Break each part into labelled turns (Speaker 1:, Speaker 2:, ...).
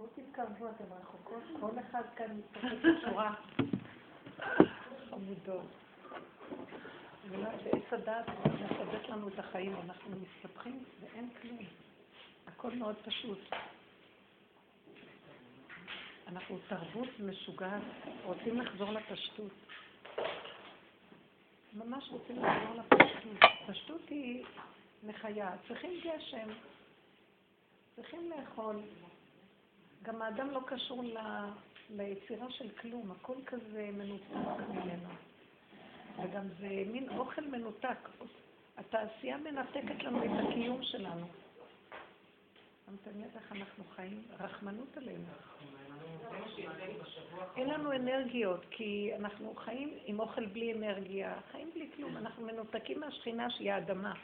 Speaker 1: בואו תתקרבו, אתן רחוקות, כל אחד כאן מתפקד בצורה חמודות. ועץ הדעת מסבך לנו את החיים, אנחנו מסתבכים ואין כלום. הכל מאוד פשוט. אנחנו תרבות משוגעת, רוצים לחזור לפשטות. ממש רוצים לחזור לפשטות. פשטות היא מחיה. צריכים גשם, צריכים לאכול. גם האדם לא קשור ל... ליצירה של כלום, הכל כזה מנותק ממנו. וגם זה מין אוכל מנותק. התעשייה מנתקת לנו את הקיום שלנו. שמתם לב איך אנחנו חיים? רחמנות עלינו. אין לנו אנרגיות, כי אנחנו חיים עם אוכל בלי אנרגיה, חיים בלי כלום, אנחנו מנותקים מהשכינה שהיא האדמה.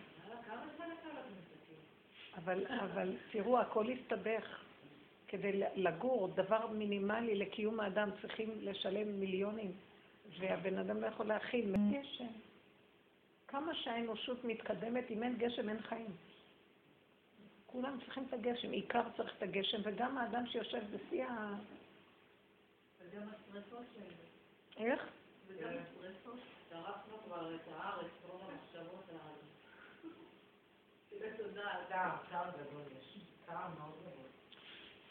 Speaker 1: אבל, אבל תראו, הכל הסתבך. כדי לגור, דבר מינימלי לקיום האדם, צריכים לשלם מיליונים, והבן אדם לא יכול להכיל. גשם. כמה שהאנושות מתקדמת, אם אין גשם אין חיים. כולם צריכים את הגשם, עיקר צריך את הגשם, וגם האדם שיושב בשיא ה...
Speaker 2: וגם השרפות
Speaker 1: האלה. איך?
Speaker 2: וגם השרפות, שרפנו כבר את הארץ, רוב המחשבות הארץ.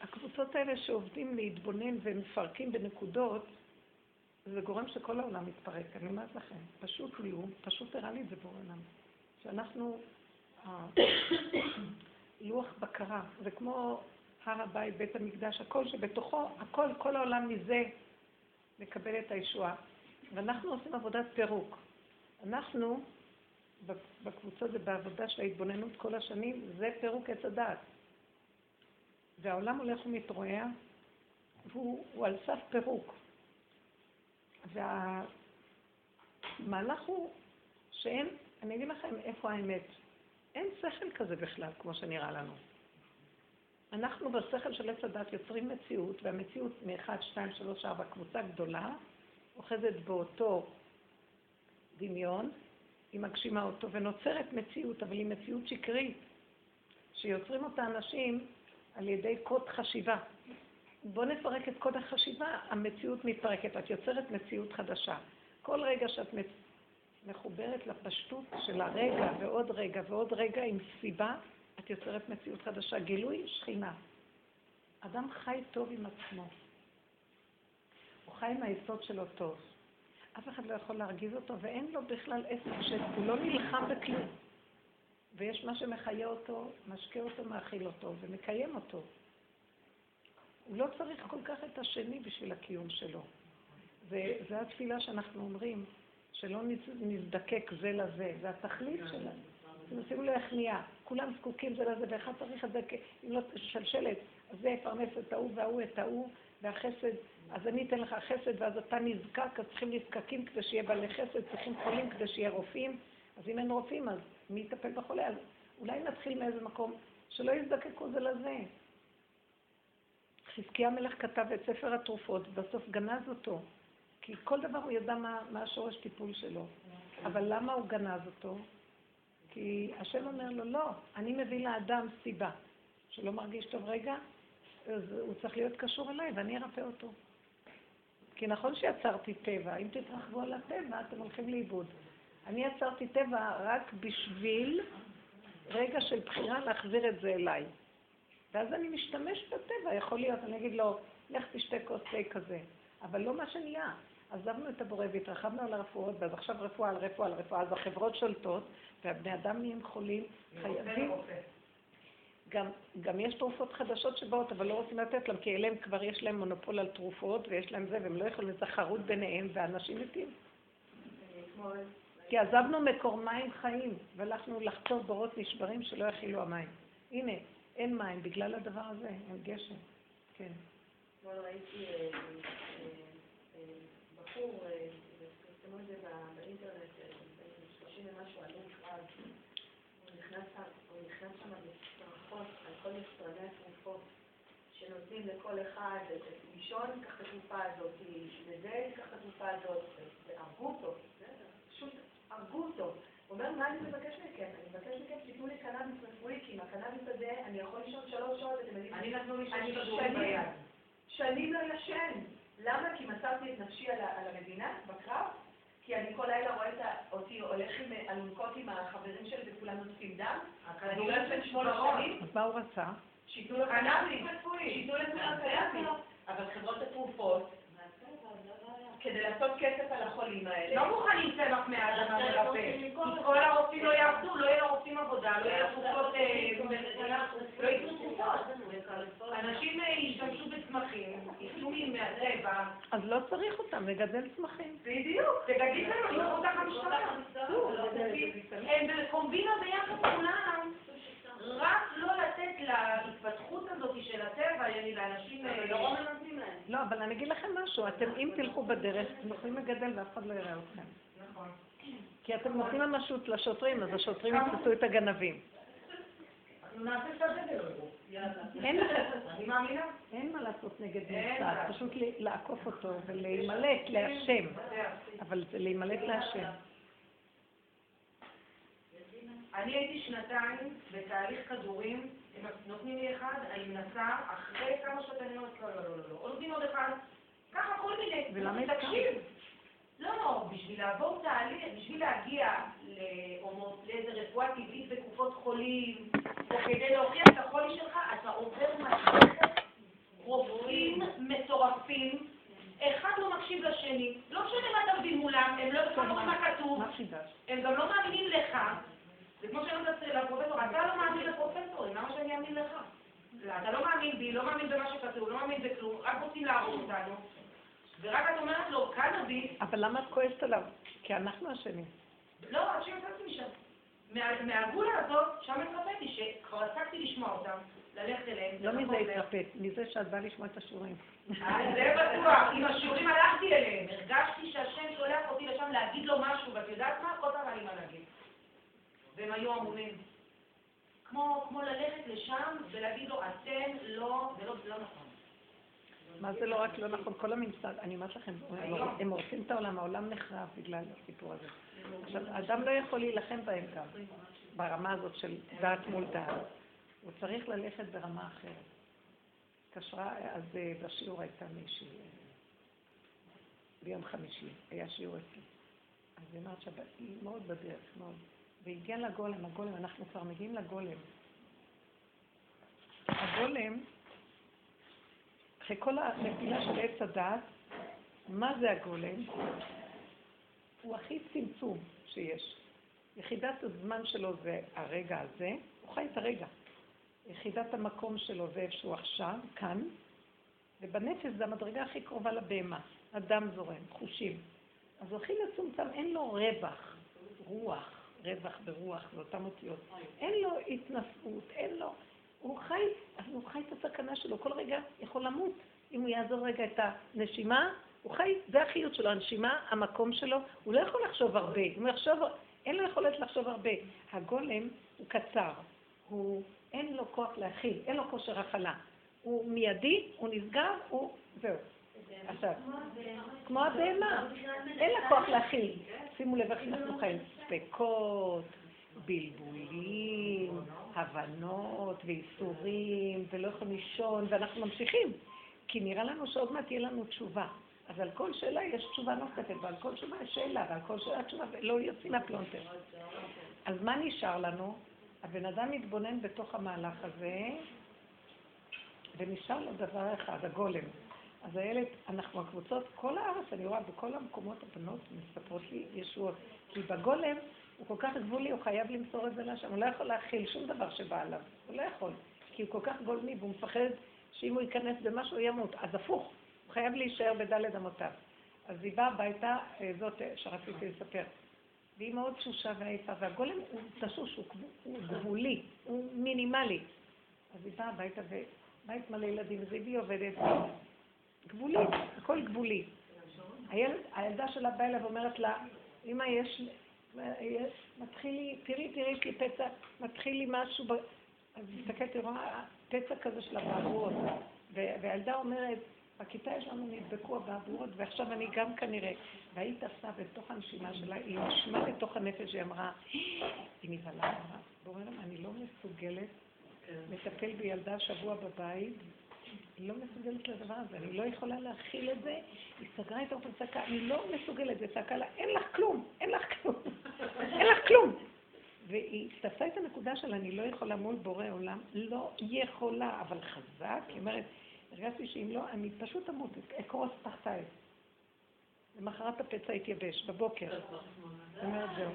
Speaker 1: הקבוצות האלה שעובדים להתבונן ומפרקים בנקודות, זה גורם שכל העולם מתפרק, אני אומרת לכם. פשוט לי, הוא פשוט הראה לי את זה בעולם. שאנחנו, לוח בקרה, זה כמו הר הבית, בית המקדש, הכל שבתוכו, הכל, כל העולם מזה מקבל את הישועה. ואנחנו עושים עבודת פירוק. אנחנו, בקבוצות ובעבודה של ההתבוננות כל השנים, זה פירוק עץ הדעת. והעולם הולך ומתרועע, והוא על סף פירוק. והמהלך הוא שאין, אני אגיד לכם איפה האמת. אין שכל כזה בכלל, כמו שנראה לנו. אנחנו בשכל של עץ הדת יוצרים מציאות, והמציאות מ-1, 2, 3, 4, קבוצה גדולה, אוחזת באותו דמיון, היא מגשימה אותו, ונוצרת מציאות, אבל היא מציאות שקרית, שיוצרים אותה אנשים על ידי קוד חשיבה. בואו נפרק את קוד החשיבה, המציאות מתפרקת, את יוצרת מציאות חדשה. כל רגע שאת מחוברת לפשטות של הרגע ועוד רגע ועוד רגע עם סיבה, את יוצרת מציאות חדשה. גילוי שכינה. אדם חי טוב עם עצמו. הוא חי עם היסוד שלו טוב. אף אחד לא יכול להרגיז אותו, ואין לו בכלל עסק שהוא לא נלחם בכלום. ויש מה שמחיה אותו, משקה אותו, מאכיל אותו ומקיים אותו. הוא לא צריך כל כך את השני בשביל הקיום שלו. וזו התפילה שאנחנו אומרים, שלא נזדקק זה לזה, זה התכלית שלנו. שימו לב איך נהיה, כולם זקוקים זה לזה, ואחד צריך את זה, אם לא שלשלת, אז זה יפרנס את ההוא וההוא את ההוא, והחסד, אז אני אתן לך חסד, ואז אתה נזקק, אז צריכים נזקקים כדי שיהיה בעלי חסד, צריכים חולים כדי שיהיה רופאים, אז אם אין רופאים, אז מי יטפל בחולה? אז אולי נתחיל מאיזה מקום שלא יזדקקו זה לזה. חזקיה המלך כתב את ספר התרופות, ובסוף גנז אותו. כי כל דבר הוא ידע מה, מה השורש טיפול שלו. אבל למה הוא גנז אותו? כי השם אומר לו, לא, אני מביא לאדם סיבה. שלא מרגיש טוב רגע, אז הוא צריך להיות קשור אליי ואני ארפא אותו. כי נכון שיצרתי טבע, אם תתרחבו על הטבע, אתם הולכים לאיבוד. אני יצרתי טבע רק בשביל רגע של בחירה להחזיר את זה אליי. ואז אני משתמש בטבע, יכול להיות, אני אגיד לו, לך תשתה כוס תה כזה. אבל לא מה שנהיה. עזבנו את הבורא והתרחבנו על הרפואות, ואז עכשיו רפואה על רפואה על רפואה, אז החברות שולטות, והבני אדם נהיים חולים, חייבים... גם, גם יש תרופות חדשות שבאות, אבל לא רוצים לתת להם, כי אליהם כבר יש להם מונופול על תרופות, ויש להם זה, והם לא יכולים לתחרות ביניהם, ואנשים מתים. כי עזבנו מקור מים חיים, והלכנו לחצור בורות נשברים שלא יכילו המים. הנה, אין מים בגלל הדבר הזה, אין גשם. כן.
Speaker 2: אתמול ראיתי אה, אה, אה, בחור, פרסמו את זה באינטרנט, שלושים ומשהו עלו מכרז, הוא נכנס שם לצרחות על כל משרדי התרופות, שנותנים לכל אחד לישון, קח את התרופה הזאת, לזה, קח את התרופה הזאת, והרגו אותו, פשוט הרגו אותו.
Speaker 3: הוא אומר, מה אני מבקש מכם? אני מבקש מכם שתיתנו לי קנאביס רפואי, כי עם הקנאביס הזה אני יכול לישון שלוש שעות, אתם יודעים.
Speaker 2: אני נתנו לי
Speaker 3: שנים-
Speaker 2: ביד.
Speaker 3: שנים לא ישן. למה? כי מסרתי את נפשי על המדינה, בקרב, כי אני כל לילה רואה אותי הולך עם אלונקות עם החברים שלי וכולם נוספים דם. אני לא ישן שמונה שנים,
Speaker 1: אז מה הוא רצה?
Speaker 3: שייתנו לו קנאביס, שייתנו לכולם קנאביס. אבל חברות התרופות, כדי לעשות כסף על החולים האלה,
Speaker 2: לא מוכנים צמח מהאדמה מרפא. כי כל הרופאים לא יעבדו, לא יהיה לרופאים עבודה, לא יהיה תרופות, אה, לא ייתנו תרופות. אנשים אה, ישתמשו בצמחים, ייתנו מהטבע.
Speaker 1: אז לא צריך אותם, לגדל צמחים.
Speaker 2: בדיוק, תגיד לנו, אני לא אותך המשטרה. הם בקומבינה ביחד כולם. רק לא לתת להתפתחות הזאת של הטבע, לאנשים... אה,
Speaker 3: לא נותנים להם.
Speaker 1: לא, אבל אני אגיד לכם משהו, אתם אם תלכו בדרך, אתם יכולים לגדל ואף אחד לא יראה אתכם.
Speaker 2: נכון.
Speaker 1: כי אתם נותנים ממשות לשוטרים, אז השוטרים יתפסו את הגנבים. אין, מה לעשות נגד
Speaker 2: מה.
Speaker 1: פשוט לעקוף אותו ולהימלט להשם, אבל זה להימלט להשם.
Speaker 2: אני הייתי שנתיים בתהליך כדורים, הם נותנים לי אחד, אני מנסה, אחרי כמה שעות אני אומרת, לא, לא, לא, לא, לא, נותנים עוד אחד, ככה כל מיני,
Speaker 1: ולמה?
Speaker 2: תקשיב, לא, לא, בשביל לעבור תהליך, בשביל להגיע לאיזה רפואה טבעית בקופות חולים, או כדי להוכיח את החולי שלך, אתה עובר מסכת רופאים מטורפים, אחד לא מקשיב לשני, לא משנה מה מבין מולם, הם לא אומרים מה כתוב? הם גם לא מאמינים לך. זה כמו שאני אומרת לפרופסור, אתה לא מאמין לפרופסורים, למה שאני אאמין לך? לא, אתה לא מאמין בי, לא מאמין במה שכתוב, לא מאמין בכלום, רק רוצים להרוג אותנו. ורק את אומרת לו, קנאביס,
Speaker 1: אבל למה את כועסת עליו? כי אנחנו אשמים.
Speaker 2: לא, עד שיצאתי משם. מה- מהגולה הזאת, שם התרפאתי, שכבר הפסקתי לשמוע אותם, ללכת אליהם.
Speaker 1: לא מזה
Speaker 2: לחזור.
Speaker 1: התרפאת, מזה שאת באה לשמוע את השיעורים.
Speaker 2: אה, זה בטוח, עם השיעורים הלכתי אליהם, הרגשתי שהשם שולח אותי לשם להגיד לו משהו, ואת יודעת מה? עוד פעם היה לי מה להגיד. והם היו אמונים. כמו, כמו ללכת לשם ולהגיד לו, אתם לא, זה לא, זה לא נכון.
Speaker 1: מה זה לא רק לא נכון? כל הממסד, אני אומרת לכם, הם- הורסים את העולם, העולם נחרב בגלל הסיפור הזה. עכשיו, אדם לא יכול להילחם בהם גם, ברמה הזאת של דעת מול דעת. הוא צריך ללכת ברמה אחרת. התקשרה, אז אה, בשיעור הייתה מישהי, אה, ביום חמישי, היה שיעור אצלי. אז היא אמרת שהיא מאוד בדרך, מאוד. והגיעה לגולם, הגולם, אנחנו כבר מגיעים לגולם. הגולם, אחרי כל הנפילה של עץ הדעת, מה זה הגולם? הוא הכי צמצום שיש. יחידת הזמן שלו זה הרגע הזה, הוא חי את הרגע. יחידת המקום שלו זה איפה שהוא עכשיו, כאן, ובנפש זה המדרגה הכי קרובה לבהמה. הדם זורם, חושים. אז הוא הכי מצומצם, אין לו רווח, רוח, רווח ברוח, זה אותן אותיות. אין לו התנשאות, אין לו... הוא חי, אז הוא חי את הסכנה שלו, כל רגע יכול למות. אם הוא יעזור רגע את הנשימה, הוא חי, זה החיות שלו, הנשימה, המקום שלו, הוא לא יכול לחשוב הרבה. הוא יחשוב, אין לו יכולת לחשוב הרבה. הגולם הוא קצר, הוא, אין לו כוח להכיל, אין לו כושר הכלה. הוא מיידי, הוא נסגר, הוא... זהו. עכשיו, כמו הבהמה, אין לה כוח להכיל. שימו לב איך אנחנו חיים. ספקות, בלבולים, הבנות ואיסורים, ולא יכולים לישון, ואנחנו ממשיכים. כי נראה לנו שעוד מעט תהיה לנו תשובה. אז על כל שאלה יש תשובה נוספת, ועל כל תשובה יש שאלה, ועל כל שאלה תשובה, ולא יוצאים מהפלונטר. אז מה נשאר לנו? הבן אדם מתבונן בתוך המהלך הזה, ונשאר לו דבר אחד, הגולם. אז הילד, אנחנו הקבוצות, כל הארץ, אני רואה בכל המקומות הבנות מספרות לי ישועות. כי בגולם הוא כל כך גבולי, הוא חייב למסור את זה לשם, הוא לא יכול להכיל שום דבר שבא עליו, הוא לא יכול. כי הוא כל כך גולמי, והוא מפחד שאם הוא ייכנס במשהו הוא ימות. אז הפוך, הוא חייב להישאר בדלת אמותיו. אז היא באה הביתה, אה, זאת אה, שרציתי לספר. והיא מאוד תשושה ועייפה, והגולם הוא תשוש, הוא, הוא גבולי, הוא מינימלי. אז היא באה הביתה, ובית מלא ילדים, אז היא עובדת גבולי, הכל גבולי. הילד, הילדה שלה באה אליו ואומרת לה, אמא, יש, יש, מתחיל לי, תראי, תראי, יש לי פצע, מתחיל לי משהו, ב... אז מסתכלת, היא רואה פצע כזה של אבעבועות. והילדה אומרת, בכיתה שלנו נדבקו הבעבורות, ועכשיו אני גם כנראה, והיית עשה בתוך הנשימה שלה, היא נשמע לתוך הנפש, היא אמרה, היא נבהלה, אמרה, בואו אני לא מסוגלת לטפל בילדה שבוע בבית, לא מסוגלת לדבר הזה, אני לא יכולה להכיל את זה, היא סגרה את האופן צעקה, אני לא מסוגלת, וצעקה לה, אין לך כלום, אין לך כלום, אין לך כלום. והיא תפסה את הנקודה של אני לא יכולה מול בורא עולם, לא יכולה, אבל חזק, היא אומרת, הרגשתי שאם לא, אני פשוט אמות, אקרוס תחתיי. למחרת הפצע התייבש, בבוקר. זאת אומרת, זהו.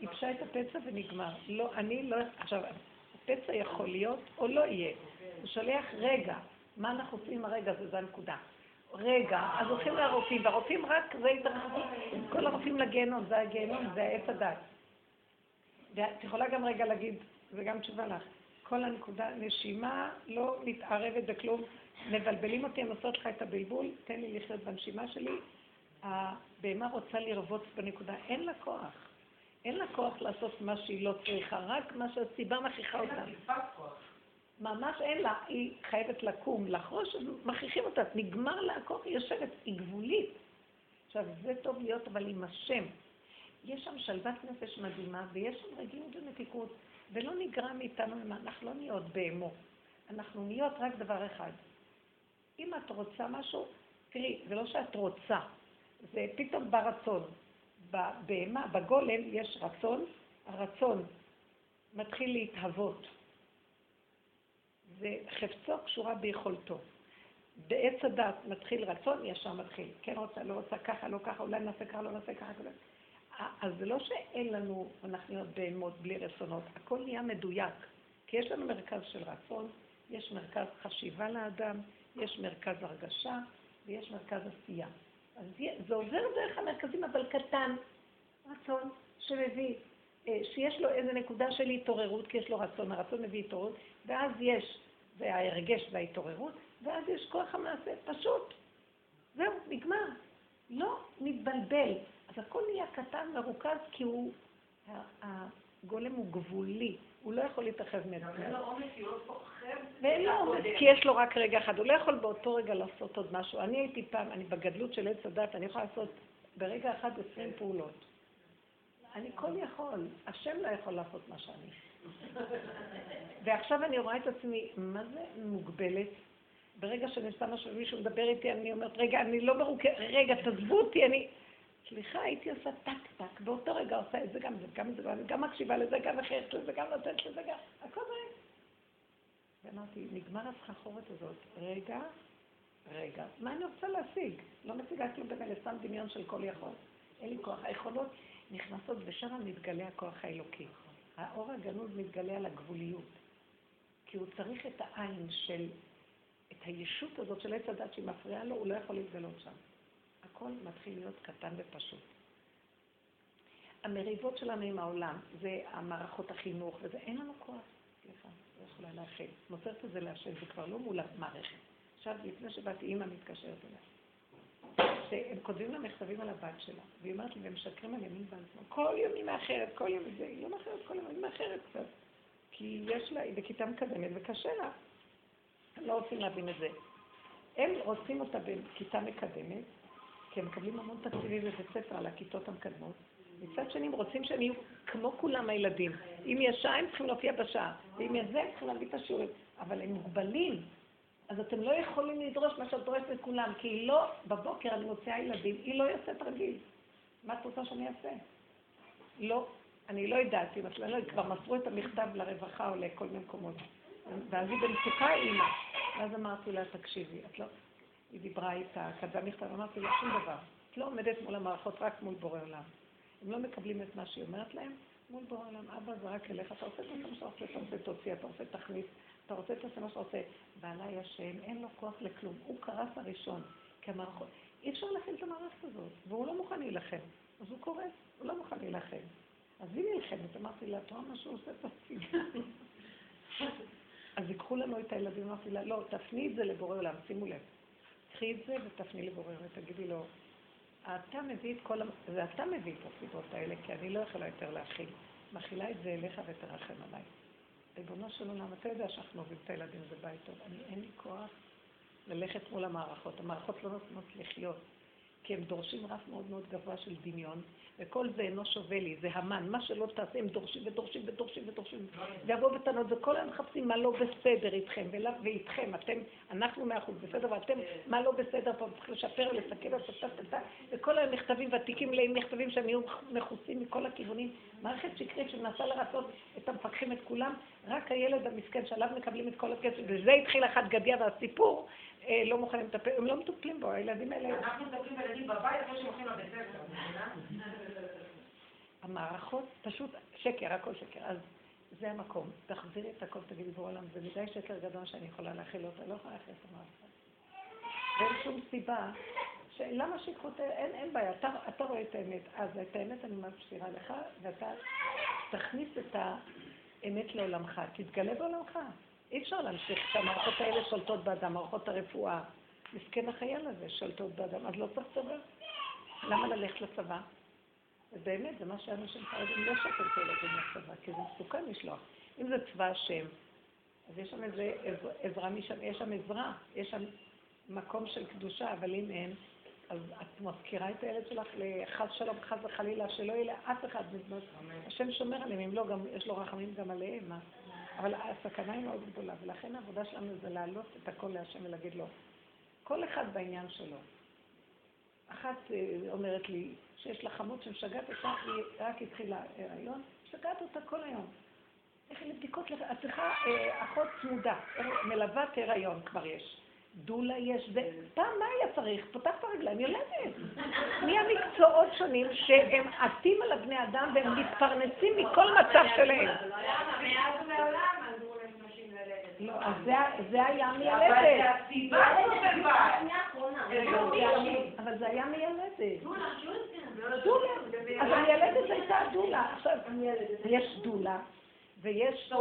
Speaker 1: ייבשה את הפצע ונגמר. לא, אני לא... עכשיו, הפצע יכול להיות או לא יהיה. הוא שולח רגע. מה אנחנו עושים הרגע הזה? זו הנקודה. רגע, אז הולכים לרופאים, והרופאים רק, זה התרחבות, כל הרופאים לגיהנום, זה הגיהנום, זה עץ הדת. ואת יכולה גם רגע להגיד, זה גם תשובה לך, כל הנקודה, נשימה לא מתערבת בכלום, מבלבלים אותי, הן עושות לך את הבלבול, תן לי לחיות בנשימה שלי. הבהמה רוצה לרבוץ בנקודה, אין לה כוח. אין לה כוח לעשות מה שהיא לא צריכה, רק מה שהסיבה מכריחה אותה. ממש אין לה, היא חייבת לקום, לחרוש, מכריחים אותה, נגמר לה הכוח, היא יושבת, היא גבולית. עכשיו, זה טוב להיות אבל עם השם. יש שם שלוות נפש מדהימה, ויש שם רגילות ומתיקות, ולא נגרע מאיתנו, אנחנו לא נהיות בהמות. אנחנו נהיות רק דבר אחד, אם את רוצה משהו, תראי, זה לא שאת רוצה, זה פתאום ברצון. בבהמה, בגולם יש רצון, הרצון מתחיל להתהוות. זה חפצו קשורה ביכולתו. בעץ הדת מתחיל רצון, ישר מתחיל. כן רוצה, לא רוצה, ככה, לא ככה, אולי נעשה ככה, לא נעשה ככה. אז זה לא שאין לנו, אנחנו נהיות בהמות בלי רצונות, הכל נהיה מדויק. כי יש לנו מרכז של רצון, יש מרכז חשיבה לאדם, יש מרכז הרגשה ויש מרכז עשייה. אז זה עובר דרך המרכזים, אבל קטן, רצון שמביא, אה, שיש לו איזו נקודה של התעוררות, כי יש לו רצון, הרצון מביא התעוררות, ואז יש, זה ההרגש וההתעוררות, ואז יש כוח המעשה, פשוט. זהו, נגמר. לא נתבלבל. אז הכל נהיה קטן, מרוכז, כי הוא, הגולם הוא גבולי, הוא לא יכול להתרחב מעצמו.
Speaker 4: ואין לו עומס, כי הוא לא.
Speaker 1: ואין לו עומס, כי יש לו רק רגע אחד. הוא לא יכול באותו רגע לעשות עוד משהו. אני הייתי פעם, אני בגדלות של עץ הדת, אני יכולה לעשות ברגע אחד עשרים פעולות. אני כל יכול, השם לא יכול לעשות מה שאני. ועכשיו אני רואה את עצמי, מה זה מוגבלת? ברגע שאני שמה שמישהו מדבר איתי, אני אומרת, רגע, אני לא מרוכזת, רגע, תעזבו אותי, אני... סליחה, הייתי עושה טק טק, באותו רגע עושה את זה גם, גם את זה, גם מקשיבה לזה, גם אחרת לזה, גם נותנת לזה, גם, הכל רגע. ואמרתי, נגמר הסחחורת הזאת, רגע, רגע, מה אני רוצה להשיג? לא משיגה כלום במילא, סתם דמיון של כל יכול. אין לי כוח. היכולות נכנסות ושם מתגלה הכוח האלוקי. האור הגנוז מתגלה על הגבוליות. כי הוא צריך את העין של, את הישות הזאת של עץ הדת שהיא מפריעה לו, הוא לא יכול להתגלות שם. הכל מתחיל להיות קטן ופשוט. המריבות שלנו עם העולם, זה המערכות החינוך, וזה, אין לנו כוח. סליחה, לא יכולה להכיל. מוסרת את זה להשם, זה כבר לא מול המערכת. עכשיו, לפני שבאתי, אימא מתקשרת אליי. שהם כותבים לה מכתבים על הבת שלה, והיא אומרת לי, והם משקרים על ימין ועל שמאל. כל יום היא מאחרת, כל יום זה, היא לא מאחרת כל יום, היא מאחרת קצת. כי יש לה, היא בכיתה מקדמת וקשה לה. הם לא רוצים להבין את זה. הם רוצים אותה בכיתה מקדמת, כי הם מקבלים המון תקציבים בבית ספר על הכיתות המקדמות. מצד שני, הם רוצים שהם יהיו כמו כולם הילדים. אם יש שעה, הם צריכים להופיע בשעה, ואם יש זה, הם צריכים להביא את השיעורים. אבל הם מוגבלים, אז אתם לא יכולים לדרוש מה שאת דורשת מכולם, כי היא לא, בבוקר אני מוציאה ילדים, היא לא יוצאת רגיל. מה את רוצה שאני אעשה? לא, אני לא יודעת, אם את לא יודעת, כבר מסרו את המכתב לרווחה או לכל מיני מקומות. ואז היא במצוקה אימא. ואז אמרתי לה, תקשיבי, את לא... היא דיברה איתה, כתבה מכתב, אמרתי לה, שום דבר. את לא עומדת מול המערכות, רק מול בורא עולם. הם לא מקבלים את מה שהיא אומרת להם, מול בורא עולם, אבא זה רק אליך, אתה רוצה את מה שאתה רוצה, אתה רוצה תוציא, אתה רוצה תכניס, אתה רוצה תעשה מה שאתה רוצה. בעלי השם, אין לו כוח לכלום, הוא קרס הראשון, כי המערכות, אי אפשר להכין את המערכת הזאת, והוא לא מוכן להילחם, אז הוא קורס, הוא לא מוכן להילחם. אז היא נלחמת, אמרתי לה, את רואה מה שהוא עושה תפקיד. אז ייקחו לנו את הילדים, אמרתי לה, לא, תפני את זה לבורא עולם, שימו לב. קחי את זה ותפני לבורא עולם, תגידי לו, אתה מביא את כל, זה אתה מביא את הסיבות האלה, כי אני לא יכולה יותר להכיל. מכילה את זה אליך ותרחם עליי. ריבונו של עולם, אתה יודע שאנחנו אוהבים את הילדים, זה בית טוב. אני, אין לי כוח ללכת מול המערכות. המערכות לא נותנות לחיות, כי הם דורשים רף מאוד מאוד גבוה של דמיון, וכל זה אינו שווה לי, זה המן. מה שלא תעשה, הם דורשים ודורשים ודורשים ודורשים. ויבואו בטענות, וכל היום מחפשים מה לא בסדר איתכם, ואיתכם, אתם, אנחנו מאה אחוז בסדר, ואתם, מה לא בסדר פה, צריך לשפר, לסכם, וכל היום מכתבים ותיקים מלאים מכתבים שהם יהיו מכוסים מכל הכיוונים. מערכת שקרית שמנסה לרצות את המפקחים, את כולם, רק הילד המסכן שעליו מקבלים את כל הכסף, וזה התחיל אחת גדיה והסיפור. אה, לא מוכנים לטפל, הם לא מטפלים בו, הילדים האלה...
Speaker 4: אנחנו מטפלים בילדים בבית אחרי שהם הולכים לבית ספר,
Speaker 1: המערכות, פשוט שקר, הכל שקר. אז זה המקום. תחזירי את הכל, תגידי בעולם, זה מדי שקר גדול שאני יכולה להכיל אותה, לא יכולה להכיל את המערכות. ואין שום סיבה, למה שיקחו את ה... אין, אין בעיה, אתה, אתה רואה את האמת. אז את האמת אני מפשירה לך, ואתה תכניס את האמת לעולמך, תתגלה בעולמך. אי אפשר להמשיך שהמערכות האלה שולטות באדם, מערכות הרפואה. מסכן החייל הזה שולטות באדם, אז לא צריך צבא. למה ללכת לצבא? ובאמת, זה מה שאנשים חרדים לא שולחים את הילדים לצבא, כי זה מסוכן לשלוח. אם זה צבא השם, אז יש שם איזה עזרה משם, יש שם עזרה, יש שם מקום של קדושה, אבל אם אין, אז את מזכירה את הילד שלך לחס שלום, חס וחלילה, שלא יהיה לאף אחד מבנות. השם שומר עליהם, אם לא, גם, יש לו רחמים גם עליהם, מה? אבל הסכנה היא מאוד גדולה, ולכן העבודה שלנו זה להעלות את הכל להשם ולהגיד לו, כל אחד בעניין שלו. אחת אה, אומרת לי שיש לה חמוד שמשגעת אותה, היא רק התחילה הריון, משגעת אותה כל היום. איך לבדיקות, את צריכה אה, אחות צמודה, מלוות הריון כבר יש. דולה יש, זה, פעם מה היה צריך? פותח את הרגליים, יולדת. מי המקצועות שונים שהם עטים על הבני אדם והם מתפרנסים מכל מצב שלהם.
Speaker 4: מאז ומעולם עזרו לנשים ללדת.
Speaker 1: לא, אז זה היה מיילדת.
Speaker 4: הסיבה
Speaker 1: אבל זה היה מיילדת. דולה. אז המיילדת הייתה דולה. עכשיו, יש דולה. ויש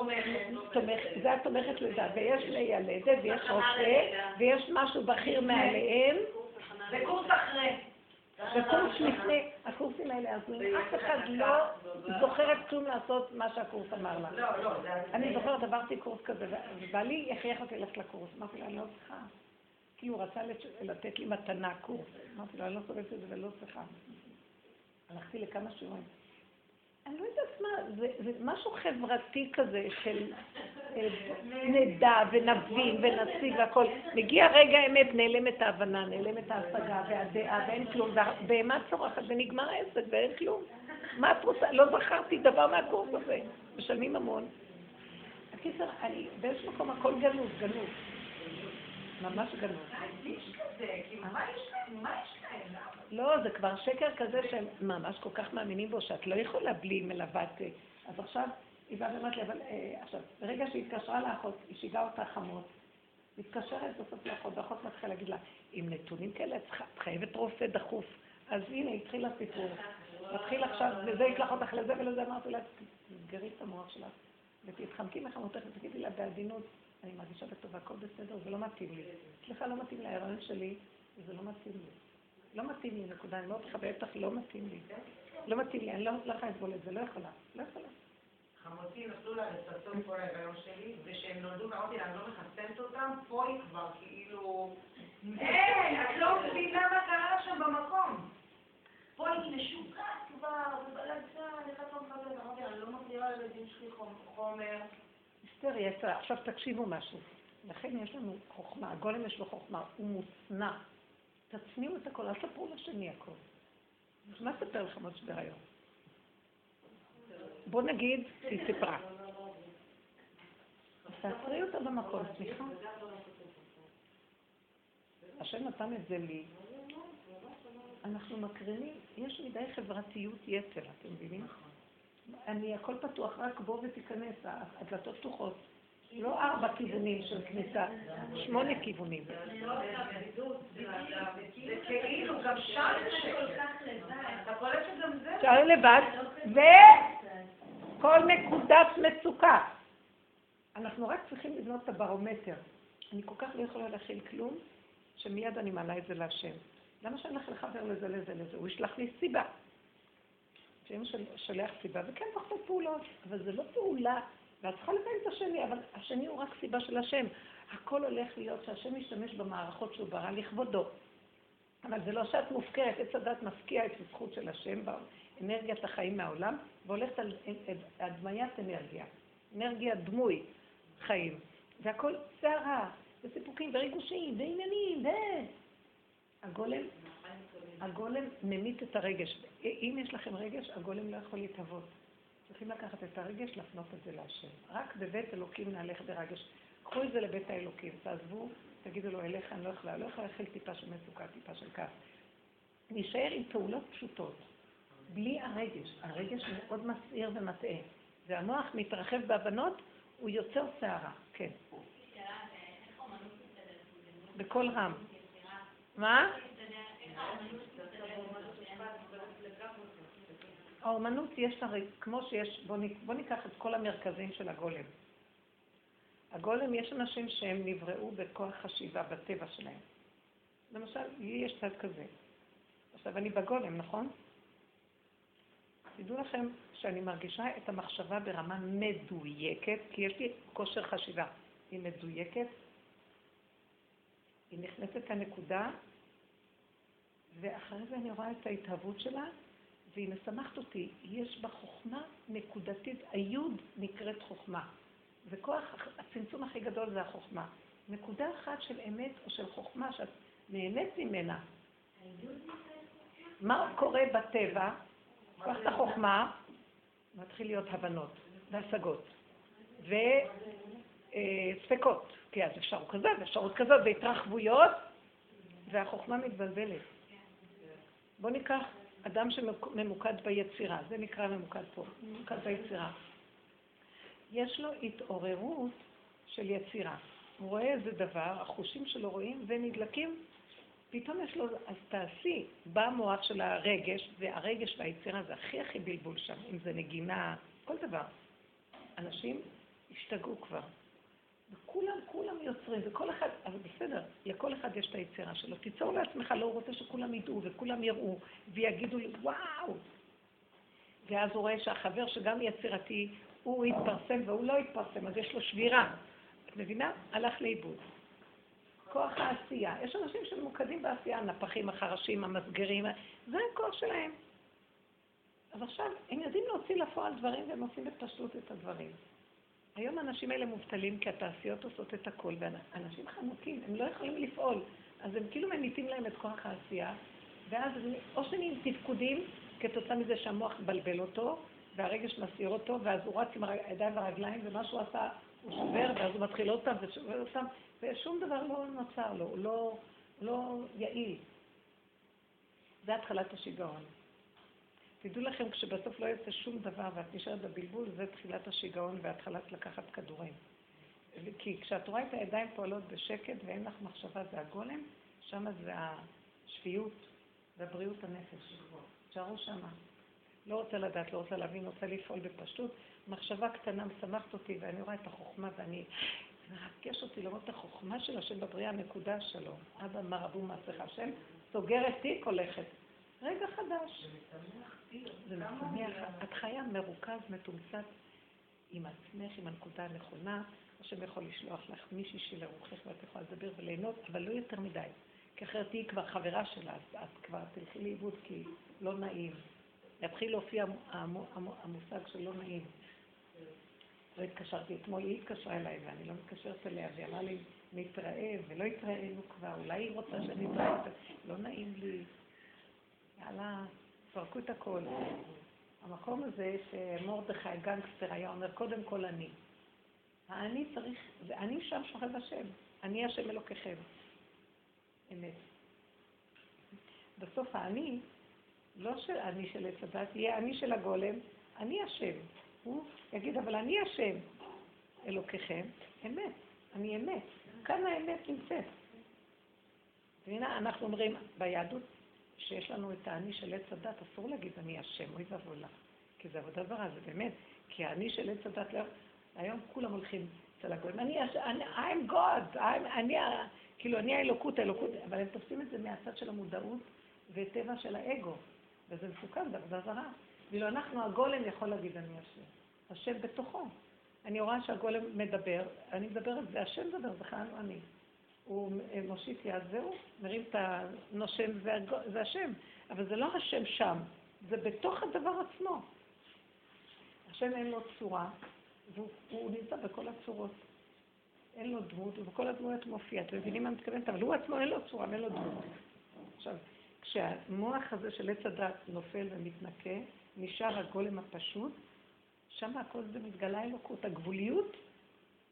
Speaker 1: תומכת, זה התומכת לידה, ויש מיילדת, ויש רופא, ויש משהו בכיר מעליהם.
Speaker 4: וקורס אחרי.
Speaker 1: וקורס לפני, הקורסים האלה עזורים, אף אחד לא זוכרת כלום לעשות מה שהקורס אמר לה.
Speaker 4: לא, לא,
Speaker 1: אני זוכרת, עברתי קורס כזה, ובעלי הכריח אותי ללכת לקורס. אמרתי לה, אני לא צריכה. כי הוא רצה לתת לי מתנה קורס. אמרתי לו, אני לא סובלת את זה ולא צריכה. הלכתי לכמה שיעורים. אני לא יודעת מה, זה, זה משהו חברתי כזה של אה, נדע ונבין ונציג והכל. מגיע רגע האמת, נעלמת ההבנה, נעלמת ההשגה והדעה ואין כלום, והבהמה צורחת ונגמר העסק ואין כלום. מה את רוצה? לא זכרתי דבר מהקורס הזה. משלמים המון. הקיצר, אני, באיזשהו מקום הכל גנוז, גנוז. ממש גנוז.
Speaker 4: כאילו, מה יש להם? מה יש להם?
Speaker 1: לא, זה כבר שקר כזה שהם ממש כל כך מאמינים בו, שאת לא יכולה בלי מלוות. אז עכשיו, היא באה ואומרת לי, אבל אה, עכשיו, ברגע שהיא התקשרה לאחות, היא שיגעה אותה חמות, מתקשרת בסוף לאחות, והאחות מתחילה להגיד לה, עם נתונים כאלה את חייבת רופא דחוף. אז הנה, התחיל הסיפור. מתחיל עכשיו, וזה ישלח אותך לזה ולזה, אמרתי לה, תסגרי את המוח שלך, ותתחמקי מחמותך ותגידי לה בעדינות, אני מרגישה בטובה, הכל בסדר, זה לא מתאים לי. סליחה, לא מתאים להיריון שלי, וזה לא מתאים לי. לא מתאים לי, נקודה, אני אומרת לך, בטח לא מתאים לי. לא מתאים לי, אני לא יכולה לסבול את זה, לא יכולה, לא יכולה.
Speaker 4: חמותי נתנו לה לצמצום כל ההיריון שלי, וכשהם נולדו ואמרתי לה, אני לא מחסנת אותם, פה היא כבר כאילו... אין, את לא מבינה מה קרה שם במקום. פה היא משוגעת כבר, ובלגן, איך את לא מכבדת? אמרתי לה, אני לא מכירה לילדים שלי חומר.
Speaker 1: אסתר, יצא, עכשיו תקשיבו משהו. לכן יש לנו חוכמה, הגולם יש לו חוכמה, הוא מוצנע. תצניעו את הכל, אל תספרו לשני הכל. מה אספר לך משהו בהיריון? בוא נגיד, היא סיפרה. תעצרי אותה במקום, סליחה. השם נתן את זה לי. אנחנו מקרינים, יש מדי חברתיות יתר, אתם מבינים? אני, הכל פתוח, רק בוא ותיכנס, הדלתות פתוחות. לא ארבע כיוונים של כניסה, שמונה כיוונים.
Speaker 4: זה כאילו, גם שם.
Speaker 1: אפשר לבד, וכל נקודת מצוקה. אנחנו רק צריכים לבנות את הברומטר. אני כל כך לא יכולה להכיל כלום, שמיד אני מעלה את זה להשם. למה שאני הולך לחבר לזה, לזה, לזה? הוא ישלח לי סיבה. שאם שולח סיבה, וכן לעשות פעולות, אבל זה לא פעולה ואת צריכה לקיים את השני, אבל השני הוא רק סיבה של השם. הכל הולך להיות שהשם משתמש במערכות שהוא ברא לכבודו. אבל זה לא שאת מופקרת, עץ הדת מפקיע את הזכות של השם באנרגיית החיים מהעולם, והולכת על הדמיית אנרגיה, אנרגיה דמוי חיים. והכל סערה, וסיפוקים, וריגושים, ועניינים, ו... הגולם, הגולם ממית את הרגש. אם יש לכם רגש, הגולם לא יכול להתהוות. צריכים לקחת את הרגש, להפנות את זה להשם. רק בבית אלוקים נהלך ברגש. קחו את זה לבית האלוקים, תעזבו, תגידו לו, אליך אני לא יכולה, לא יכולה לאכול טיפה של מצוקה, טיפה של כעס. נשאר עם פעולות פשוטות, בלי הרגש. הרגש מאוד מסעיר ומטעה. והמוח מתרחב בהבנות, הוא יוצר סערה, כן. בקול רם. מה? האומנות יש לה, כמו שיש, בואו בוא ניקח את כל המרכזים של הגולם. הגולם, יש אנשים שהם נבראו בכוח חשיבה בטבע שלהם. למשל, לי יש צד כזה. עכשיו, אני בגולם, נכון? תדעו לכם שאני מרגישה את המחשבה ברמה מדויקת, כי יש לי כושר חשיבה. היא מדויקת, היא נכנסת לנקודה, ואחרי זה אני רואה את ההתהוות שלה, והיא משמחת אותי. יש בה חוכמה נקודתית, היוד נקראת חוכמה. וכוח, הצמצום הכי גדול זה החוכמה. נקודה אחת של אמת או של חוכמה שאת נהנית ממנה. מה קורה בטבע? קח את החוכמה, מתחיל להיות הבנות והשגות. וספקות, כי אז אפשרות כזאת ואפשרות כזאת, והתרחבויות, והחוכמה מתבלבלת. בואו ניקח אדם שממוקד ביצירה, זה נקרא ממוקד פה, ממוקד ביצירה. יש לו התעוררות של יצירה. הוא רואה איזה דבר, החושים שלו רואים ונדלקים, פתאום יש לו, אז תעשי, בא המוח של הרגש, והרגש והיצירה זה הכי הכי בלבול שם, אם זה נגינה, כל דבר. אנשים השתגעו כבר. וכולם, כולם יוצרים, וכל אחד, אבל בסדר, לכל אחד יש את היצירה שלו. תיצור לעצמך, לא רוצה שכולם ידעו וכולם יראו ויגידו לי, וואו! ואז הוא רואה שהחבר שגם יצירתי, הוא התפרסם והוא לא התפרסם, אז יש לו שבירה. את מבינה? הלך לאיבוד. כוח העשייה. יש אנשים שממוקדים בעשייה, הנפחים, החרשים, המסגרים, זה הכוח שלהם. אז עכשיו, הם יודעים להוציא לפועל דברים והם עושים בפשטות את הדברים. היום האנשים האלה מובטלים כי התעשיות עושות את הכל, ואנשים חנוקים, הם לא יכולים לפעול. אז הם כאילו ממיתים להם את כוח העשייה, ואז או שנהיים תפקודים כתוצאה מזה שהמוח מבלבל אותו, והרגש מסעיר אותו, ואז הוא רץ עם הידיים והרגליים, ומה שהוא עשה הוא שובר, ואז הוא מתחיל פעם ושובר פעם, ושום דבר לא נוצר לו, הוא לא, לא יעיל. זה התחלת השיגעון. תדעו לכם, כשבסוף לא יוצא שום דבר ואת נשארת בבלבול, זה תחילת השיגעון והתחלת לקחת כדורים. כי כשאת רואה את הידיים פועלות בשקט ואין לך מחשבה, זה הגולם, שם זה השפיות ובריאות הנפש. תשארו שמה. לא רוצה לדעת, לא רוצה להבין, רוצה לפעול בפשטות. מחשבה קטנה משמחת אותי ואני רואה את החוכמה ואני... מרגש אותי לראות את החוכמה של השם בבריאה, נקודה שלו. אבא מה רבו מעשיך השם, סוגרת תיק, הולכת. רגע חדש. זה משמח. את חיה מרוכז, מתומצת עם עצמך, עם הנקודה הנכונה. השם יכול לשלוח לך מישהי שלרוחך ואת יכולה לדבר וליהנות, אבל לא יותר מדי. כי אחרת תהיי כבר חברה שלה, אז את כבר תלכי לאיבוד כי לא נעים. יתחיל להופיע המושג של לא נעים. לא התקשרתי אתמול, היא התקשרה אליי ואני לא מתקשרת אליה, והיא אמרה לי, נתראה, ולא התראינו כבר, אולי היא רוצה שנתראה, לא נעים לי. יאללה, תפרקו את הכל. המקום הזה שמרדכי גנגסטר היה אומר, קודם כל אני. האני צריך, ואני שם שוכב השם, אני השם אלוקיכם. אמת. בסוף האני, לא של אני של עץ הדת, יהיה אני של הגולם, אני השם. הוא יגיד, אבל אני השם אלוקיכם, אמת, אני אמת. כאן האמת נמצאת. והנה, אנחנו אומרים, ביהדות שיש לנו את האני של עץ הדת, אסור להגיד אני השם, אוי ואבוי לך. כי זה עבודה זרה, זה באמת. כי האני של עץ הדת, לא... היום כולם הולכים אצל הגויים. אני, I'm God, I'm, אני, כאילו, אני האלוקות, האלוקות, אבל הם תופסים את זה מהצד של המודעות וטבע של האגו, וזה מסוכן, זה עבודה זרה. ואילו אנחנו, הגולם יכול להגיד אני השם. השם בתוכו. אני רואה שהגולם מדבר, אני מדברת, זה השם מדבר, זה חיינו אני. הוא מושיט יד והוא מרים את הנושם, זה, זה השם, אבל זה לא השם שם, זה בתוך הדבר עצמו. השם אין לו צורה, והוא נמצא בכל הצורות. אין לו דמות, ובכל הדמויות מופיע. אתם מבינים מה אני מתכוונת? אבל הוא עצמו אין לו צורה, אין לו דמות. עכשיו, כשהמוח הזה של עץ הדת נופל ומתנקה, נשאר הגולם הפשוט, שם הכל זה מתגלה אלוקות. הגבוליות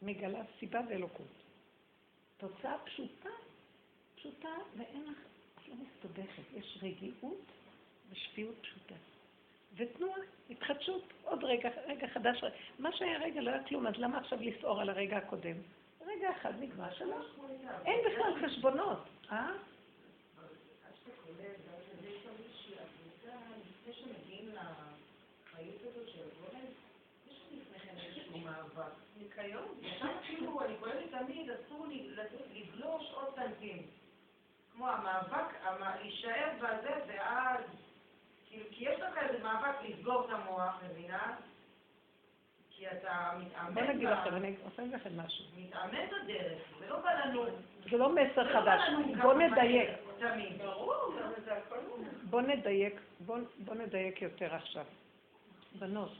Speaker 1: מגלה סיבה ואלוקות. תוצאה פשוטה, פשוטה, ואין לך, את לא מסתובכת. יש רגיעות ושפיות פשוטה. ותנועה, התחדשות, עוד רגע, רגע חדש. מה שהיה רגע לא היה כלום, אז למה עכשיו לסעור על הרגע הקודם? רגע אחד נגמר שלוש. אין בכלל חשבונות, אה?
Speaker 4: ניקיון, כאילו, אני קוראת תמיד, אסור לגלוש עוד סנטים. כמו המאבק, להישאר בזה, ואז, כאילו, כי יש לך איזה מאבק לסגור את המוח, מבינה? כי אתה מתאמן...
Speaker 1: בוא נגיד לכם, אני עושה לכם משהו.
Speaker 4: מתאמן בדרך, זה לא בא לנו...
Speaker 1: זה לא מסר לא חדש. בוא נדייק. בוא נדייק, בוא נדייק יותר עכשיו. בנות,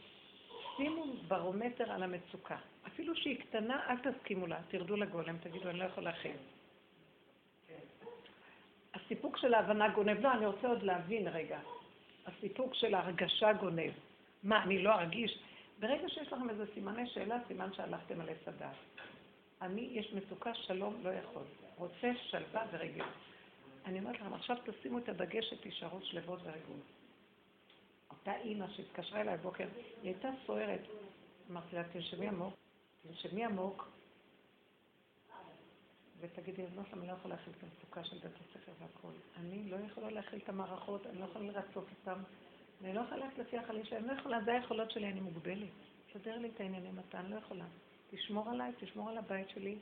Speaker 1: שימו ברומטר על המצוקה. אפילו שהיא קטנה, אל תסכימו לה, תרדו לגולם, תגידו, אני לא יכול להכין. הסיפוק של ההבנה גונב, לא, אני רוצה עוד להבין רגע. הסיפוק של ההרגשה גונב. מה, אני לא ארגיש? ברגע שיש לכם איזה סימני שאלה, סימן שהלכתם על עץ הדעת. אני, יש מצוקה, שלום, לא יכול. רוצה שלווה ורגל. אני אומרת לכם, עכשיו תשימו את הדגש שתישארו שלוות ורגועות. אותה אימא שהתקשרה אליי בבוקר, היא הייתה סוערת. אמרתי לה, תנשמי עמוק, תנשמי עמוק, ותגידי, אז אני לא יכולה להכיל את המצוקה של בית הספר והכול. אני לא יכולה להכיל את המערכות, אני לא יכולה לרצות אותם. אני לא יכולה ללכת לפי החליל שלי, אני לא יכולה, זה היכולות שלי, אני מוגבלת. תסדר לי את העניינים אתה, אני לא יכולה. תשמור עליי, תשמור על הבית שלי,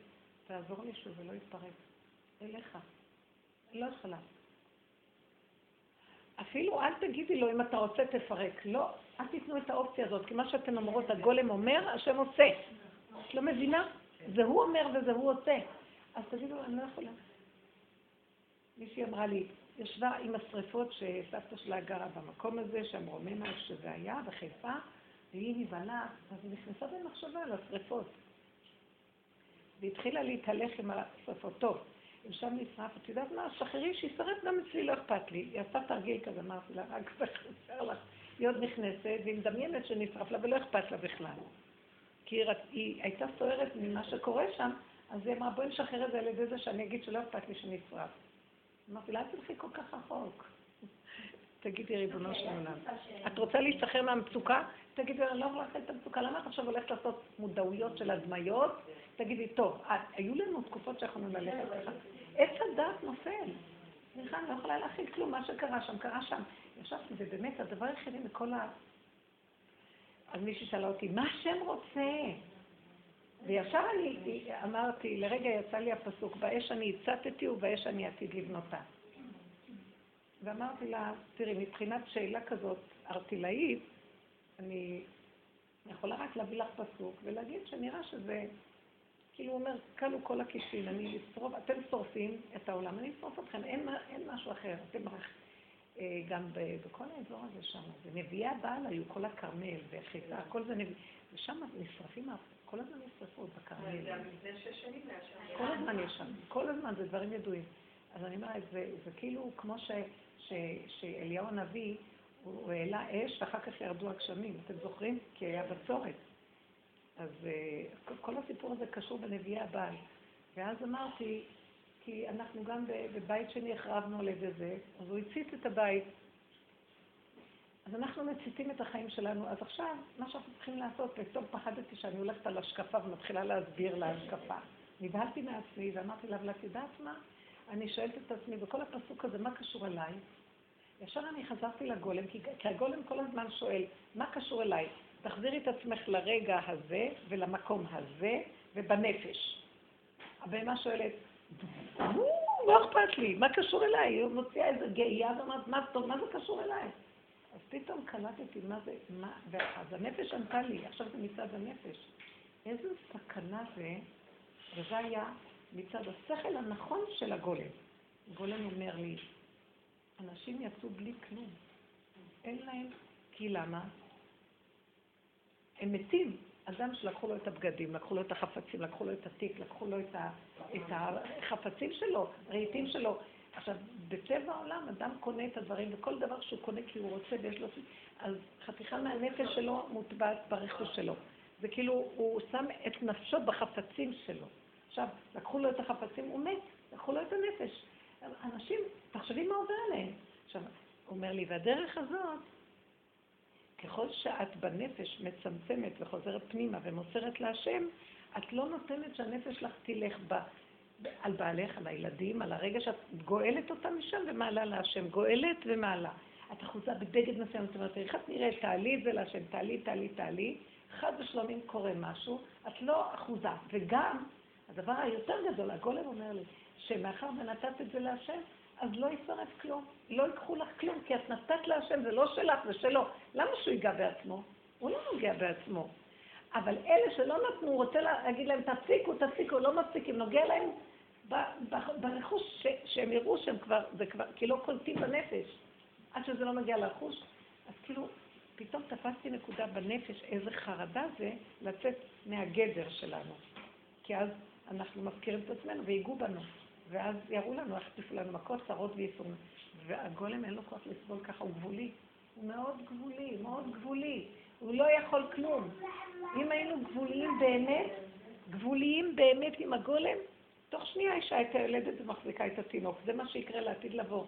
Speaker 1: תעזור לי שהוא ולא יתפרק. אליך. אני לא יכולה. אפילו אל תגידי לו, אם אתה רוצה, תפרק. לא, אל תיתנו את האופציה הזאת, כי מה שאתן אומרות, הגולם אומר, השם עושה. את לא מבינה? זה הוא אומר וזה הוא עושה. אז תגידו, אני לא יכולה. מישהי אמרה לי, ישבה עם השריפות שסבתא שלה גרה במקום הזה, שם רוממה, שזה היה, בחיפה, והיא נבהלה, אז היא נכנסה במחשבה על השריפות. והתחילה להתהלך עם השריפות. טוב, אם שם נשרף, את יודעת מה, שחררי שישרף גם אצלי, לא אכפת לי. היא עשתה תרגיל כזה, אמרתי לה, רק חסר לך. היא עוד נכנסת, והיא מדמיינת שנשרף לה, ולא אכפת לה בכלל. כי היא, היא הייתה סוערת ממה שקורה שם, אז היא אמרה, בואי נשחרר את זה על ידי זה שאני אגיד שלא אכפת לי שנשרף. אמרתי לה, אל תלכי כל כך רחוק. תגידי, ריבונו של עולם, את רוצה להשתחרר מהמצוקה? תגידי, אני לא יכולה להכין את המצוקה, למה את עכשיו הולכת לעשות מודעויות של הדמיות? תגידי, טוב, היו לנו תקופות שיכולנו ללכת ככה. עץ הדת נופל. סליחה, אני לא יכולה להכין כלום, מה שקרה שם, קרה שם. ישבתי, ובאמת, הדבר היחידי מכל ה... אז מישהי שאלה אותי, מה השם רוצה? וישר אני אמרתי, לרגע יצא לי הפסוק, באש אני הצטתי ובאש אני עתיד לבנותה. ואמרתי לה, תראי, מבחינת שאלה כזאת ארטילאית, אני יכולה רק להביא לך פסוק ולהגיד שנראה שזה, כאילו הוא אומר, כלו כל הכיסים, אני אשרוף, אתם שורפים את העולם, אני אשרוף אתכם, אין, אין משהו אחר. אתם אה, גם בכל האזור הזה שם, ונביאי הבעל היו כל הכרמל וחיפה, הכל זה נביא, ושם נשרפים כל הזמן יש שרפות בכרמל.
Speaker 2: זה.
Speaker 1: כל הזמן יש שם, כל הזמן, זה דברים ידועים. אז אני אומרת, זה, זה כאילו כמו ש, ש, שאליהו הנביא, הוא העלה אש ואחר כך ירדו הגשמים. אתם זוכרים? כי היה בצורת. אז uh, כל הסיפור הזה קשור בנביאי הבעל. ואז אמרתי, כי אנחנו גם בבית שני החרבנו על ידי זה, אז הוא הצית את הבית. אז אנחנו מציתים את החיים שלנו. אז עכשיו, מה שאנחנו צריכים לעשות, פתאום פחדתי שאני הולכת על השקפה ומתחילה להסביר לה השקפה. נבהלתי מעצמי ואמרתי לה, אבל את יודעת מה? אני שואלת את עצמי, בכל הפסוק הזה, מה קשור אליי? ישר אני חזרתי לגולם, כי, כי הגולם כל הזמן שואל, מה קשור אליי? תחזירי את עצמך לרגע הזה ולמקום הזה ובנפש. הבהמה שואלת, לא אכפת לי, מה קשור אליי? היא מוציאה איזה גאייה ואומרת, מה טוב, מה זה קשור אליי? אז פתאום קלטתי מה זה, מה, אז הנפש ענתה לי, עכשיו זה מצד הנפש. איזה סכנה זה, וזה היה מצד השכל הנכון של הגולם. הגולם אומר לי, אנשים יצאו בלי כלום. אין להם, כי למה? הם מתים. אדם שלקחו לו את הבגדים, לקחו לו את החפצים, לקחו לו את התיק, לקחו לו את, ה, את החפצים שלו, רהיטים שלו. עכשיו, בטבע העולם אדם קונה את הדברים, וכל דבר שהוא קונה כי הוא רוצה ויש לו... אז חתיכה מהנפש שלו מוטבעת ברכוש שלו. זה כאילו, הוא שם את נפשו בחפצים שלו. עכשיו, לקחו לו את החפצים, הוא מת, לקחו לו את הנפש. אנשים, תחשבי מה עובר עליהם. עכשיו, הוא אומר לי, והדרך הזאת, ככל שאת בנפש מצמצמת וחוזרת פנימה ומוסרת להשם, את לא נותנת שהנפש לך תלך ב, על בעלך, על הילדים, על הרגע שאת גואלת אותם משם ומעלה להשם. גואלת ומעלה. את אחוזה בבגד מסוים, זאת אומרת, איך את נראית, תעלי את זה להשם, תעלי, תעלי, תעלי. חד ושלום אם קורה משהו, את לא אחוזה. וגם, הדבר היותר גדול, הגולם אומר לי, שמאחר ונתת את זה להשם, אז לא ישרף כלום. לא ייקחו לך כלום, כי את נתת להשם, זה לא שלך, זה שלו. למה שהוא ייגע בעצמו? הוא לא נוגע בעצמו. אבל אלה שלא נתנו, הוא רוצה להגיד להם, תפסיקו, תפסיקו, לא מפסיקים, נוגע להם ברכוש, ש, שהם יראו שהם כבר, זה כבר, כי לא קולטים בנפש. עד שזה לא מגיע לרכוש, אז כאילו, פתאום תפסתי נקודה בנפש, איזה חרדה זה לצאת מהגדר שלנו. כי אז אנחנו מפקירים את עצמנו ויגעו בנו. ואז יראו לנו, יחטיפו לנו מכות, צרות וייסורים. והגולם אין לו כוח לסבול ככה, הוא גבולי. הוא מאוד גבולי, מאוד גבולי. הוא לא יכול כלום. אם היינו גבוליים באמת, גבוליים באמת עם הגולם, תוך שנייה אישה הייתה יולדת ומחזיקה את התינוק. זה מה שיקרה לעתיד לבוא.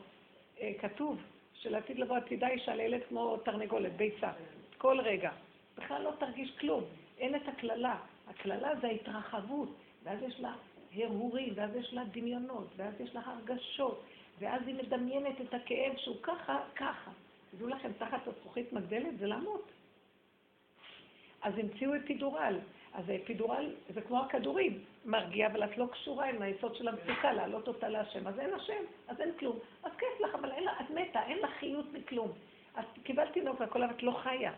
Speaker 1: אה, כתוב שלעתיד לבוא עתידה אישה לילד כמו תרנגולת, ביצה. כל רגע. בכלל לא תרגיש כלום. אין את הקללה. הקללה זה ההתרחבות, ואז יש לה הרהורים, ואז יש לה דמיונות, ואז יש לה הרגשות, ואז היא מדמיינת את הכאב שהוא ככה, ככה. תדעו לכם, תחת הזכוכית מגדלת זה למות. אז המציאו אפידורל. אז האפידורל זה כמו הכדורים, מרגיע, אבל את לא קשורה עם היסוד של המצוקה, להעלות אותה להשם. אז אין השם, אז אין כלום. אז כיף לך, אבל אין לה, את מתה, אין לך חיות מכלום. את קיבלת תינוק והכל, אבל את לא חיה.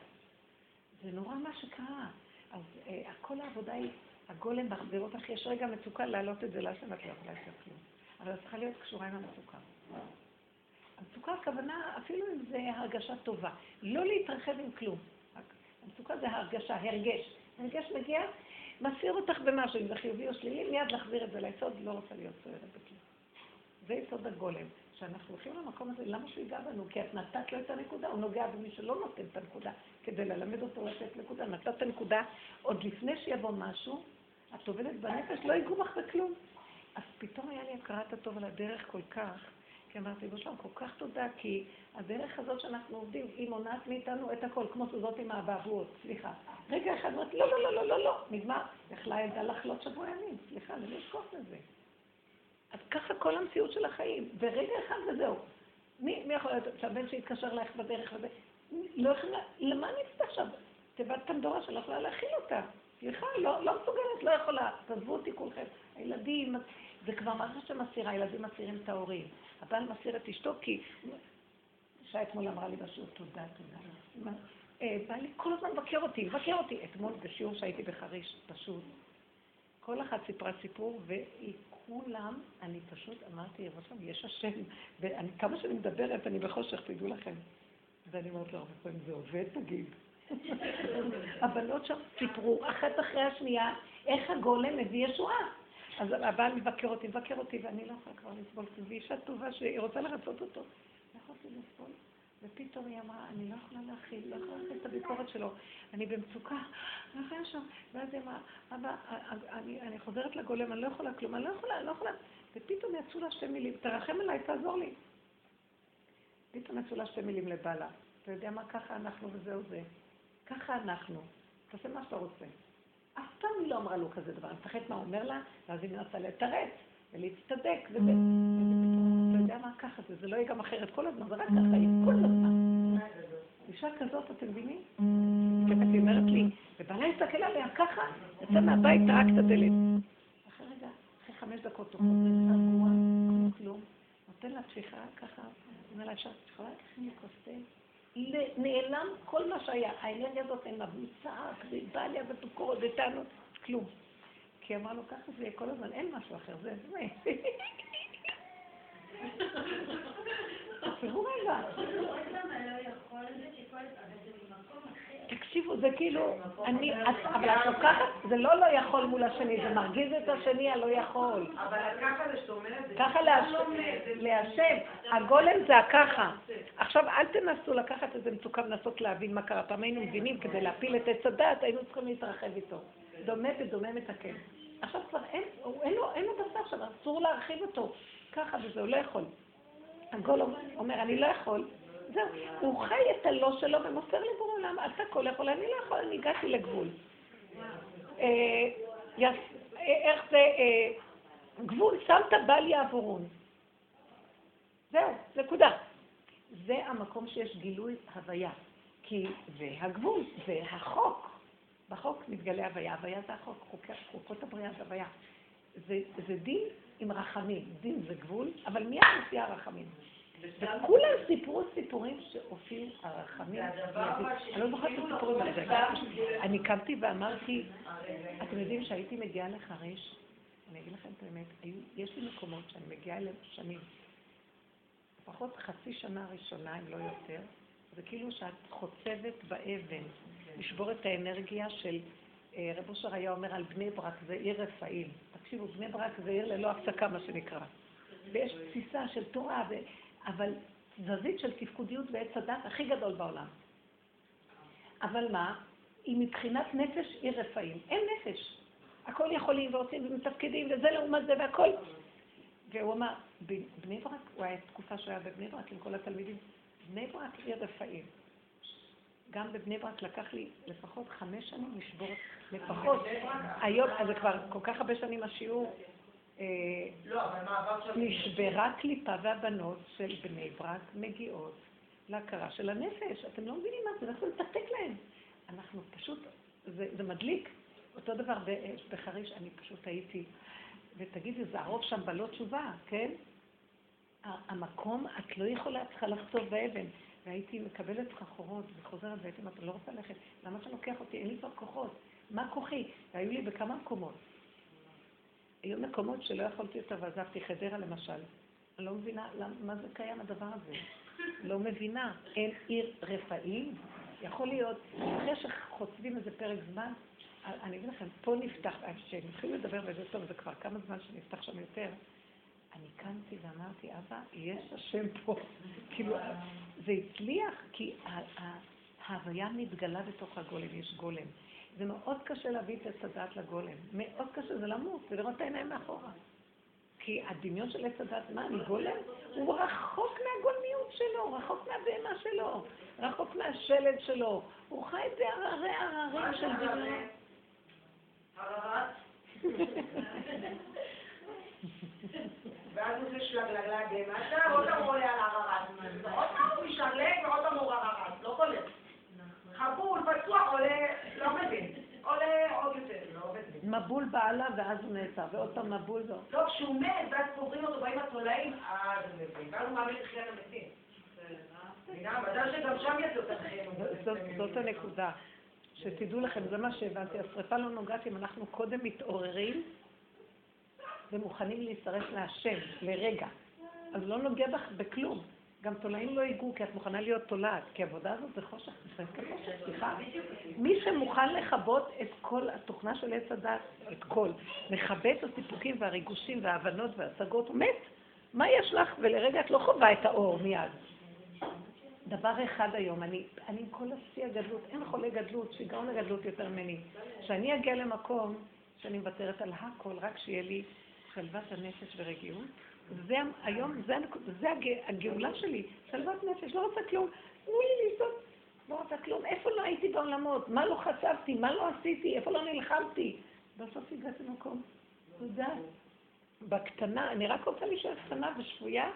Speaker 1: זה נורא מה שקרה. אז אה, כל העבודה היא הגולם מחזיר אותך, יש רגע מצוקה להעלות את זה להשם, את לא יכולה לעשות כלום. אבל את צריכה להיות קשורה עם המצוקה. המצוקה הכוונה, אפילו אם זה הרגשה טובה, לא להתרחב עם כלום. המצוקה זה הרגשה, הרגש. הרגש מגיע, מסיר אותך במשהו, אם זה חיובי או שלילי, מיד להחזיר את זה ליסוד, לא רוצה להיות סוערת בכלום. זה יסוד הגולם. כשאנחנו הולכים למקום הזה, למה שהוא ייגע בנו? כי את נתת לו את הנקודה, הוא נוגע במי שלא נותן את הנקודה, כדי ללמד אותו לתת נקודה. נתת את הנקודה, עוד לפני שיבוא משהו, את עובדת בנפש, לא ייגעו בך בכלום. אז פתאום היה לי הכרת הטוב על הדרך כל כך, כי אמרתי, בשלום, כל כך תודה, כי הדרך הזאת שאנחנו עובדים, היא מונעת מאיתנו את הכל, כמו שזאת עם האבעבועות, סליחה. רגע אחד אמרתי, לא, לא, לא, לא, לא, לא, נגמר. יכלה ילדה לחלות שבוע ימים, סליחה, למי יש כוח לזה? אז ככה כל המציאות של החיים, ברגע אחד וזהו. מי, מי יכול להיות שהבן שיתקשר אלייך בדרך וזה, לא יכולה, למה אני אצטרך עכשיו? תיבת פנדורה שלא יכולה להכיל אותה. סליחה, לא, לא מסוגלת, לא יכולה. תעזבו אותי כולכם. הילדים, זה כבר מערכת שמסירה, הילדים מסירים את ההורים. הבעל מסיר את אשתו כי... אישה אתמול אמרה לי בשיעור, תודה, תודה. אה, בא לי כל הזמן לבקר אותי, לבקר אותי. אתמול בשיעור שהייתי בחריש, פשוט. כל אחת סיפרה סיפור, וכולם, אני פשוט אמרתי, רבותיי, יש השם. וכמה שאני מדברת, אני בחושך, תדעו לכם. ואני אומרת לו הרבה פעמים, זה עובד, תגיד. הבנות שם סיפרו, אחת אחרי השנייה, איך הגולם מביא ישועה. אז הבעל מבקר אותי, מבקר אותי, ואני לא יכולה כבר לסבול, כי זו אישה טובה שהיא רוצה לרצות אותו. לא יכולתי לסבול. ופתאום היא אמרה, אני לא יכולה להכיל, לא יכולה להכיל את הביקורת שלו, אני במצוקה, לא שם. ואז היא אמרה, אבא, אני, אני חוזרת לגולם, אני לא יכולה כלום, אני לא יכולה, אני לא יכולה. ופתאום יצאו לה שתי מילים, תרחם עליי, תעזור לי. פתאום יצאו לה שתי מילים לבעלה. אתה יודע מה, ככה אנחנו וזהו זה. ככה אנחנו. תעשה מה שאתה רוצה. אף פעם היא לא אמרה לו כזה דבר. אני מפחדת מה הוא אומר לה, ואז היא מנסה לתרץ ולהצטדק, וזה. אתה יודע מה, ככה זה, זה לא יהיה גם אחרת כל הזמן, זה רק ככה, כל הזמן. אישה כזאת, אתם מבינים? היא אומרת לי, ובעלה הסתכל עליה ככה, יצא מהבית, טרק את הדלת. אחרי רגע, אחרי חמש דקות הוא חוזר, רגוע, כמו כלום, נותן לה תפיחה ככה, אומר לה, אפשר, את יכולה לקחת לי כוס תה? נעלם כל מה שהיה. האנרגיה הזאת אין לה, צעק, ובא עליה בתוקרות, וטענות. כלום. כי אמרה לו, ככה זה כל הזמן, אין משהו אחר, זה זה. תראו רגע. תקשיבו, זה כאילו, אני, אבל את לוקחת, זה לא לא יכול מול השני, זה מרגיז את השני הלא יכול.
Speaker 4: אבל ככה זה שאת אומרת, זה
Speaker 1: ככה להשם, הגולם זה הככה. עכשיו, אל תנסו לקחת איזה מצוקה ולנסות להבין מה קרה. פעם היינו מבינים, כדי להפיל את עץ הדעת, היינו צריכים להתרחב איתו. דומה ודומה מתקן. עכשיו כבר אין, אין לו, בשר עכשיו, אסור להרחיב אותו. ככה וזהו, לא יכול. הגולם אומר, אני לא יכול. זהו, הוא חי את הלא שלו ומוסר לי בורא עולם, אתה כל יכול, אני לא יכול, אני הגעתי לגבול. אה, איך זה, אה, גבול, שמת בל יעבורון. זהו, נקודה. זה המקום שיש גילוי הוויה. כי זה הגבול, זה החוק. בחוק מתגלה הוויה, הוויה זה החוק, חוקות הבריאה זה הוויה. זה, זה דין עם רחמים, דין זה גבול, אבל מיד מופיע הרחמים. וכולם סיפרו סיפורים שהופיעו הרחמים. אני לא זוכרת את הסיפורים האלה. אני קמתי ואמרתי, אתם יודעים שהייתי מגיעה לחריש, אני אגיד לכם את האמת, יש לי מקומות שאני מגיעה אליהם שנים, לפחות חצי שנה ראשונה, אם לא יותר, זה כאילו שאת חוצבת באבן, לשבור את האנרגיה של, אה, רב אושר היה אומר על בני ברק, זה עיר רפאים. תקשיבו, בני ברק זה עיר ללא הפסקה, מה שנקרא. ויש תסיסה של תורה, ו... אבל תזזית של תפקודיות ועץ הדת הכי גדול בעולם. אבל מה? היא מבחינת נפש עיר רפאים. אין נפש. הכל יכולים ועושים ומתפקדים, וזה לעומת זה והכל. והוא אמר, בני ברק, הוא היה תקופה שהוא היה בבני ברק עם כל התלמידים, בני ברק עיר רפאים. גם בבני ברק לקח לי לפחות חמש שנים לשבור, לפחות. היום, אז זה כבר כל כך הרבה שנים השיעור. אה,
Speaker 4: לא,
Speaker 1: נשברה קליפה והבנות של בני ברק מגיעות להכרה של הנפש. אתם לא מבינים מה זה, אנחנו נתקתק להם. אנחנו פשוט, זה, זה מדליק. אותו דבר בחריש, אני פשוט הייתי, ותגידי, זה הרוב שם בלא תשובה, כן? המקום, את לא יכולה, צריכה לחצוב באבן. והייתי מקבלת סחרחורות וחוזרת והייתי אומרת, אני לא רוצה ללכת, למה אתה לוקח אותי? אין לי כבר כוחות. מה כוחי? והיו לי בכמה מקומות. היו מקומות שלא יכולתי יותר ועזבתי, חדרה למשל. אני לא מבינה מה זה קיים הדבר הזה. לא מבינה. אין עיר רפאים? יכול להיות, אחרי שחוצבים איזה פרק זמן, אני אגיד לכם, פה נפתח, כשהם התחילו לדבר וזה טוב, זה כבר כמה זמן שנפתח שם יותר, אני קמתי ואמרתי, אבא, יש השם פה. כאילו, זה הצליח, כי ההוויה מתגלה בתוך הגולם, יש גולם. זה מאוד קשה להביא את עץ הדעת לגולם. מאוד קשה, זה למות, זה לראות את העיניים מאחורה. כי הדמיון של עץ הדעת, מה, אני גולם? הוא רחוק מהגולמיות שלו, רחוק מהבהמה שלו, רחוק מהשלד שלו. הוא חי בהררי הררים של דמיון.
Speaker 4: הררת? ואז הוא עושה שלגלגלג למטה, ועוד פעם הוא עולה על הררת. ועוד פעם הוא משלג, ועוד פעם הוא הררת. לא קולט. חבול, פצוע, עולה, לא מבין. עולה עוד יותר, לא מבין.
Speaker 1: מבול בעלה ואז הוא נעצר, ועוד פעם מבול ועוד.
Speaker 4: לא, כשהוא מת, ואז קוברים אותו, באים התולעים, אז הוא מבין. ואז הוא מאמין לתחיית המתים.
Speaker 1: זאת הנקודה. שתדעו לכם, זה מה שהבנתי, השרפה לא נוגעת אם אנחנו קודם מתעוררים ומוכנים להצטרף להשם לרגע. אז לא נוגע בך בכלום. גם תולעים לא ייגעו, כי את מוכנה להיות תולעת, כי העבודה הזאת זה חושך, זה חושך, סליחה. מי שמוכן לכבות את כל התוכנה של עץ הדת, את כל, מכבה את הסיפוקים והריגושים וההבנות וההשגות, הוא מת. מה יש לך? ולרגע את לא חווה את האור מיד. דבר אחד היום, אני, אני עם כל השיא הגדלות, אין חולה גדלות, שיגעון הגדלות יותר ממני. שאני אגיע למקום שאני מוותרת על הכל, רק שיהיה לי שלוות הנפש ורגיעות. זה היום, זה, זה הגאולה שלי, שלוות נפש, לא רוצה כלום. תנו לי לעשות, לא רוצה כלום. איפה לא הייתי בעולמות? מה לא חשבתי? מה לא עשיתי? איפה לא נלחמתי? בסוף הגעתי למקום. תודה. בקטנה, אני רק רוצה להישאר קטנה ושפויה,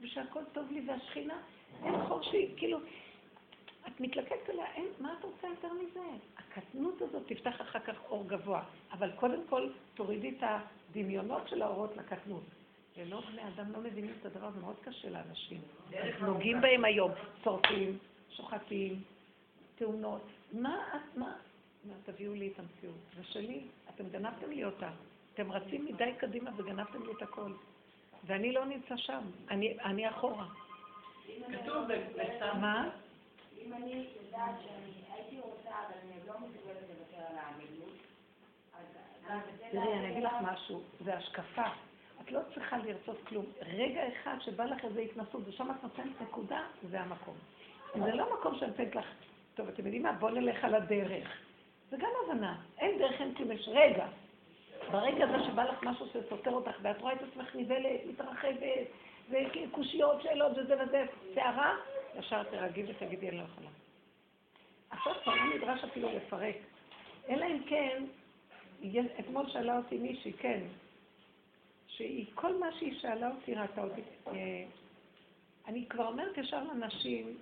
Speaker 1: ושהכל טוב לי והשכינה, אין חורשי, כאילו, את מתלקקת עליה, אין, מה את רוצה יותר מזה? הקטנות הזאת תפתח אחר כך אור גבוה, אבל קודם כל תורידי את הדמיונות של האורות לקטנות. ולא בני אדם לא מבינים את הדבר, זה מאוד קשה לאנשים. נוגעים בהם היום, צורפים, שוחטים, תאונות. מה את, מה? תביאו לי את המציאות. זה שלי, אתם גנבתם לי אותה. אתם רצים מדי קדימה וגנבתם לי את הכל. ואני לא נמצא שם, אני, אני אחורה.
Speaker 3: כתוב בסתם.
Speaker 1: מה?
Speaker 4: אם אני יודעת שאני הייתי רוצה, אבל אני לא מסוגלת לוותר על העמידות, אז...
Speaker 1: תראי, אני אגיד לך משהו, זה השקפה. את לא צריכה לרצות כלום. רגע אחד שבא לך איזה התנסות, ושם את נותנת נקודה, זה המקום. זה לא מקום שאני נותנת לך, טוב, אתם יודעים מה? בואו נלך על הדרך. זה גם הבנה. אין דרך, אין כלום, יש רגע. ברגע הזה שבא לך משהו שסותר אותך, ואת רואה את עצמך נבלת, מתרחבת, וקושיות, שאלות וזה וזה, שערה, ישר תרגי ותגידי, אני לא יכולה. עכשיו כבר לא נדרש אפילו לפרק. אלא אם כן, אתמול שאלה אותי מישהי, כן, שהיא, כל מה שהיא שאלה אותי ראתה אותי. אה, אני כבר אומרת ישר לנשים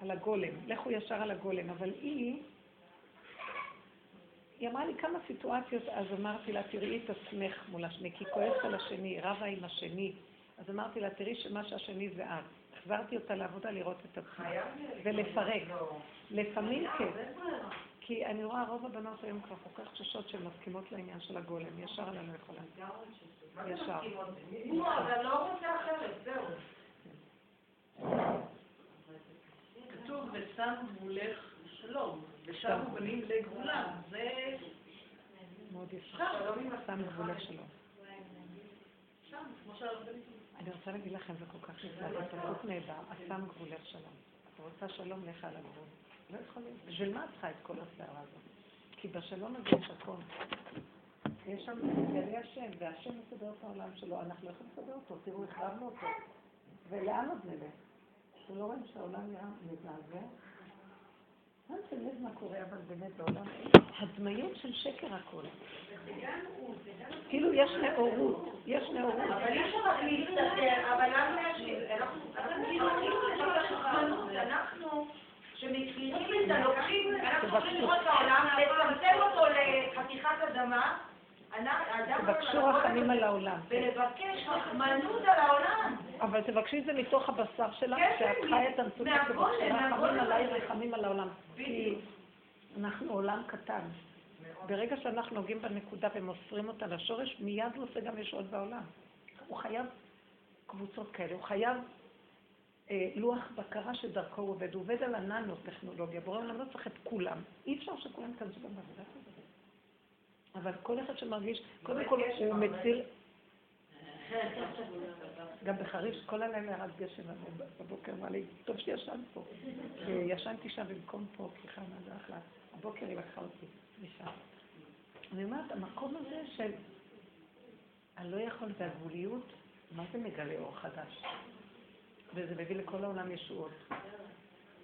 Speaker 1: על הגולם, לכו ישר על הגולם, אבל היא, היא אמרה לי כמה סיטואציות, אז אמרתי לה, תראי את עצמך מול השני, כי כועסת על השני, רבה עם השני. אז אמרתי לה, תראי שמה שהשני זה את. החזרתי אותה לעבודה לראות את עצמי, ולפרק. לפעמים כן. כי אני רואה רוב הבנות היום כבר כל כך חששות שהן מסכימות לעניין של הגולם, ישר אני לא יכולה. ישר.
Speaker 4: אבל לא רוצה אחרת, זהו.
Speaker 3: כתוב ושם גבולך שלום, ושם בנים לגבולם. זה
Speaker 1: מאוד יפה. שם גבולך שלום. אני רוצה להגיד לכם, זה כל כך נפלא, זה פסוק נהדר, השם גבולך שלום. אתה רוצה שלום, לך על הגבול. לא יכולים. בשביל מה את צריכה את כל הסערה הזאת? כי בשלום הזה יש הכל. יש שם גלי השם, והשם מסדר את העולם שלו, אנחנו לא יכולים לסדר אותו, תראו, החרבנו אותו. ולאן עוד נלך? אתם לא רואים שהעולם נראה מזעזע? שמתם לב מה קורה, אבל באמת בעולם הדמיות של שקר הכל. כאילו יש נאורות, יש נאורות.
Speaker 4: אבל אי אפשר להסתכל, אבל למה להשאיר? אנחנו כאילו אנחנו את הלוקחים, אנחנו יכולים לראות את העולם, לצמצם אותו לחתיכת אדמה,
Speaker 1: תבקשו רחמים על העולם.
Speaker 4: ולבקש רחמנות על העולם.
Speaker 1: אבל תבקשי את זה מתוך הבשר שלך,
Speaker 4: כן,
Speaker 1: שאת
Speaker 4: כן,
Speaker 1: חיה את המציאות,
Speaker 4: מהגולם,
Speaker 1: תבקשי רחמים. עליי, רחמים על העולם. כי אנחנו עולם קטן. ברגע שאנחנו נוגעים בנקודה ומוסרים אותה לשורש, מיד הוא עושה גם ישועות בעולם. הוא חייב קבוצות כאלה, הוא חייב לוח בקרה שדרכו הוא עובד. הוא עובד על הננו-טכנולוגיה. בורא עולם לא צריך את כולם. אי אפשר שכולם ייכנסו גם בעבודה כזאת. אבל כל אחד שמרגיש, קודם כל הוא מציל... גם בחריש, כל הלילה ירד גשם בבוקר, אמר לי, טוב שישנת פה. ישנתי שם במקום פה, כי חנה זה אחלה. הבוקר היא לקחה אותי משם. אני אומרת, המקום הזה של הלא יכול והגבוליות, מה זה מגלה אור חדש? וזה מביא לכל העולם ישועות.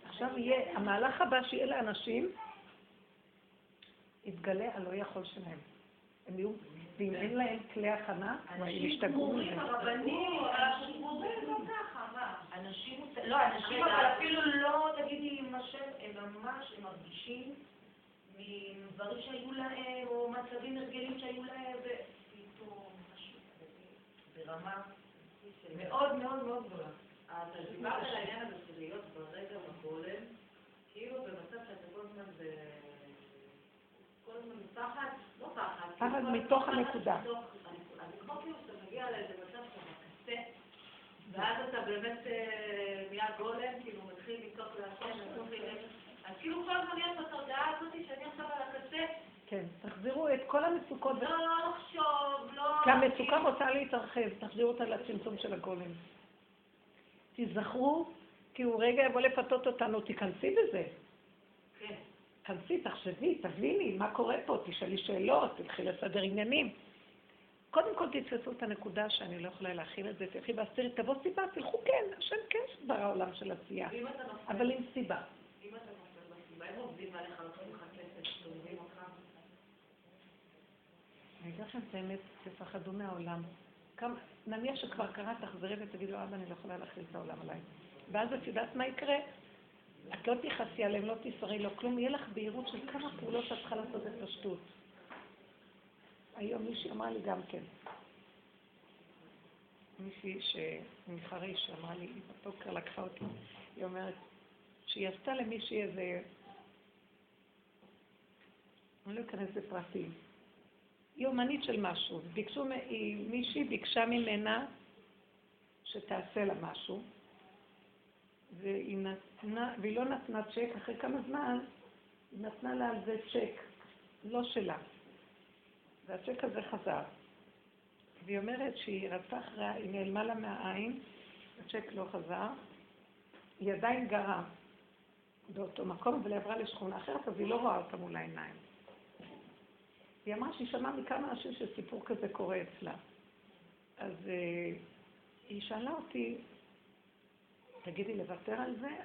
Speaker 1: עכשיו יהיה, המהלך הבא שיהיה לאנשים, יתגלה הלא יכול שלהם. הם יהיו, ואם אין להם כלי הכנה, הם ישתגעו מזה.
Speaker 4: רבנים, אנחנו גמורים לא ככה, מה? אנשים, לא, אנשים אבל אפילו לא, תגידי, מה שהם, הם ממש, הם מרגישים מדברים שהיו להם, או מצבים הרגלים שהיו להם, ופתאום משהו ברמה מאוד מאוד מאוד גדולה.
Speaker 2: אז דיברת על העניין הזה של להיות ברגע בגולם, כאילו במצב שאתה כל הזמן ב... כל הזמן בפחד, לא פחד.
Speaker 1: פחד
Speaker 2: כאילו
Speaker 1: מתוך הנקודה.
Speaker 2: אז כמו כאילו שאתה מגיע לאיזה מצב שאתה בקצה, ואז אתה באמת אה, נהיה גולם, כאילו מתחיל לצעוק להשם, אז כאילו כל הזמן יש בתודעה הזאת שאני עכשיו על הקצה,
Speaker 1: כן, תחזירו את כל המצוקות,
Speaker 2: לא לא לחשוב, לא...
Speaker 1: כי המצוקה רוצה להתרחב, תחזירו אותה לצמצום של הגולם. תיזכרו, כי הוא רגע יבוא לפתות אותנו, תיכנסי בזה.
Speaker 2: כן.
Speaker 1: כנסי, תחשבי, תביני מה קורה פה, תשאלי שאלות, תתחיל לסדר עניינים. קודם כל תתפסו את הנקודה שאני לא יכולה להכיל את זה, תלכי בעשירית, תבוא סיבה, תלכו כן, השם כן שבר העולם של עשייה, אבל עם סיבה.
Speaker 2: אם אתה נופל בסיבה, הם עובדים עליך, לוקחים לך כסף, תורמים אותך.
Speaker 1: אני אגיד לכם את האמת, תפחדו מהעולם. כמה, נניח שכבר קרה, תחזרי ותגידי לו, אבא, אני לא יכולה להכריז את העולם עליי. ואז את יודעת מה יקרה? את לא תכעסי עליהם, לא תסערי, לא כלום, יהיה לך בהירות של כמה פעולות את צריכה לעשות בפשטות. היום מישהי אמרה לי גם כן. מישהי מחריש אמרה לי, בבוקר לקחה אותי, היא אומרת שהיא עשתה למישהי איזה אני לא אכנס לפרטים. היא אומנית של משהו. ביקשו, מישהי ביקשה ממנה שתעשה לה משהו, והיא, נתנה, והיא לא נתנה צ'ק, אחרי כמה זמן היא נתנה לה על זה צ'ק, לא שלה. והצ'ק הזה חזר. והיא אומרת שהיא רצה אחריה, היא נעלמה לה מהעין, הצ'ק לא חזר, היא עדיין גרה באותו מקום, אבל היא עברה לשכונה אחרת, אז היא לא רואה אותה מול העיניים. היא אמרה שהיא שמעה מכמה אנשים שסיפור כזה קורה אצלה. אז uh, היא שאלה אותי, תגידי, לוותר על זה,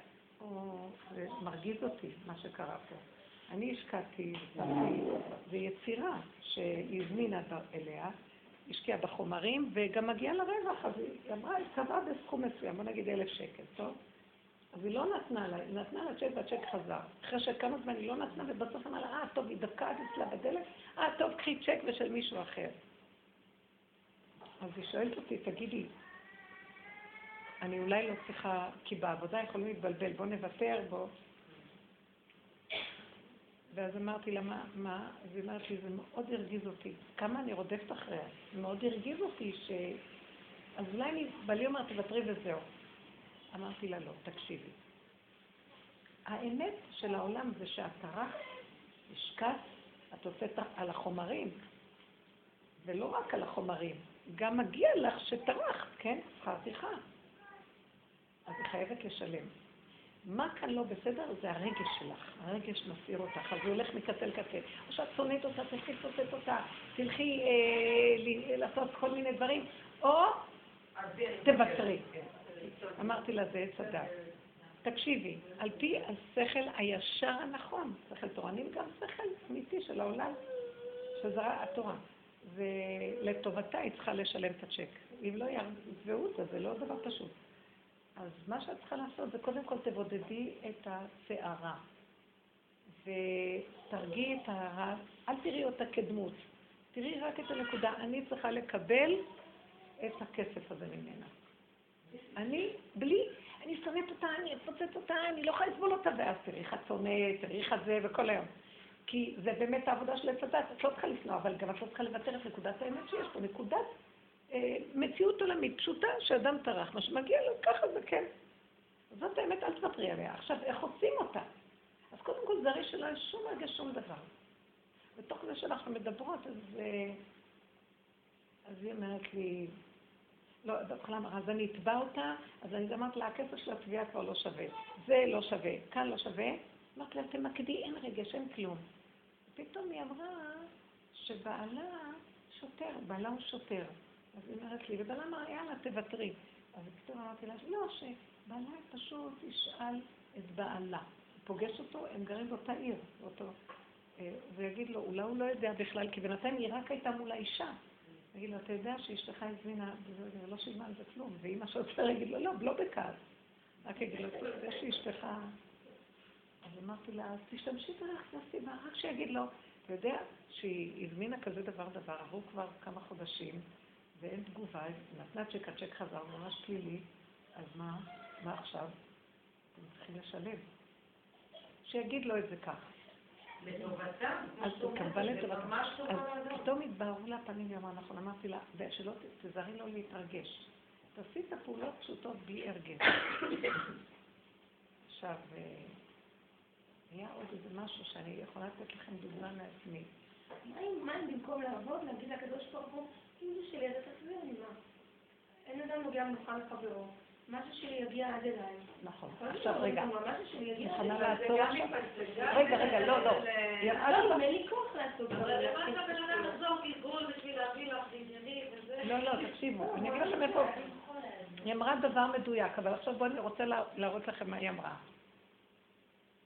Speaker 1: או זה מרגיז אותי, מה שקרה פה. אני השקעתי, זה יצירה שהיא הזמינה אליה, השקיעה בחומרים, וגם מגיעה לרווח, אז היא אמרה, היא קבעה בסכום מסוים, בוא נגיד אלף שקל, טוב? אז היא לא נתנה לה, היא נתנה לה צ'ק והצ'ק חזר. אחרי שכמה זמן היא לא נתנה, ובסוף אמרה לה, אה, טוב, היא עד אצלה בדלת, אה, טוב, קחי צ'ק ושל מישהו אחר. אז היא שואלת אותי, תגידי, אני אולי לא צריכה, כי בעבודה יכולים להתבלבל, בוא נוותר, בוא. ואז אמרתי לה, מה, מה? אז היא אמרת לי, זה מאוד הרגיז אותי. כמה אני רודפת אחריה. זה מאוד הרגיז אותי ש... אז אולי אני, בעלי אומר, תוותרי וזהו. אמרתי לה, לא, תקשיבי. האמת של העולם זה שאת טרחת, השקעת, את עושה על החומרים, ולא רק על החומרים, גם מגיע לך שטרחת, כן? שכר טרחה. אז היא חייבת לשלם. מה כאן לא בסדר זה הרגש שלך, הרגש מסעיר אותך, אז הוא הולך מקצה לקצה. או שאת שונאת אותה, תלכי לצטט אותה, תלכי אה, לעשות כל מיני דברים, או תוותרי. אמרתי לה, זה עץ הדת. תקשיבי, על פי השכל הישר הנכון, שכל תורני וגם שכל אמיתי של העולם, שזה התורה. ולטובתה היא צריכה לשלם את הצ'ק. אם לא יעזבו אותה, זה לא דבר פשוט. אז מה שאת צריכה לעשות זה קודם כל תבודדי את הסערה. ותרגיעי את ההרה, אל תראי אותה כדמות. תראי רק את הנקודה, אני צריכה לקבל את הכסף הזה ממנה. אני, בלי, אני שונאת אותה, אני אפוצץ אותה, אני לא יכולה לסבול אותה, ואז תראי איך את שונאת, תראי איך את זה, וכל היום. כי זה באמת העבודה של עץ הדת, את לא צריכה לשנוא, אבל גם את לא צריכה לוותר את נקודת האמת שיש פה, נקודת אה, מציאות עולמית פשוטה שאדם טרח, מה שמגיע לו, ככה זה כן. זאת האמת, אל תוותרי עליה. עכשיו, איך עושים אותה? אז קודם כל זה הרי שלא יש שום רגע, שום דבר. בתוך זה שאנחנו מדברות, אז, אה, אז היא אומרת לי, לא, בהתחלה אמרה, אז אני אתבע אותה, אז אני אמרתי לה, הכסף של התביעה כבר לא שווה. זה לא שווה, כאן לא שווה. אמרתי לה, תמקדי, אין רגש, אין כלום. פתאום היא אמרה שבעלה שוטר, בעלה הוא שוטר. אז היא אומרת לי, ובעלה אמר, יאללה, תוותרי. אז פתאום אמרתי לה, לא, שבעלה פשוט ישאל את בעלה. הוא פוגש אותו, הם גרים באותה עיר, באותו... אה, ויגיד לו, אולי הוא לא יודע בכלל, כי בינתיים היא רק הייתה מול האישה. יגיד לו, אתה יודע שאשתך הזמינה, ולא שילמה על זה כלום, ואמא שעוצר יגיד לו, לא, לא בכעס. רק יגיד לו, זה שאשתך... אז אמרתי לה, אז תשתמשי דרך הסיבה, רק שיגיד לו, אתה יודע שהיא הזמינה כזה דבר דבר, עברו כבר כמה חודשים, ואין תגובה, נתנה צ'ק, הצ'ק חזר, ממש פלילי, אז מה, מה עכשיו? אתם צריכים לשלם. שיגיד לו את זה ככה.
Speaker 4: לטובתם,
Speaker 1: אז. אז פתאום התבהרו לה פנים ואמרה, נכון, אמרתי לה, ושלא תזהרי לו להתרגש. תעשי את הפעולות פשוטות בלי הרגש. עכשיו, אה, היה עוד איזה משהו שאני יכולה לתת לכם דוגמה מעצמי.
Speaker 2: מה אם במקום לעבוד, להגיד לקדוש ברוך הוא, אם זה שלי, אז תחזיר לי מה. אין אדם נוגע מנוחה לחברו. משהו שלי יגיע עד אליי.
Speaker 1: נכון. עכשיו רגע.
Speaker 2: משהו שלי יגיע עד אליי.
Speaker 1: רגע, רגע, לא, לא.
Speaker 2: לא, אין לי כוח לעשות דברים.
Speaker 1: לא, לא, תקשיבו, אני אגיד לכם איפה... היא אמרה דבר מדויק, אבל עכשיו בואו אני רוצה להראות לכם מה היא אמרה.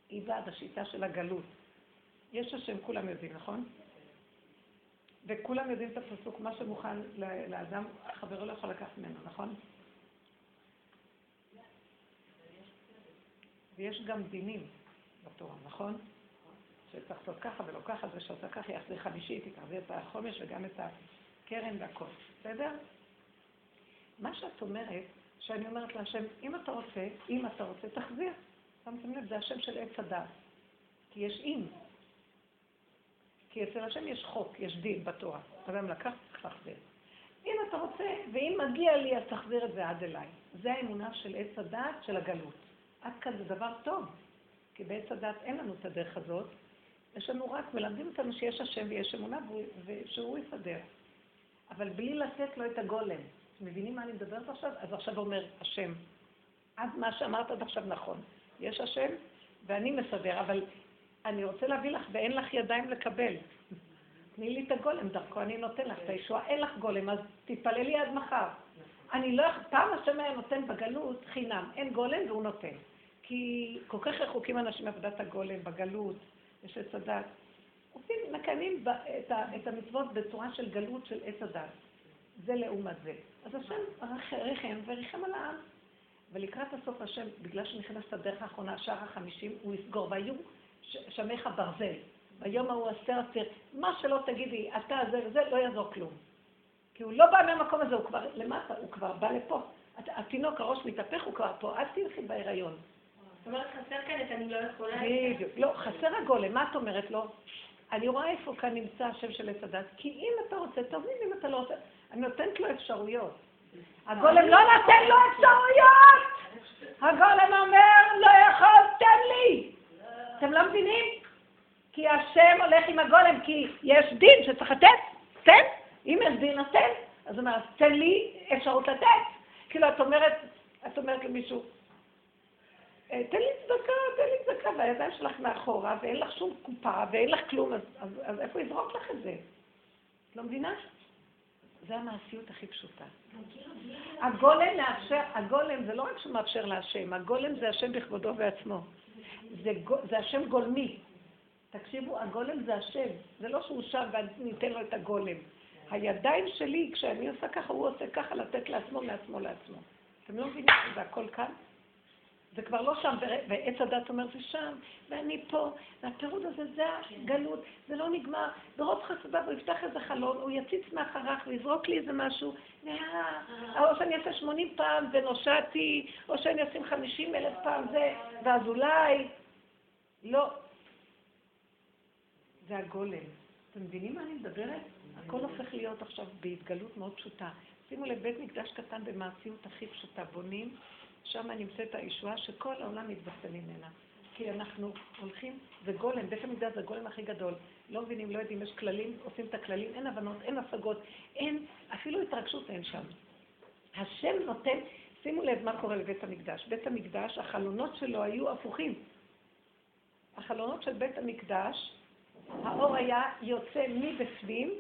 Speaker 1: היא בעד השיטה של הגלות. יש השם, כולם יודעים, נכון? וכולם יודעים את הפסוק, מה שמוכן לאדם, חברו לא יכול לקחת ממנו, נכון? ויש גם דינים בתורה, נכון? שצריך לעשות ככה ולא ככה, זה שעושה ככה יחזיר חמישית, תחזיר את החומש וגם את הקרן והכל, בסדר? מה שאת אומרת, שאני אומרת להשם, אם אתה רוצה, אם אתה רוצה, תחזיר. שמתם לב, זה השם של עץ הדת. כי יש אם. כי אצל השם יש חוק, יש דין בתורה. אדם לקח, צריך להחזיר. אם אתה רוצה, ואם מגיע לי, אז תחזיר את זה עד אליי. זה האמונה של עץ הדעת של הגלות. עד כאן זה דבר טוב, כי בעץ הדעת אין לנו את הדרך הזאת. יש לנו רק, מלמדים אותנו שיש השם ויש אמונה ושהוא יסדר. אבל בלי לתת לו את הגולם. אתם מבינים מה אני מדברת עכשיו? אז עכשיו אומר השם. עד מה שאמרת עד עכשיו נכון. יש השם ואני מסדר, אבל אני רוצה להביא לך ואין לך ידיים לקבל. תני לי את הגולם, דרכו אני נותן לך את הישועה, אין לך גולם, אז תתפללי עד מחר. אני לא, פעם השם היה נותן בגלות חינם, אין גולם והוא נותן. כי כל כך רחוקים אנשים מעבודת הגולם, בגלות, יש עץ הדת. עושים, מקיימים את, המצוות בצורה של גלות של עץ הדת. זה לעומת זה. אז השם ריחם וריחם על העם. ולקראת הסוף השם, בגלל שנכנס את הדרך האחרונה, שער החמישים, הוא יסגור, והיו שמך ברזל. ביום ההוא עשר עשיר, מה שלא תגידי, אתה זה וזה, לא יעזור כלום. כי הוא לא בא מהמקום הזה, הוא כבר למטה, הוא כבר בא לפה. התינוק, הראש מתהפך, הוא כבר פה, אל תלכי בהיריון.
Speaker 2: זאת אומרת, חסר כאן את אני לא יכולה...
Speaker 1: בדיוק. לא, חסר הגולם, מה את אומרת לו? אני רואה איפה כאן נמצא השם של עץ הדת, כי אם אתה רוצה, תבין אם אתה לא רוצה, אני נותנת לו אפשרויות. הגולם לא נותן לו אפשרויות! הגולם אומר, לא יכול, תן לי! אתם לא מבינים? כי השם הולך עם הגולם, כי יש דין שצריך לתת, תן. אם יש דין, אז תן. אז הוא אומר, תן לי אפשרות לתת. כאילו, את אומרת, את אומרת למישהו, אה, תן לי צדקה, תן לי צדקה, והידיים שלך מאחורה, ואין לך שום קופה, ואין לך כלום, אז, אז, אז איפה יזרוק לך את זה? את לא מבינה? זה המעשיות הכי פשוטה. הגולם מאפשר, הגולם זה לא רק שהוא מאפשר להשם, הגולם זה השם בכבודו ועצמו. זה, זה השם גולמי. תקשיבו, הגולם זה השם. זה לא שהוא שם ואני ניתן לו את הגולם. הידיים שלי, כשאני עושה ככה, הוא עושה ככה, לתת לעצמו, מעצמו לעצמו. אתם לא מבינים שזה הכל כאן? זה כבר לא שם, ועץ הדת אומר זה שם, ואני פה, והפירוד הזה זה הגלות, זה לא נגמר. ברוב חסדיו הוא יפתח איזה חלון, הוא יציץ מאחריך ויזרוק לי איזה משהו, או שאני אעשה שמונים פעם ונושעתי, או שאני אשים חמישים אלף פעם זה, ואז אולי, לא. זה הגולם. אתם מבינים מה אני מדברת? הכל הופך להיות עכשיו בהתגלות מאוד פשוטה. שימו לב, בית מקדש קטן במעשיות הכי פשוטה, בונים שם נמצאת הישועה שכל העולם מתבשם ממנה. כי אנחנו הולכים, זה גולם, בית המקדש זה הגולם הכי גדול. לא מבינים, לא יודעים, יש כללים, עושים את הכללים, אין הבנות, אין השגות, אין, אפילו התרגשות אין שם. השם נותן, שימו לב מה קורה לבית המקדש. בית המקדש, החלונות שלו היו הפוכים. החלונות של בית המקדש, האור היה יוצא מבפנים,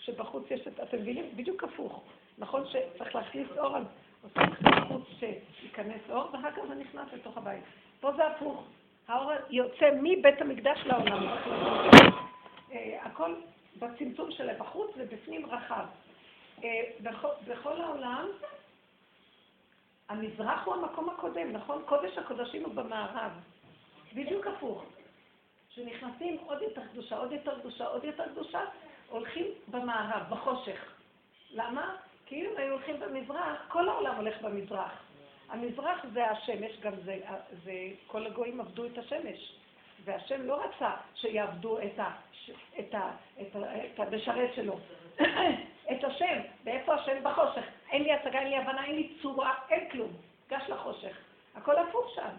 Speaker 1: כשבחוץ יש את, אתם מבינים? בדיוק הפוך. נכון שצריך להכניס אור על עושים חוץ שייכנס אור, ואחר כך זה נכנס לתוך הבית. פה זה הפוך. האור יוצא מבית המקדש לעולם. אה, הכל בצמצום של בחוץ ובפנים רחב. אה, בכל העולם, המזרח הוא המקום הקודם, נכון? קודש הקודשים הוא במערב. בדיוק הפוך. כשנכנסים עוד יותר קדושה, עוד יותר קדושה, עוד יותר קדושה, הולכים במערב, בחושך. למה? כי אם היו הולכים במזרח, כל העולם הולך במזרח. המזרח זה השמש, גם זה, זה כל הגויים עבדו את השמש. והשם לא רצה שיעבדו את, ה, את, ה, את, ה, את המשרת שלו. את השם, ואיפה השם? בחושך. אין לי הצגה, אין לי הבנה, אין לי צורה, אין כלום. גש לחושך. הכל הפוך שם.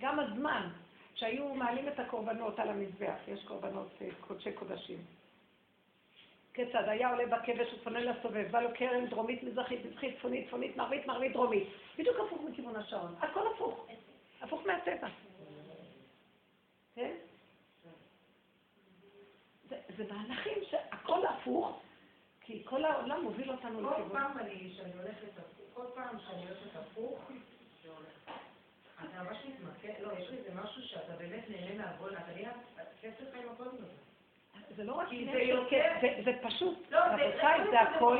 Speaker 1: גם הזמן, שהיו מעלים את הקורבנות על המזבח, יש קורבנות אה, קודשי קודשים. כיצד היה עולה בכבש ופונה לסובב, בא לו קרן דרומית, מזרחית, מזרחית, צפונית, צפונית, מערבית, מערבית, דרומית. בדיוק הפוך מכיוון השעון. הכל הפוך. הפוך מהטבע. כן? זה, זה מהלכים שהכל הפוך, כי כל העולם מוביל אותנו לכיוון.
Speaker 4: כל פעם אני, שאני הולכת הפוך, כל פעם שאני הולכת הפוך, זה הולך. אתה ממש מתמקד, לא, יש לי איזה משהו שאתה באמת נהנה מהגול, אתה נהיה כסף עם הגול הזה.
Speaker 1: זה לא רק עניין זה פשוט, לא, רבותיי, זה הכל,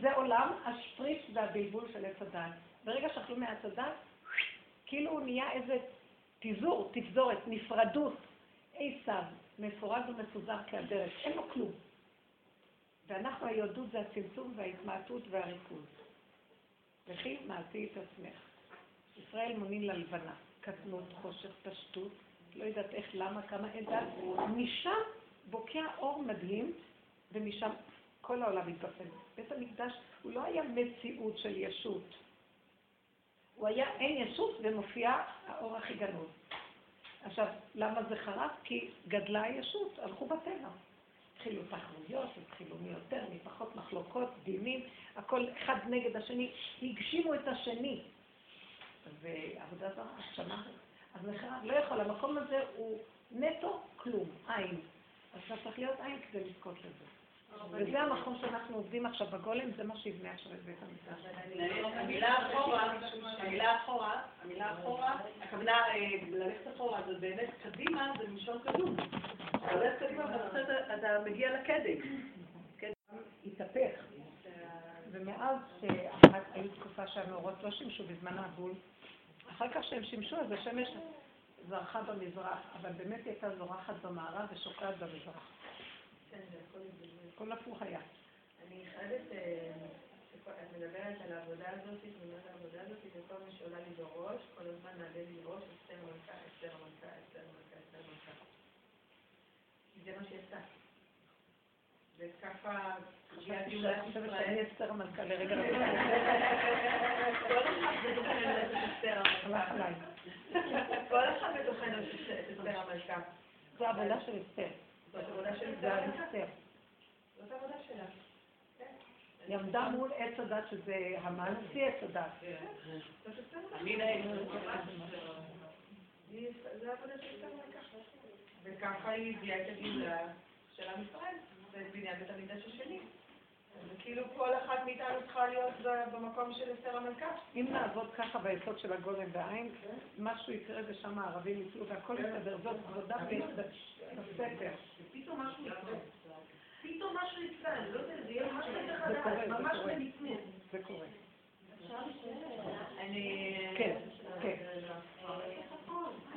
Speaker 1: זה עולם השפריץ והבלבול של עץ הדת. ברגע שאכלו מעץ הדת, כאילו נהיה איזה פיזור, תפזורת, נפרדות, עשיו, מפורד ומפוזר כהדרך, אין לו כלום. ואנחנו, היהדות זה הצמצום וההתמעטות והריכוז. וכי מעשי את עצמך. ישראל מונין ללבנה, קטנות, חושך, פשטות, לא יודעת איך, למה, כמה אין דת, משם בוקע אור מדהים, ומשם כל העולם מתבשם. בית המקדש הוא לא היה מציאות של ישות. הוא היה אין ישות ומופיע האור הכי גנוז. עכשיו, למה זה חרב? כי גדלה הישות, הלכו בטבע. התחילו תחרויות, התחילו מי יותר, מי פחות מחלוקות, דינים, הכל אחד נגד השני, הגשימו את השני. ועבודה זרה, שמה. אז נחרב לא יכול, המקום הזה הוא נטו כלום, עין. אז אתה צריך להיות עין כדי לזכות לזה. וזה המקום שאנחנו עובדים עכשיו בגולם, זה מה שיבנה עכשיו את בית המקדש.
Speaker 3: המילה אחורה, המילה אחורה, המילה אחורה, הכוונה אה, ללכת אחורה, זה באמת קדימה, זה מלשון קדום. אתה הולך קדימה ואתה אתה מגיע לקדם.
Speaker 1: התהפך. ומאז שהיו תקופה שהמאורות לא שימשו בזמן הבול, אחר כך שהם שימשו, אז השמש זרחה במזרח, אבל באמת היא הייתה זורחת במערב ושוקעת במזרח.
Speaker 2: כן, זה הכל
Speaker 1: הפוך היה.
Speaker 2: אני חייבת, אה, את מדברת על העבודה הזאת, תמונת העבודה הזאת, וכל מה שעולה לי בראש, כל הזמן מעלה לי בראש, אסתר מלכה, אסתר מלכה, אסתר מלכה, אסתר מלכה. זה מה שעשה. וככה הגיעה גאולת
Speaker 1: אני חושבת
Speaker 2: ישראל.
Speaker 1: שאני אסתר המלכה לרגע.
Speaker 2: כל אחד בתוכנו את אסתר
Speaker 1: הלך
Speaker 2: המלכה.
Speaker 1: עליי.
Speaker 2: כל אחד בתוכנו את אסתר המלכה.
Speaker 1: זו העבודה של אסתר.
Speaker 2: זאת עבודה של אסתר. זאת העבודה שלה.
Speaker 1: היא עמדה מול עץ הדת שזה המן, שיא עץ הדת.
Speaker 2: אסתר המלכה. וככה היא הביאה את הגאולה של עם ישראל, ואת בניין בית המקדש השני. וכאילו כל אחת מאיתנו צריכה להיות במקום של אסתר המלכה.
Speaker 1: אם נעבוד ככה ביסוד של הגולם והעין, משהו יקרה ושם הערבים יפלו והכל יסתדר. זאת עבודה ב- בספר.
Speaker 4: פתאום משהו יקרה. פתאום משהו יקרה, לא יודעת, זה יהיה משהו
Speaker 1: זה קורה,
Speaker 4: חדש, ממש
Speaker 1: קורה.
Speaker 4: בנפנוף.
Speaker 1: זה קורה.
Speaker 2: אני...
Speaker 1: כן, כן.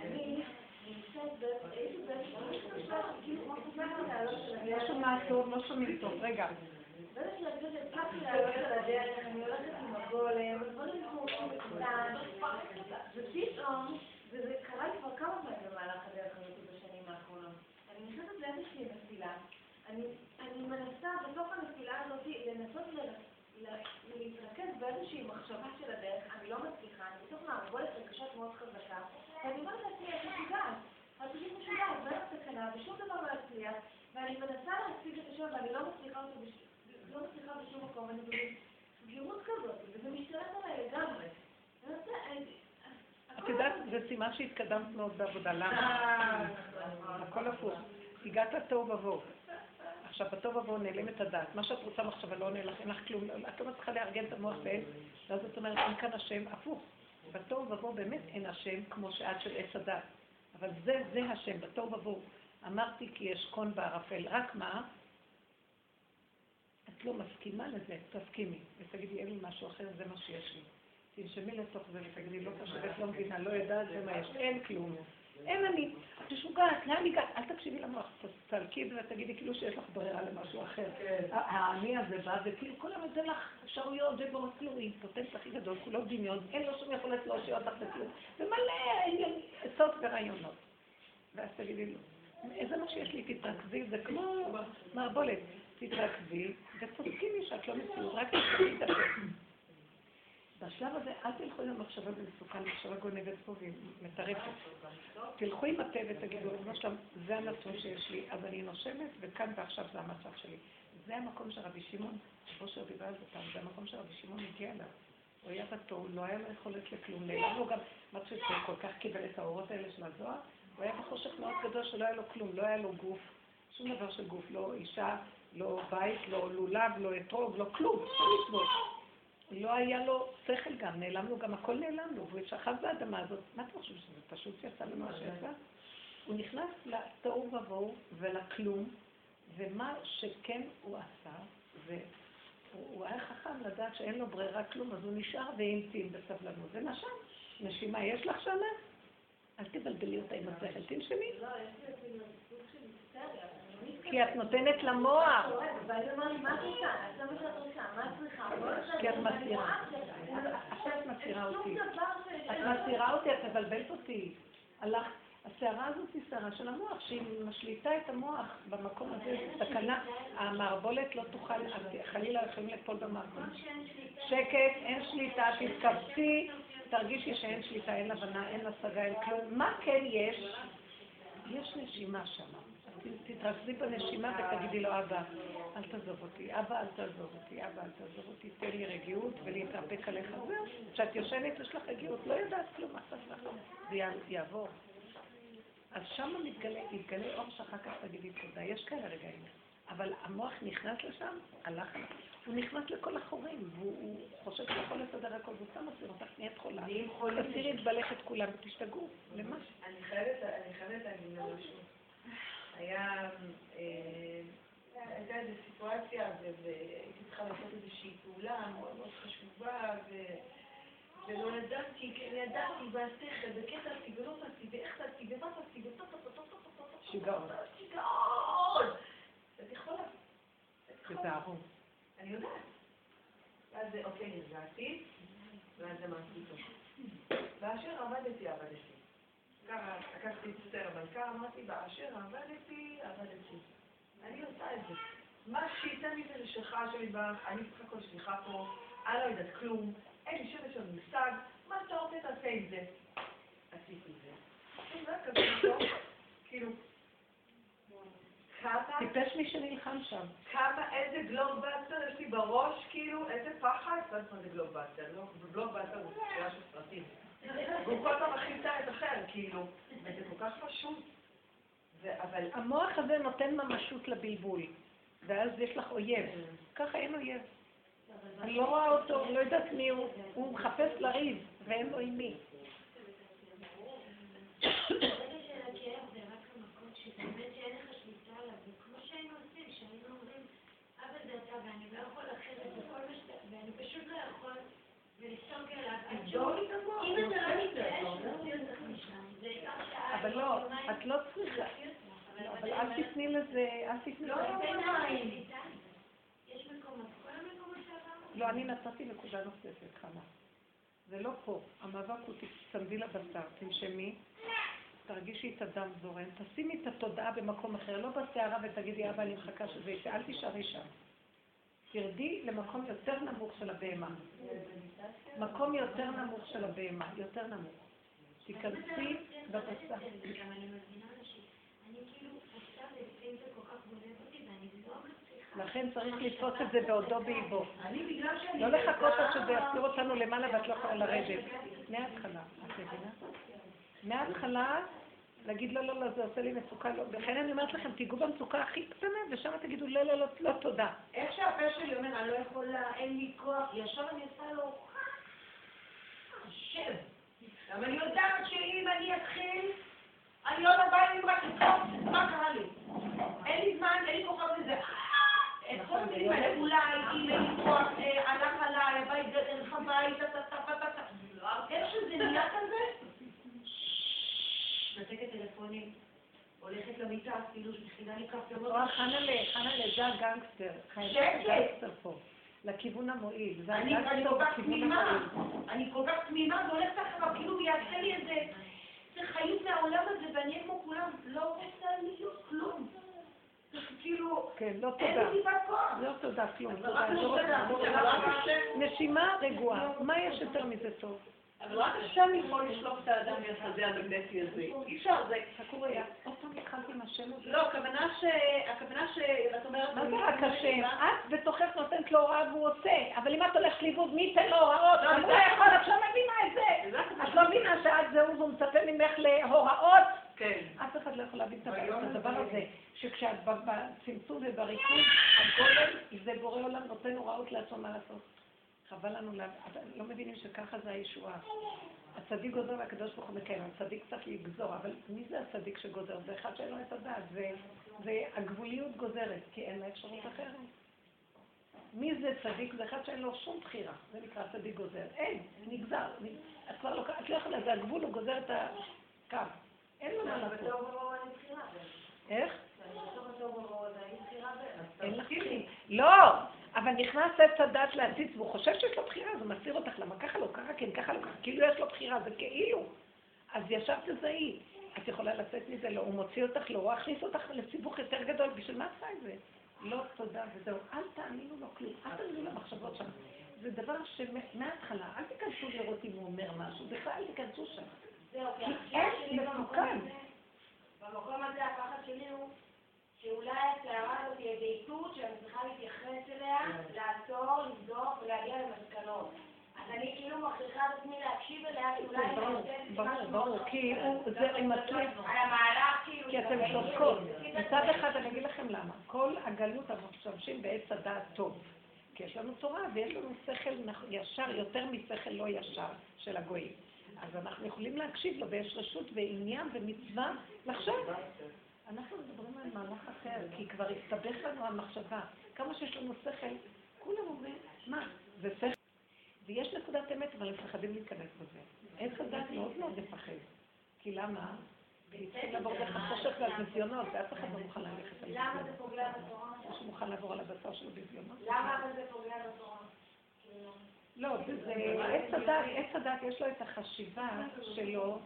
Speaker 2: אני נמצאת באיזה בית, כאילו כמו חוזרת לעלות
Speaker 1: טוב, לא שומעים טוב. רגע.
Speaker 2: אני מנסה בתוך הנפילה הזאת לנסות להתרכז באיזושהי מחשבה של הדרך, אני לא מצליחה, אני בתוך מערבולת רגשות מאוד חזקה, ואני אומרת לעצמי, את משוגעת, את פשוט ואין סכנה, ושום דבר לא יצליח, ואני מנסה להשיג את השם, ואני לא מצליחה אותו. לא מצליחה בשום מקום, אני בסגירות כזאת, וזה משתלט עליי לגמרי.
Speaker 1: את יודעת, זה סימן שהתקדמת מאוד בעבודה. למה? הכל הפוך. הגעת לתוהו ובוהו. עכשיו, בתוהו ובוהו נעלמת הדעת. מה שאת רוצה מחשבה לא עונה לך, אין לך כלום. את לא מצליחה לארגן את המוח ואין, ואז את אומרת, אין כאן השם. הפוך. בתוהו ובוהו באמת אין השם כמו שאת של עץ הדת. אבל זה, זה השם, בתוהו ובוהו. אמרתי כי יש קון בערפל. רק מה? את לא מסכימה לזה, תסכימי. ותגידי, אין לי משהו אחר, זה מה שיש לי. תנשמי לתוך זה ותגידי, לא חושבת, לא מבינה, לא יודעת, זה מה יש, אין כלום. אין אני, את משוגעת, לאן הגעת? אל תקשיבי למוח, תסלקי את זה ותגידי כאילו שיש לך ברירה למשהו אחר. האני הזה בא, וכאילו כל היום נותן לך אפשרויות ובורות כלואים, פוטנט הכי גדול, כולו דמיון, אין לו שום יכולת להושיע אותך בכלום. ומלא עצות ורעיונות. ואז תגידי לו, איזה מה שיש לי, תתרכזי, זה כמו מערבולת. תתרכזי ותסכימי שאת לא מציאות, רק תסכימי את. בשלב הזה אל תלכו עם המחשבה במסוכן, מחשבה גונבת פה והיא מטרפת. תלכו עם הפה ותגידו, זה הנתון שיש לי, אז אני נושמת, וכאן ועכשיו זה המצב שלי. זה המקום שרבי שמעון, רבי דיבר על זה פעם, זה המקום שרבי שמעון הגיע אליו. הוא היה בתור, לא היה לו יכולת לכלום, נעלם לו גם, מה שזה כל כך קיבל את האורות האלה של הזוהר, הוא היה בחושך מאוד גדול שלא היה לו כלום, לא היה לו גוף, שום דבר של גוף, לא אישה, לא בית, לא לולב, לא אתרוג, לא כלום, לא מצוות. לא היה לו שכל גם, נעלם לו גם, הכל נעלם לו, והוא שכב באדמה הזאת. מה אתה חושב שזה פשוט יצא לו מה שיצא? הוא נכנס לתוהו ובוהו ולכלום, ומה שכן הוא עשה, והוא היה חכם לדעת שאין לו ברירה כלום, אז הוא נשאר והמתין בסבלנות. ונשם, נשימה יש לך שמה? אל תבלבלי אותה עם השכל, תנשמי.
Speaker 2: לא,
Speaker 1: כי את נותנת למוח.
Speaker 2: צריכה? בואי
Speaker 1: כי את מסתירה.
Speaker 2: ש-
Speaker 1: עכשיו את מסתירה
Speaker 2: שום
Speaker 1: אותי. את מסתירה אותי, את מבלבלת אותי. הסערה הזאת היא סערה של המוח, שהיא משליטה את המוח במקום הזה, סכנה, המערבולת לא תוכל, חלילה יכולים ליפול במערבולת. שקט, אין שליטה, תתכווצי, תרגישי שאין שליטה, אין הבנה, אין השגה, אין כלום. מה כן יש? יש נשימה שם. תתרכזי בנשימה ותגידי לו, אבא, אל תעזוב אותי, אבא, אל תעזוב אותי, אבא, אל תעזוב אותי, תן לי רגיעות ולהתאפק עליך. זהו, כשאת יושבת יש לך רגיעות, לא יודעת כלום, מה אכפת לך? זה יעבור. אז שם מתגלה, מתגלה אור שאחר כך תגידי תודה. יש כאלה רגעים. אבל המוח נכנס לשם, הלך עליו. הוא נכנס לכל החורים, והוא חושב שהוא יכול לסדר הכל, והוא שם מסיר אותך, נהיית חולה. תסירי את בלך את כולם ותשתגעו. למה?
Speaker 2: אני חייבת להגיד משהו. היה, אה, הייתה איזו סיטואציה, והייתי צריכה לעשות איזושהי פעולה מאוד מאוד חשובה, ולא ידעתי, כן ידעתי, והשכל, וכן תעשי, ולא תעשי, ואיך תעשי, ומה תעשי,
Speaker 1: שיגעון.
Speaker 2: אני יודעת. ואז, אוקיי, נרגעתי, ואז אמרתי טוב. באשר עבדתי, עבדתי. ככה לקחתי את סטר המלכה, אמרתי, באשר עבדתי, עבדתי. אני עושה את זה. מה שייתן לי זה לשלך שלי בך, אני בסך הכל שליחה פה, אני לא יודעת כלום, אין לי שמץ של מושג, מה שאתה רוצה תעשה עם זה. עשיתי את זה. זה היה כזה טוב, כאילו, כמה...
Speaker 1: טיפש מי שנלחם שם.
Speaker 2: כמה, איזה גלובבאסטר יש לי בראש, כאילו, איזה פחד. לא יודעת מה זה בלוקבאסטר, לא, בלוקבאסטר הוא שאלה של סרטים. והוא כל פעם מכין את אחר, כאילו, וזה כל כך פשוט. אבל...
Speaker 1: המוח הזה נותן ממשות לבלבול, ואז יש לך אויב. ככה אין אויב. אני לא רואה אותו, לא יודעת מי הוא, הוא מחפש לריב, ואין לו עם מי. אבל לא, את לא צריכה. אבל אל תפני לזה, אל תפני לזה. לא, אני נתתי נקודה נוספת, חנה. זה לא פה. המאבק הוא תצמדי לבשר, תנשמי, תרגישי את הדם זורם, תשימי את התודעה במקום אחר, לא בסערה ותגידי, אבא, אני מחכה שזה יצא, אל תישארי שם. תרדי למקום יותר נמוך של הבהמה. מקום יותר נמוך של הבהמה, יותר נמוך. תיכנסי בבשר. לכן צריך לתפוס את זה בעודו באיבו. לא לחכות עד שזה יחזיר אותנו למעלה ואת לא יכולה לרדת. מההתחלה, את מבינה? מההתחלה להגיד לא, לא, לא, זה עושה לי מצוקה, לא. לכן אני אומרת לכם, תיגעו במצוקה הכי קטנה, ושם תגידו לא, לא, לא, לא, תודה.
Speaker 4: איך שהפה שלי אומר, אני לא יכולה, אין לי כוח, ישר אני עושה לו... שב. אבל אני יודעת שאם אני אתחיל, אני לא בא לי רק לצחוק, מה קרה לי? אין לי זמן, אין לי כוחות לזה. את כל המילים האלה, אולי, אם אין לי כוח, הלך עליי, הבית גדל, חבית, איך שזה נהיה כזה, נתקת טלפונים, הולכת למיטה, כאילו שמכינה לי קפה.
Speaker 1: חנלה, חנלה, זה הגנגסטר.
Speaker 4: שקט.
Speaker 1: לכיוון המועיל.
Speaker 4: אני כל כך תמימה, אני כל כך תמימה, והולכת אחריו, כאילו ויעשה לי איזה חיות מהעולם הזה, ואני כמו כולם, לא רוצה להיות כלום. כאילו,
Speaker 1: כן, לא
Speaker 4: אין. לי טיפת כוח.
Speaker 1: לא תודה, כלום. לא
Speaker 4: נשימה
Speaker 1: רגועה. מה יש יותר מזה טוב?
Speaker 3: אבל רק השם יכול לשלוף את האדם מהשדה המגנטי הזה. אי אפשר, זה...
Speaker 1: חכו רגע, עוד פעם התחלתי עם השם הזה.
Speaker 3: לא, הכוונה ש... הכוונה שאת אומרת...
Speaker 1: מה זה רק השם? את בתוכך נותנת לו הוראה והוא עושה, אבל אם את הולכת לאיבוד, מי ייתן לו הוראות?
Speaker 3: לא,
Speaker 1: גם הוא יכול, את לא מבינה את זה. את לא מבינה שאת זהו והוא מצפה ממך להוראות?
Speaker 3: כן.
Speaker 1: אף אחד לא יכול להבין את הדבר הזה, שכשאת בצמצום ובריכוז, הגולם זה בורא עולם נותן הוראות לעצמו מה לעשות. חבל לנו, לא מבינים שככה זה הישועה. הצדיק גוזר והקדוש ברוך הוא מקיים, הצדיק צריך לגזור, אבל מי זה הצדיק שגוזר? זה אחד שאין לו את הדעת, זה- זה הגבוליות גוזרת, כי אין לה אפשרות אחרת. מי זה צדיק? זה אחד שאין לו שום בחירה, זה נקרא צדיק גוזר. אין, נגזר. את כבר לא, את לא יכולה, זה הגבול, הוא גוזר את הקו. אין לו מה לעשות. איך? אין לך בחירה. לא, אבל נכנס עץ הדת להציץ, והוא חושב שיש לו בחירה, אז הוא מסיר אותך, למה ככה לא, ככה כן, ככה לא, ככה, כאילו יש לו בחירה, זה כאילו. אז ישר תזהי. את יכולה לצאת מזה, לא, הוא מוציא אותך, לא, הוא הכניס אותך לסיבוך יותר גדול, בשביל מה עשה את זה? לא, תודה, וזהו. אל תאמינו לו כלום, אל תאמינו למחשבות שם. זה דבר שמההתחלה, אל תיכנסו לראות אם הוא אומר משהו, בכלל אל תיכנסו שם.
Speaker 4: זהו, כי
Speaker 1: אין.
Speaker 4: הזה, במקום הזה הפחד שלי הוא שאולי הסערה הזאת תהיה בעיתות שאני צריכה להתייחס אליה, לעצור, לבדוק ולהגיע למסקנות. אז אני כאילו מכריחה את עצמי להקשיב אליה, כי אולי אני נותנת משהו
Speaker 1: ברור, כי זה, מצליח.
Speaker 4: על המהלך כאילו...
Speaker 1: כי אתם צודקות. מצד אחד אני אגיד לכם למה. כל הגלות אנחנו משתמשים בעץ הדעת טוב. כי יש לנו תורה ויש לנו שכל ישר יותר משכל לא ישר של הגויים. אז אנחנו יכולים להקשיב לו ויש רשות ועניין ומצווה לחשוב. אנחנו מדברים על מהלך אחר, כי כבר הסתבך לנו המחשבה. כמה שיש לנו שכל, כולם אומרים, מה, זה שכל. ויש נקודת אמת, אבל הם מפחדים להיכנס בזה. עץ הדת מאוד מאוד מפחד. כי למה? כי צריכים לעבור דרך החושך והביזיונות, ואף אחד לא מוכן ללכת על
Speaker 4: למה זה. פוגע בתורה?
Speaker 1: מישהו מוכן לעבור על הבשר של הביזיונות?
Speaker 4: למה אבל זה פוגע בתורה?
Speaker 1: לא, זה עץ הדת, עץ הדת יש לו את החשיבה שלו,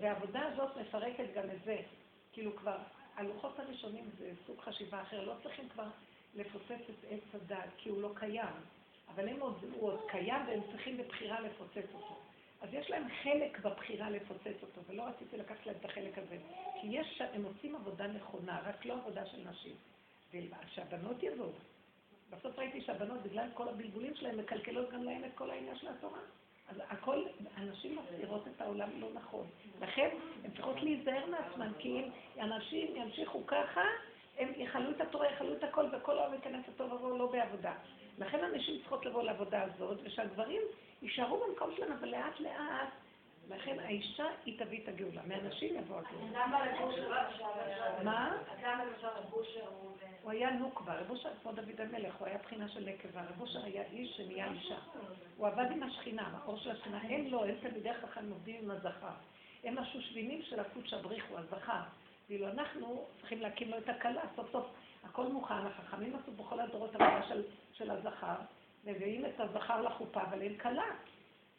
Speaker 1: והעבודה הזאת מפרקת גם את זה. כאילו כבר, הלוחות הראשונים זה סוג חשיבה אחר, לא צריכים כבר לפוצץ את עץ הדת, כי הוא לא קיים. אבל הם עוד, הוא עוד קיים והם צריכים בבחירה לפוצץ אותו. אז יש להם חלק בבחירה לפוצץ אותו, ולא רציתי לקחת להם את החלק הזה. כי יש, הם עושים עבודה נכונה, רק לא עבודה של נשים. ושהבנות יבואו. בסוף ראיתי שהבנות, בגלל כל הבלבולים שלהם, מקלקלות גם להם את כל העניין של התורה. אז הכל, הנשים מסתירות את העולם לא נכון. לכן, הן צריכות להיזהר מעצמן, כי אם אנשים ימשיכו ככה, הם יכלו את התורה, יכלו את הכל, וכל העולם ייכנס לטוב עבור לא בעבודה. לכן הנשים צריכות לבוא לעבודה הזאת, ושהגברים יישארו במקום שלהם, אבל לאט לאט. לכן האישה היא תביא את הגאולה, מהנשים יבוא הגאולה. מה?
Speaker 4: גם למשל לבושר הוא...
Speaker 1: היה נוקבה, רב אושר כמו דוד המלך, הוא היה בחינה של נקבה, רב אושר היה איש שנהיה אישה. הוא עבד עם השכינה, האור של השכינה, הם לא, הם תלמידי חכם עובדים עם הזכר. הם השושבינים של הקודש הבריחו, הזכר. ואילו אנחנו צריכים להקים לו את הכלה, סוף סוף הכל מוכן, החכמים עשו בכל הדורות עבודה של הזכר, מביאים את הזכר לחופה, אבל אין כלה.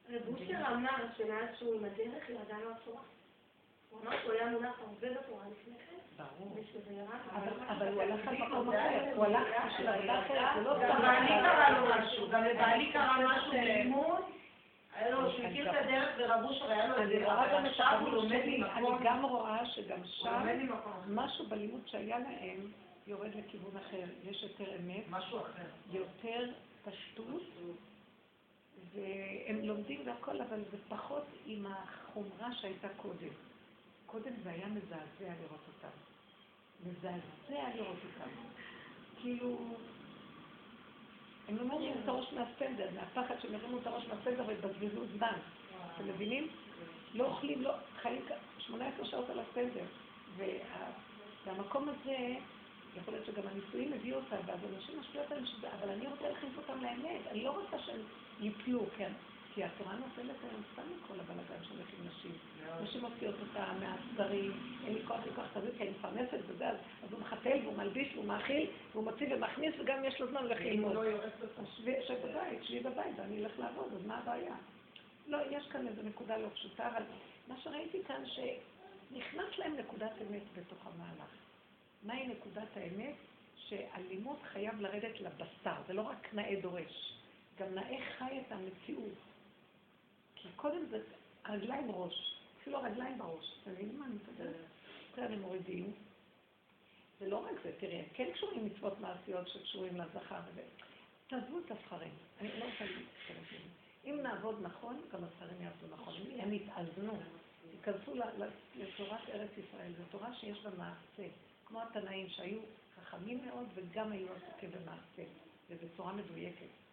Speaker 2: רב אושר אמר שמאז שהוא עם הדרך ירדה לו התורה. הוא אמר שהוא היה מונח הרבה בתורה לפני כן.
Speaker 1: אבל, הוא הלך על מקום אחר, הוא הלך בשביל עבודה אחרת, הוא לא
Speaker 4: גם
Speaker 1: סתם
Speaker 4: בעלי
Speaker 1: הלך.
Speaker 4: קרה לו משהו, גם לבעלי קרה משהו בלימוד. היה לו, שהוא הכיר את הדרך ורב אושר, היה לו
Speaker 1: אני
Speaker 4: איזה
Speaker 1: את
Speaker 4: עכשיו הוא לומד
Speaker 1: שלי, אני
Speaker 4: ממקום,
Speaker 1: גם רואה שגם שם
Speaker 4: ממקום.
Speaker 1: משהו בלימוד שהיה להם יורד לכיוון אחר. יש יותר אמת,
Speaker 4: משהו אחר.
Speaker 1: יותר פשטות, והם לומדים והכל, אבל זה פחות עם החומרה שהייתה קודם. קודם זה היה מזעזע לראות אותם. מזעזע לראות אותם. כאילו, הם לא מרימים את הראש מהסטנדר, מהפחד שהם ירימו את הראש מהסטנדר ויבזבזו זמן. אתם מבינים? לא אוכלים, לא, חיים כ- 18 שעות על הסטנדר. וה- והמקום הזה, יכול להיות שגם הנישואים הביאו אותם, ואז אנשים משפיעו אותם אבל אני רוצה להכניס אותם לאמת, אני לא רוצה שהם ייפלו, כן? כי התורה נותנת היום סתם מכל הבלאגן שהולך עם נשים. נשים מוציאות אותה מהסדרים, אין לי כוח לכוח כזה, כי אני מפרנסת וזה, אז הוא מחתל והוא מלביש והוא מאכיל, והוא מוציא ומכניס, וגם יש לו זמן ללכת ללמוד. אז שבי, שב בבית, שבי בבית, ואני אלך לעבוד, אז מה הבעיה? לא, יש כאן איזו נקודה לא פשוטה, אבל מה שראיתי כאן, שנכנס להם נקודת אמת בתוך המהלך. מהי נקודת האמת? שהלימוד חייב לרדת לבשר, זה לא רק נאה דורש, גם נאה חי את המציאות. כי קודם זה רגליים ראש, אפילו הרגליים בראש. אתם מבינים מה אני מדברת? כאן הם מורידים. זה לא רק זה, תראי, כן קשורים מצוות מעשיות שקשורים לזכר. תעזבו את הספרים, אני לא רוצה לזה. אם נעבוד נכון, גם הספרים יעבדו נכון. הם יתאזנו, ייכנסו לתורת ארץ ישראל. זו תורה שיש בה מעשה, כמו התנאים שהיו חכמים מאוד וגם היו עסוקים במעשה, ובצורה מדויקת.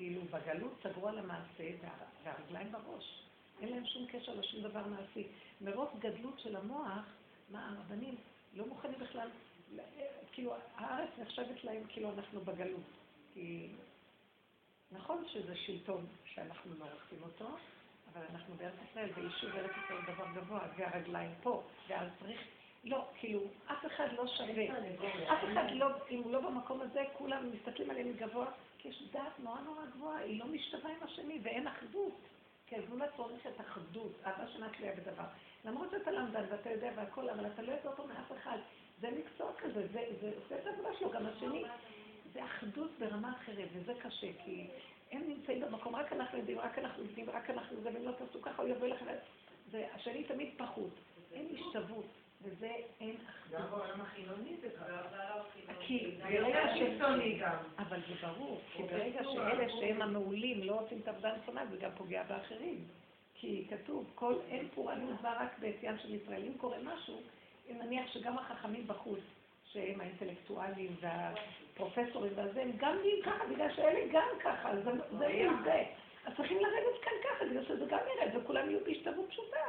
Speaker 1: כאילו בגלות סגרו על המעשה וה- והרגליים בראש. אין להם שום קשר לשום דבר מעשי. מרוב גדלות של המוח, מה הרבנים לא מוכנים בכלל, כאילו הארץ נחשבת להם כאילו אנחנו בגלות. כי נכון שזה שלטון שאנחנו לא רוצים אותו, אבל אנחנו בארץ ישראל, ויישוב ארץ ישראל דבר גבוה, והרגליים פה, ואז צריך... לא, כאילו, אף אחד לא שווה. אף אחד לא, אם הוא לא במקום הזה, כולם מסתכלים עליהם מגבוה, כי יש דעת נורא נורא גבוהה, היא לא משתווה עם השני, ואין אחדות. כי הגאולה צורכת אחדות, אהבה שאינה תלויה בדבר. למרות שאתה למדן ואתה יודע והכל, אבל אתה לא יודע אותו מאף אחד. זה מקצוע כזה, זה, זה עושה את העבודה שלו. גם השני, זה אחדות ברמה אחרת, וזה קשה, כי הם נמצאים במקום, רק אנחנו יודעים, רק אנחנו יודעים, רק אנחנו יודעים, והם לא תעשו ככה, הוא יבוא לכם. והשני תמיד פחות. אין השתוות. וזה אין אחדות.
Speaker 4: גם בעולם החילוני זה כבר
Speaker 1: כי
Speaker 4: ברגע חיצוני גם.
Speaker 1: אבל זה ברור, כי ברגע שאלה שהם המעולים לא עושים את העבודה הנכונה, זה גם פוגע באחרים. כי כתוב, כל אין פורענות בא רק בעטיין של ישראל. אם קורה משהו, נניח שגם החכמים בחוץ, שהם האינטלקטואלים והפרופסורים והזה, הם גם נהיים ככה, בגלל שאלה גם ככה, זה זה עם זה. אז צריכים לרדת כאן ככה, בגלל שזה גם ירד, וכולם יהיו בהשתוות פשוטה.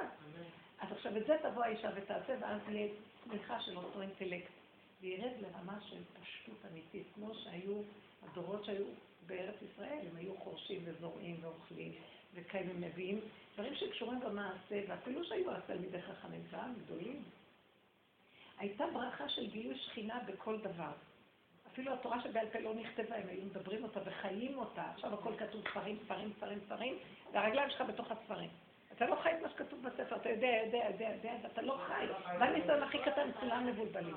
Speaker 1: אז עכשיו את זה תבוא האישה ותעשה, ואז יהיה צמיחה של אותו אינטלקט. וירד לרמה של פשטות אמיתית, כמו שהיו הדורות שהיו בארץ ישראל, הם היו חורשים וזורעים ואוכלים, וקיימים מביאים, דברים שקשורים במעשה, ואפילו שהיו אז תלמידי חכמים גם גדולים. הייתה ברכה של גילוי שכינה בכל דבר. אפילו התורה שבעל פה לא נכתבה, הם היו מדברים אותה וחיים אותה. עכשיו הכל כתוב ספרים, ספרים, ספרים, ספרים, והרגליים שלך בתוך הספרים. אתה לא חי את מה שכתוב בספר, אתה יודע, יודע, יודע, יודע, ואתה לא חי. בניסיון הכי קטן כולם מבולבלים.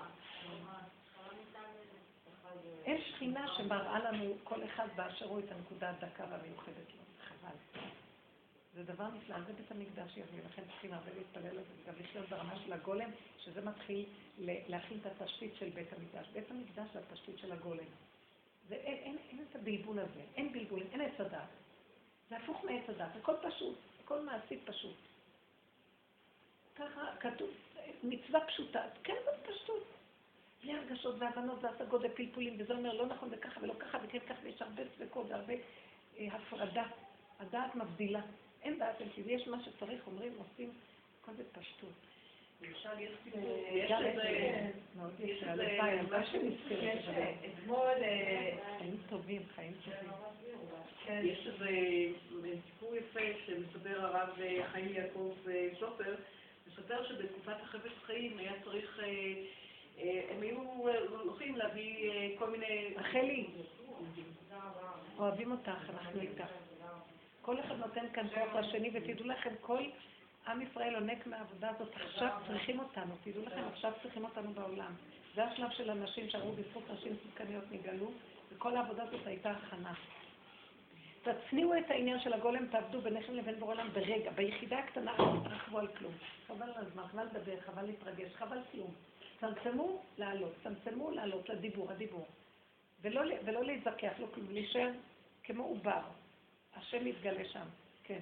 Speaker 1: אין שכינה שמראה לנו כל אחד באשר הוא את הנקודה הדקה והמיוחדת לו. חבל. זה דבר נפלא, זה בית המקדש יביא, לכן צריכים הרבה להתפלל על זה, וגם לחיות ברמה של הגולם, שזה מתחיל להכין את התשתית של בית המקדש. בית המקדש זה התשתית של הגולם. זה, אין, אין, אין את הבלבול הזה, אין בלבולים, אין עץ הדת. זה הפוך מעץ הדת, הכל פשוט, הכל מעשי פשוט. ככה כתוב, מצווה פשוטה, כן זאת פשטות. בלי הרגשות והבנות והשגות ופלפולים, וזה אומר לא נכון וככה ולא ככה וכן ככה, ויש הרבה ספקות והרבה אה, הפרדה. הדעת מבדילה. אין דעת אין כאילו, יש מה שצריך, אומרים, עושים, הכל זה פשטות.
Speaker 3: למשל, יש סיפור,
Speaker 1: אה,
Speaker 3: יש איזה...
Speaker 1: מאוד
Speaker 3: יש
Speaker 1: לזה.
Speaker 3: אתמול, אה,
Speaker 1: חיים טובים, חיים טובים.
Speaker 3: כן, יש איזה יפה שמספר הרב אה, חיים יעקב אה, שופר, מספר שבתקופת החפץ חיים היה צריך, אה, אה, הם היו אה, הולכים להביא אה, כל מיני...
Speaker 1: רחלי, אוהבים אותך, אנחנו איתך. כל אחד נותן כאן כוח לשני, ותדעו לכם, כל עם ישראל עונק מהעבודה הזאת, עכשיו צריכים אותנו, תדעו לכם, עכשיו צריכים אותנו בעולם. זה השלב של הנשים שאמרו בזכות נשים צדקניות נגאלו, וכל העבודה הזאת הייתה הכנה. תצניעו את העניין של הגולם, תעבדו ביניכם לבין בורא עולם ברגע, ביחידה הקטנה, אל תרחבו על כלום. חבל על הזמן, חבל לדבר, חבל להתרגש, חבל כלום. צמצמו לעלות, צמצמו לעלות לדיבור, הדיבור. ולא, ולא להתווכח, לא כלום, להישאר כמו עובר. השם יתגלה שם, כן.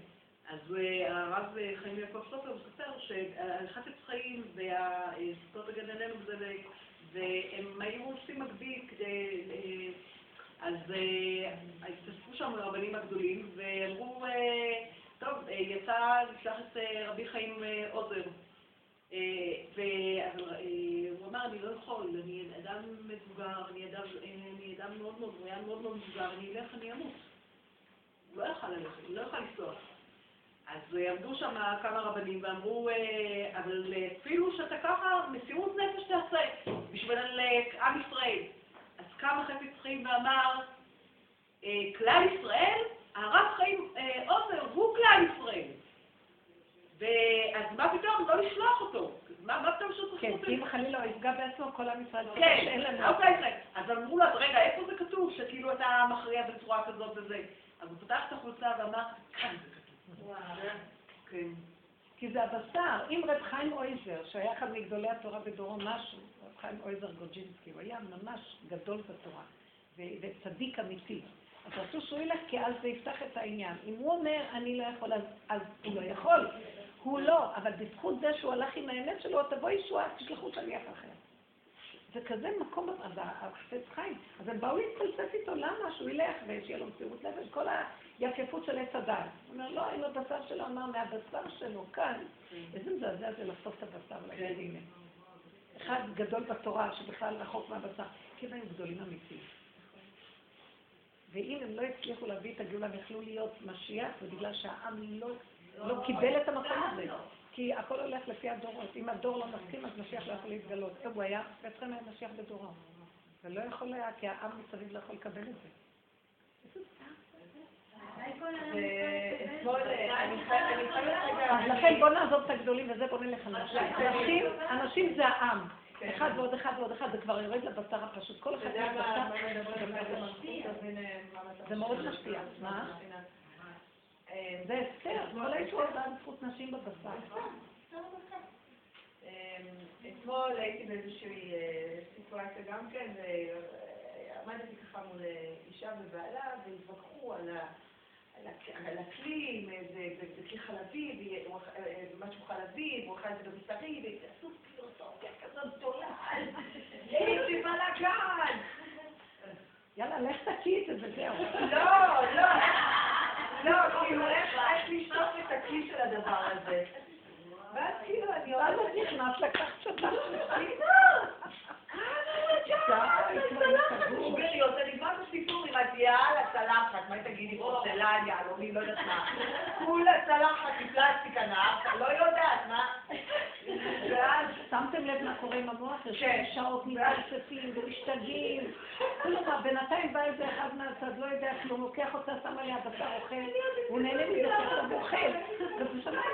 Speaker 3: אז אה, הרב אה, חיים יעקב סופר מספר שהחפץ חיים והזכות הגן וזה, והם היו עושים מקביל כדי... אה, אז התאספו שם הרבנים הגדולים ואמרו, טוב, יצא לשלוח את רבי חיים עוזר. והוא אמר, אני לא יכול, אני אדם מבוגר, אני אדם, אני אדם מאוד מאוד, הוא היה מאוד מאוד מבוגר, אני אלך, אני אמות. לא יכל ללכת, לא יכל לנסוע. אז עמדו שם כמה רבנים ואמרו, אבל אפילו שאתה ככה, מסירות נפש תעשה בשביל עם ישראל. אז קם החפץ חיים ואמר, כלל ישראל, הרב חיים עוזר הוא כלל ישראל. ואז מה פתאום לא לשלוח אותו? מה פתאום שהוא צריך
Speaker 1: כן, כי אם חלילה הוא יפגע בעצמו, כל עם ישראל,
Speaker 3: כן,
Speaker 1: שאין לנו...
Speaker 3: אוקיי, אז אמרו לו, רגע, איפה זה כתוב שכאילו אתה מכריע בצורה כזאת וזה? אז הוא פתח את החולצה ואמר, כאן זה כתוב. כן.
Speaker 1: כי זה הבשר. אם רב חיים אויזר, שהיה אחד מגדולי התורה בדורו משהו, רב חיים אויזר גוג'ינסקי, הוא היה ממש גדול בתורה, וצדיק אמיתי. אז רצו שהוא ילך, כי אז זה יפתח את העניין. אם הוא אומר, אני לא יכול, אז, אז הוא לא יכול. הוא לא, אבל בזכות זה שהוא הלך עם האמת שלו, תבוא ישועה, תשלחו שליח אחר. זה כזה מקום, החפץ חיים. אז הם באו להתפלסף איתו, למה? שהוא ילך ושיהיה לו מסירות נפש, כל היפייפות של עץ הדת. הוא אומר, לא, אין לו בשר שלו, אמר, מהבשר שלו, כאן. איזה מזעזע זה לחשוף את הבשר ולהגיד, הנה. אחד גדול בתורה, שבכלל רחוק מהבשר, כי הם היו גדולים אמיתיים. ואם הם לא הצליחו להביא את הגאולה, הם יכלו להיות משיח, זה בגלל שהעם לא, לא קיבל את המקום הזה. כי הכל הולך לפי הדורות. אם הדור לא מסכים, אז משיח לא יכול להתגלות. הוא היה, בעצם היה משיח בדורו. ולא יכול היה, כי העם מסביב לא יכול לקבל את זה.
Speaker 2: ואתמול, אני חייבת אני חייבת רגע...
Speaker 1: אז לכן בוא נעזוב את הגדולים וזה בוא נלך על אנשים. אנשים, זה העם. אחד ועוד אחד ועוד אחד, זה כבר יורד לבשר הפשוט. כל אחד יש בשר.
Speaker 2: זה
Speaker 1: מאוד? משפיע. מה?
Speaker 2: אה,
Speaker 1: זה אסתר. כל הישועה זה על זכות נשים בבשר.
Speaker 2: אמ, אתמול הייתי באיזושהי אה, סיטואציה גם כן, ועמדתי ככה מול אה, אישה ובעלה, והתווכחו על ה- אם זה כלי חלבי, אה, משהו חלבי, והוא אכל את זה בבשרי, ועשו פילוסופיה כזאת גדולה, איזה בלאגן!
Speaker 1: יאללה, לך תקיא את זה וזהו.
Speaker 2: לא, לא, לא, כאילו, איך לשטוף את הכלי של הדבר הזה? ואז כאילו, אני
Speaker 1: ואז
Speaker 2: אומרת,
Speaker 1: את נכנסת לקחת שטח.
Speaker 2: תשמעי, עושה לי, מה זה סיפור עם הדעה לצלחת? מה תגידי, פורצלן, יהלומים, לא יודעת מה. כולה צלחת עם פלסטיק ענק, לא יודעת, מה? ואז,
Speaker 1: שמתם לב מה קורה עם המוח?
Speaker 2: כן.
Speaker 1: יושבים שעות מתאספים ומשתגעים. כלומר, בינתיים בא איזה אחד מהצד, לא יודע כלום, לוקח אותה, שם עליה בשר אוכל, הוא נהנה מזה שאתה אוכל. ובשמיים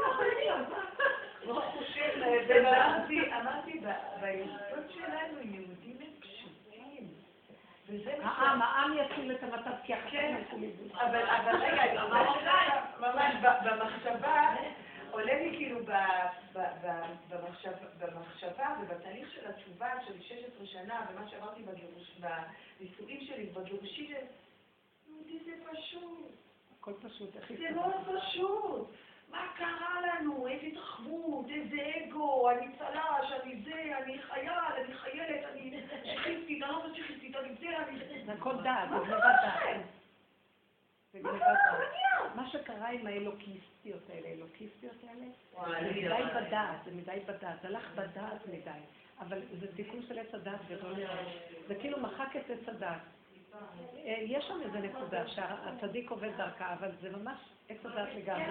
Speaker 1: לא
Speaker 2: חושב, ואמרתי, אמרתי, ביסוד שלנו, יהודים הם פשוטים. וזה מה ש-
Speaker 1: העם, העם יציל את המצב, כי
Speaker 2: כן.
Speaker 1: ילכו לאיבוד.
Speaker 2: אבל, אבל רגע, ממש במחשבה, עולה לי כאילו במחשבה ובתהליך של התשובה של 16 שנה, ומה שאמרתי בנישואים שלי, בגירושים, זה פשוט,
Speaker 1: הכל פשוט, איך
Speaker 2: זה מאוד פשוט. מה קרה לנו? איזה התרחבות, איזה אגו, אני צל"ש, אני זה, אני חייל, אני חיילת, אני שכיסטית, אני לא יודעת שכיסטית, אני זה, אני זה.
Speaker 1: זה הכל דעת, זה גניבת דעת. זה
Speaker 2: מה
Speaker 1: גניבת
Speaker 2: קרה
Speaker 1: דעת.
Speaker 2: לעניין?
Speaker 1: מה שקרה עם האלוקיסטיות האלה, האלוקיסטיות האלה, זה מדי. בדעת, זה מדי בדעת, זה הלך בדעת מדי. אבל זה תיקון של עץ הדעת גדול מאוד. זה כאילו מחק את עץ הדעת. אה, יש שם איזה נקודה שהצדיק עובד דרכה, אבל זה ממש עץ הדעת לגמרי.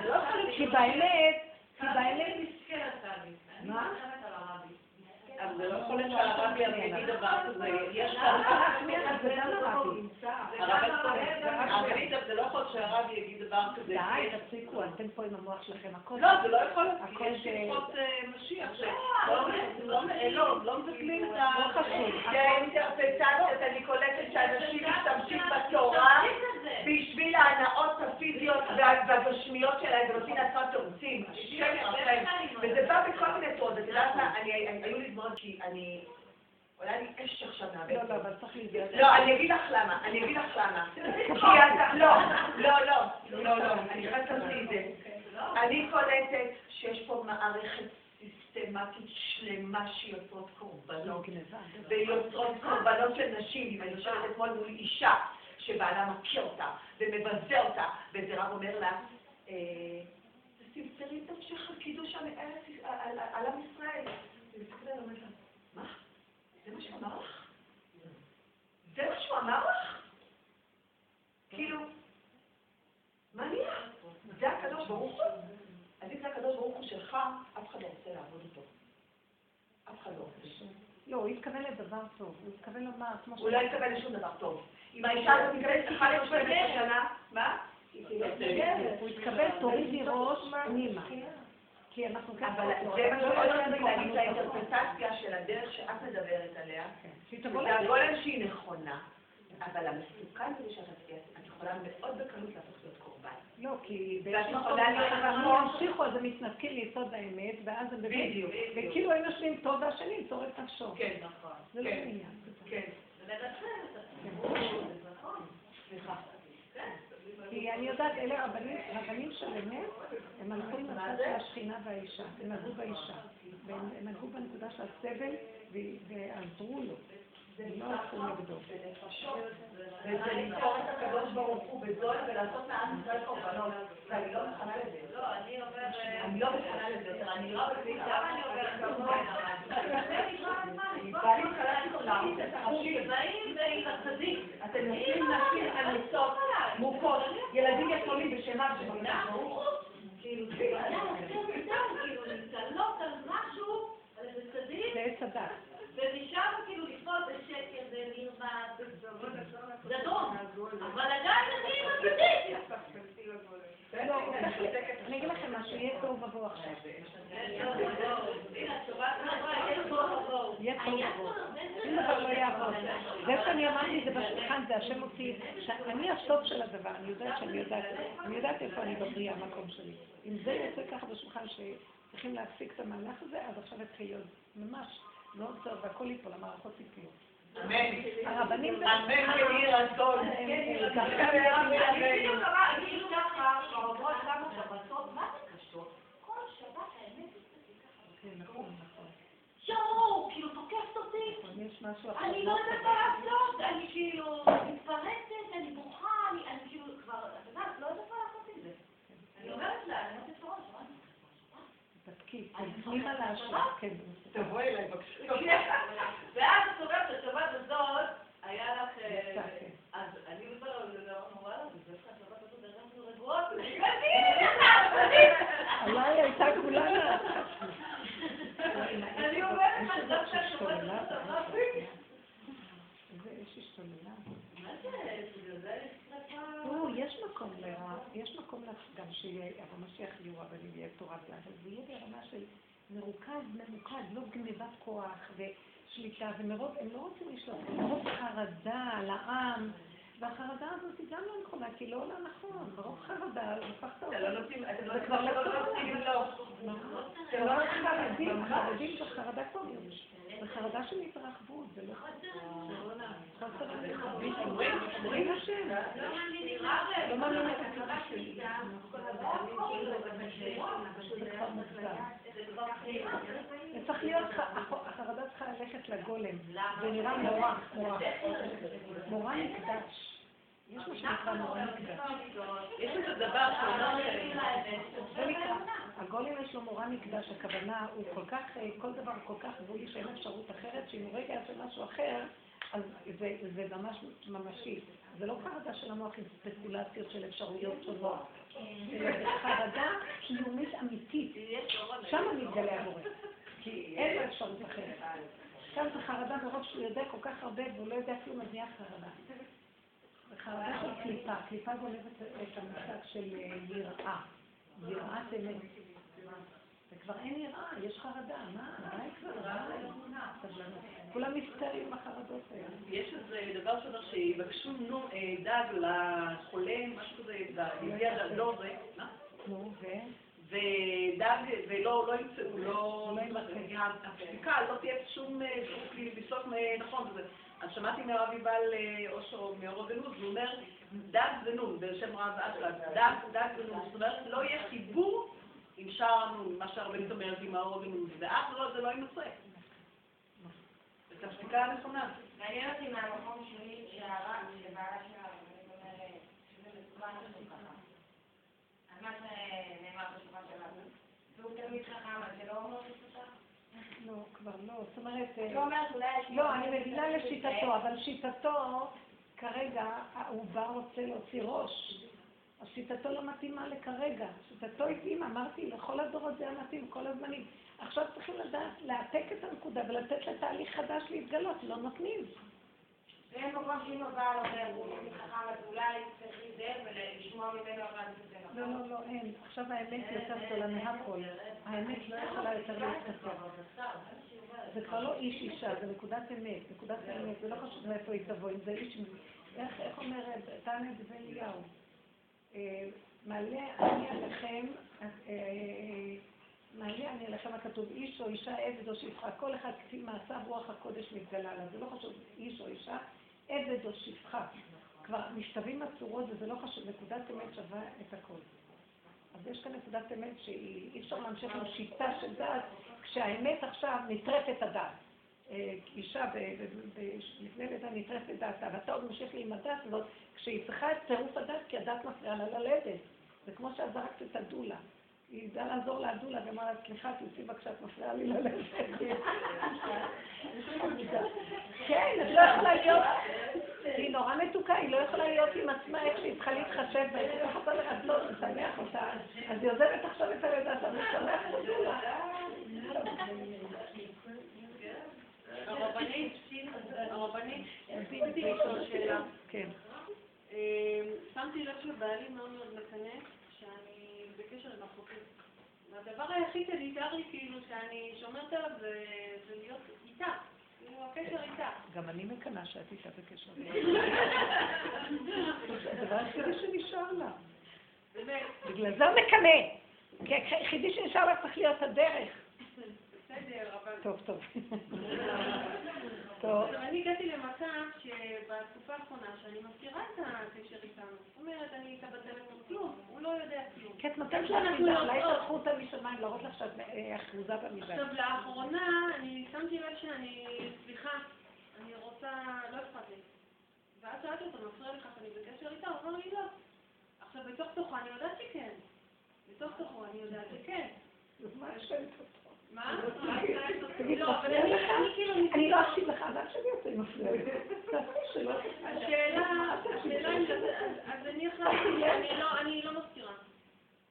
Speaker 1: כי באמת, כי באמת... מה?
Speaker 3: אבל זה לא יכול להיות שהרבי יגיד דבר כזה, יש
Speaker 1: זה הרבי.
Speaker 3: זה לא יכול להיות שהרבי יגיד דבר כזה.
Speaker 1: די, תפסיקו, אתם פה עם המוח שלכם, הכל...
Speaker 3: לא, זה לא יכול להיות,
Speaker 1: הכל
Speaker 3: יש
Speaker 1: זה-
Speaker 3: שיחות אה, משיח, לא- לא- לא מבטלים את ה...
Speaker 1: לא חשוב.
Speaker 2: באינטרפטציות אני קולטת שאנשים משתמשים בתורה בשביל ההנאות הפיזיות וה- והגשמיות שלהם ונותנים לעצמם תירוצים. השם ירחם. וזה בא בכל מיני צורות. את יודעת מה, אני- היו לי דמעות כי אני... עולה לי אש עכשיו
Speaker 1: לא,
Speaker 2: מהבטן.
Speaker 1: לא, אבל צריך להיזהר.
Speaker 2: לא, אני אגיד לך למה, אני אגיד לך למה. כי אתה, לא, לא, לא, לא, לא, אני חייבת לעשות את זה. אני קולטת שיש פה מערכת סיסטמטית שלמה שיוצרות קורבנות.
Speaker 1: גנבה.
Speaker 2: ויוצרות קורבנות של נשים. אני יושבת אתמול מול אישה שבעלה מכה אותה ומבזה אותה, ואיזה רב אומר לה, אה, תמסרי את נפשך על קידוש על עם ישראל. היא מסתכלת עליו ואומרת מה? זה מה שהוא אמר לך? זה מה שהוא אמר לך? כאילו, מה נהיה? זה הקדוש ברוך הוא? אז אם זה הקדוש ברוך הוא שלך, אף אחד לא רוצה לעבוד איתו. אף אחד לא רוצה.
Speaker 1: לא, הוא התכוון לדבר טוב, הוא התכוון לומר, כמו
Speaker 2: הוא לא התכוון לשום דבר טוב. אם האישה הזאת מתכוונת לך להיות 12 שנה, מה?
Speaker 1: הוא התכוון, תורידי ראש פנימה. כי אנחנו כן...
Speaker 2: אבל זה מה שעולה לי להגיד את האינטרפרטציה של הדרך שאת מדברת עליה.
Speaker 1: שהיא תבוא
Speaker 2: זה. הגולם שהיא נכונה, אבל המסוכן זה שאת את יכולה מאוד בקלות להפוך להיות קורבן.
Speaker 1: לא, כי
Speaker 2: ואת
Speaker 1: באיזשהו
Speaker 2: יכולה
Speaker 1: מקום
Speaker 2: להיות
Speaker 1: הם
Speaker 2: המון.
Speaker 1: המשיכו, אז הם מתנתקים ליסוד האמת, ואז הם.
Speaker 2: בדיוק.
Speaker 1: וכאילו הם יושבים טוב והשני את נפשו.
Speaker 2: כן,
Speaker 1: זה לא
Speaker 2: כן.
Speaker 1: עניין.
Speaker 2: כן.
Speaker 1: סליחה. כי אני יודעת, אלה רבנים, רבנים של אמת, הם הלכו עם הצד של השכינה והאישה, הם נגעו באישה, והם הם נגעו בנקודה של הסבל ועזרו לו, הלכו נגדו.
Speaker 2: וזה למכור את הקדוש ברוך הוא בזול ולעשות מעם ישראל קורבנות. ואני לא מוכנה לזה.
Speaker 4: לא, אני אומר...
Speaker 2: אני לא מוכנה לזה יותר. אני לא מבינה.
Speaker 4: למה אני אומרת כמובן? זה הזמן.
Speaker 2: ואני קלטתי להראות את הראשים. אתם נותנים נשים אמיצות, מוכות, ילדים יתומים בשמם של כאילו, זה...
Speaker 4: כאילו, להתעלות על משהו, על איזה צדיק,
Speaker 1: זה עץ הדת.
Speaker 4: ומשם כאילו לפעול בשקר ומרמה, זדון, אבל עדיין אני עם הצדיק.
Speaker 1: עכשיו.
Speaker 3: הבאה, יש בו עבור.
Speaker 1: יהיה טוב עבור. שום דבר לא יעבוד. זה שאני אמרתי את זה בשולחן, זה השם אותי, שאני הסוף של הדבר, אני יודעת שאני יודעת, אני יודעת איפה אני בבריאה, המקום שלי. אם זה יוצא ככה בשולחן שצריכים להפסיק את המהלך הזה, אז עכשיו להיות ממש מאוד טוב, והכל ייפול, המערכות ייפלו. הרבנים זה...
Speaker 3: אמן יהי רצון.
Speaker 4: אני כאילו ככה, עברו כמה שבתות, מה זה קשור? כל שבת האמת היא ככה.
Speaker 1: כן, נכון, נכון.
Speaker 4: יואו, כאילו תוקפת אותי.
Speaker 1: נכון.
Speaker 4: אני לא יודעת מה לעשות, אני כאילו מתפרצת, אני בוכה, אני אני כאילו כבר, את יודעת, לא יודעת מה לעשות עם זה. אני אומרת לה, אני אומרת לפרעה,
Speaker 1: תפקיד, פנימה להשם, כן.
Speaker 3: תבואי אליי בבקשה. ואז את אומרת, השבת הזאת, היה לך... אה,
Speaker 1: כן.
Speaker 3: אז אני בסדר, אמרנו, וואלה, זה דווקא השבת הזאת הרגשנו רגועות.
Speaker 1: עליי הייתה כולנה.
Speaker 3: אני אומרת לך, דווקא השבת הזאת אמרתי.
Speaker 1: איזה אש השתוללה.
Speaker 3: מה זה? בגלל זה יש שרפה.
Speaker 1: יש מקום לרע, יש מקום גם שיהיה, אבל משיח יהיו רבנים, יהיה תורה זה, אבל זה יהיה ברמה של מרוכז, ממוקד, לא גניבת כוח ושליטה, ומרוב, הם לא רוצים לשלוט, מרוב חרדה על העם, והחרדה הזאת היא גם לא נכונה, כי לא עולה נכון, מרוב חרדה, הפכת
Speaker 3: אתם לא
Speaker 1: אותה.
Speaker 3: נותנים, אתם
Speaker 1: זה
Speaker 3: לא
Speaker 1: כבר לא
Speaker 3: נותנים לו.
Speaker 1: זה לא חרדים, חרדים זה חרדה כבר, זה חרדה של התרחבות, זה לא חסר אומרים השם, לא מאמינים זה כבר מוגזם. זה צריך להיות, החרדה צריכה ללכת לגולם, זה נראה מורה, מורה, מורה מקדש. יש
Speaker 3: איזה דבר שאומר
Speaker 1: הגולם יש לו מורה מקדש, הכוונה, הוא כל כך, אה, כל דבר כל כך גבולי שאין אפשרות אחרת, שאם הוא רגע יעשה משהו אחר, אז זה, זה ממש ממשי. זה לא חרדה של המוח עם ספקולציות של אפשרויות שונות, אלא זה חרדה קיומית אמיתית. שם מתגלה הבורא, כי אין לו אפשרות אחרת. כאן זה חרדה מרוב שהוא יודע כל כך הרבה והוא לא יודע כלום, אז נהיה חרדה. חרדה של קליפה, קליפה גונבת את המושג של אה, יראה, יראת אמת. וכבר אין יראה, יש חרדה, מה? די כבר. כולם מסתרים בחרדות האלה.
Speaker 3: יש איזה דבר שאומר שיבקשו נו, אה, דג לחולה, משהו כזה, יגיע לדור זה?
Speaker 1: נו, ו?
Speaker 3: ודג, ולא לא ימצאו, לא...
Speaker 1: לא.
Speaker 3: הפסיקה לא תהיה שום אה, בסוף נכון. וזה- אז שמעתי מהרב יובל אה, אושרו מאור ונוז, הוא אומר, דג ונון, בשם רב אשלג, דג, דג ונון, זאת אומרת, לא יהיה חיבור עם שער הנון, מה שהרבנית אומרת עם האור ונוז, ואף לא, זה לא יימצא. את הפסיקה הנכונה.
Speaker 4: מעניין אותי מהמקום שלי, שהרב, שבעלה של אומרת, שזה מסוכן שזה ככה. אז מה שנאמר בשולחן של הרב, והוא תלמיד חכם, אז זה לא אומר
Speaker 1: לא, כבר לא. זאת אומרת, אה,
Speaker 4: לא אומרת, אולי.
Speaker 1: לא, אני מבינה לשיטתו, אבל שיטתו, כרגע, העובר רוצה להוציא ראש. אז שיטתו לא מתאימה לכרגע. שיטתו התאימה, אמרתי, לכל הדורות זה היה מתאים, כל הזמנים. עכשיו צריכים לדעת, להעתק את הנקודה ולתת לתהליך חדש להתגלות, לא נותנים.
Speaker 4: ואין מקום שאם הבעל אומר, הוא חכם, אז אולי צריך להיזהר ולשמוע ממנו אבל זה נכון.
Speaker 1: לא, לא, לא, אין. עכשיו האמת יותר גדולה מהכל. האמת לא יכולה יותר להתכתב. זה כבר לא איש אישה, זה נקודת אמת. נקודת האמת, זה לא חשוב מאיפה היא תבוא, אם זה איש... איך, אומר דבי אליהו? אה, מעלה אני עליכם, אה, אה, מעלה אני עליכם הכתוב, איש או אישה, עבד או שפחה, כל אחד כפי מעשיו רוח הקודש מתגלה עליו, זה לא חשוב איש או אישה, עבד או שפחה. כבר משתווים הצורות וזה לא חשוב, נקודת אמת שווה את הכל. אז יש כאן נקודת אמת שאי אפשר להמשיך עם שיטה של דת, כשהאמת עכשיו נטרפת הדעת. אה, אישה לפני לידה נטרפת דעתה, ואתה עוד ממשיך לי עם הדת הזאת, כשהיא צריכה את טירוף הדת, כי הדת מפריעה לה ללדת. זה כמו שאת זרקת את הדולה. היא ידעה לעזור לדולה, ואמרה לה, סליחה, תצאי בבקשה, את מפריעה לי ללדת. כן, את לא יכולה להיות, היא נורא מתוקה, היא לא יכולה להיות עם עצמה איך שהיא צריכה להתחשב בה, היא צריכה אותה לרצות, לשמח אותה, אז היא עוזבת עכשיו את הלידה, אתה משמח את הדולה.
Speaker 3: הרבנית, הרבנית, רציתי לשאול שאלה.
Speaker 1: כן.
Speaker 3: אה, שמתי לב שבעלי מאוד מאוד מקנא שאני בקשר עם אחותי.
Speaker 5: והדבר היחיד שנשאר לי, כאילו, שאני שומרת עליו, זה להיות איתה. כאילו, הקשר איתה.
Speaker 1: גם אני מקנאה שאת איתה בקשר. זה הדבר היחידי שנשאר לה. בגלל זה הוא מקנא. כי היחידי שנשאר לה צריך להיות הדרך.
Speaker 5: בסדר, אבל...
Speaker 1: טוב, טוב. טוב.
Speaker 5: אני הגעתי למצב שבתקופה האחרונה שאני מסתירה את הקשר איתנו. זאת אומרת, אני איתה בטלפון, כלום, הוא לא יודע כלום.
Speaker 1: כי את נותנת לה
Speaker 5: יודעות.
Speaker 1: אולי תלכו אותה משמיים, להראות לך שאת אה, אחוזה במידה.
Speaker 5: עכשיו, לאחרונה, אני שמתי לב שאני, סליחה, אני רוצה, לא אכפת לי. ואז שאלתי אותו, מפריע לך שאני בקשר איתה? הוא אמר לי לא. עכשיו, בתוך תוכו אני יודעת שכן. בתוך תוכו אני יודעת שכן.
Speaker 1: אז מה שואלת אותו?
Speaker 5: מה? לא, אבל אני כאילו
Speaker 1: אני לא אקשיב לך, תשאלי אותי אם מפריע
Speaker 5: השאלה, השאלה אם אז- אני החלטתי, אני לא, אני לא.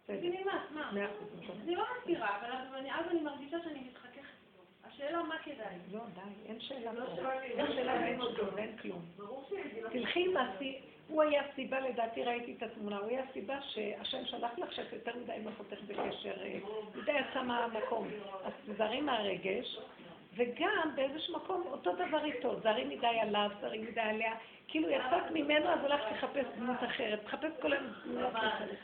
Speaker 1: בסדר.
Speaker 5: תגידי מה, מה?
Speaker 1: נכון.
Speaker 5: אני לא מסתירה, אבל אז אני- מרגישה שאני מתחככת איתו. השאלה מה כדאי.
Speaker 1: לא, די, אין שאלה פה. אין שאלה ואין כלום. תלכי עם הוא היה סיבה, לדעתי ראיתי את התמונה, הוא היה סיבה שהשם שלח לך שאת יותר מדי עם אחותך בקשר, אה, מדי יצא מהמקום. אז תזהרי מהרגש, וגם באיזשהו מקום אותו דבר איתו, זהרי מדי עליו, זהרי מדי עליה, כאילו יצאת ממנו אז הלכת לחפש דמות אחרת, תחפש כל היום דמות אחרת.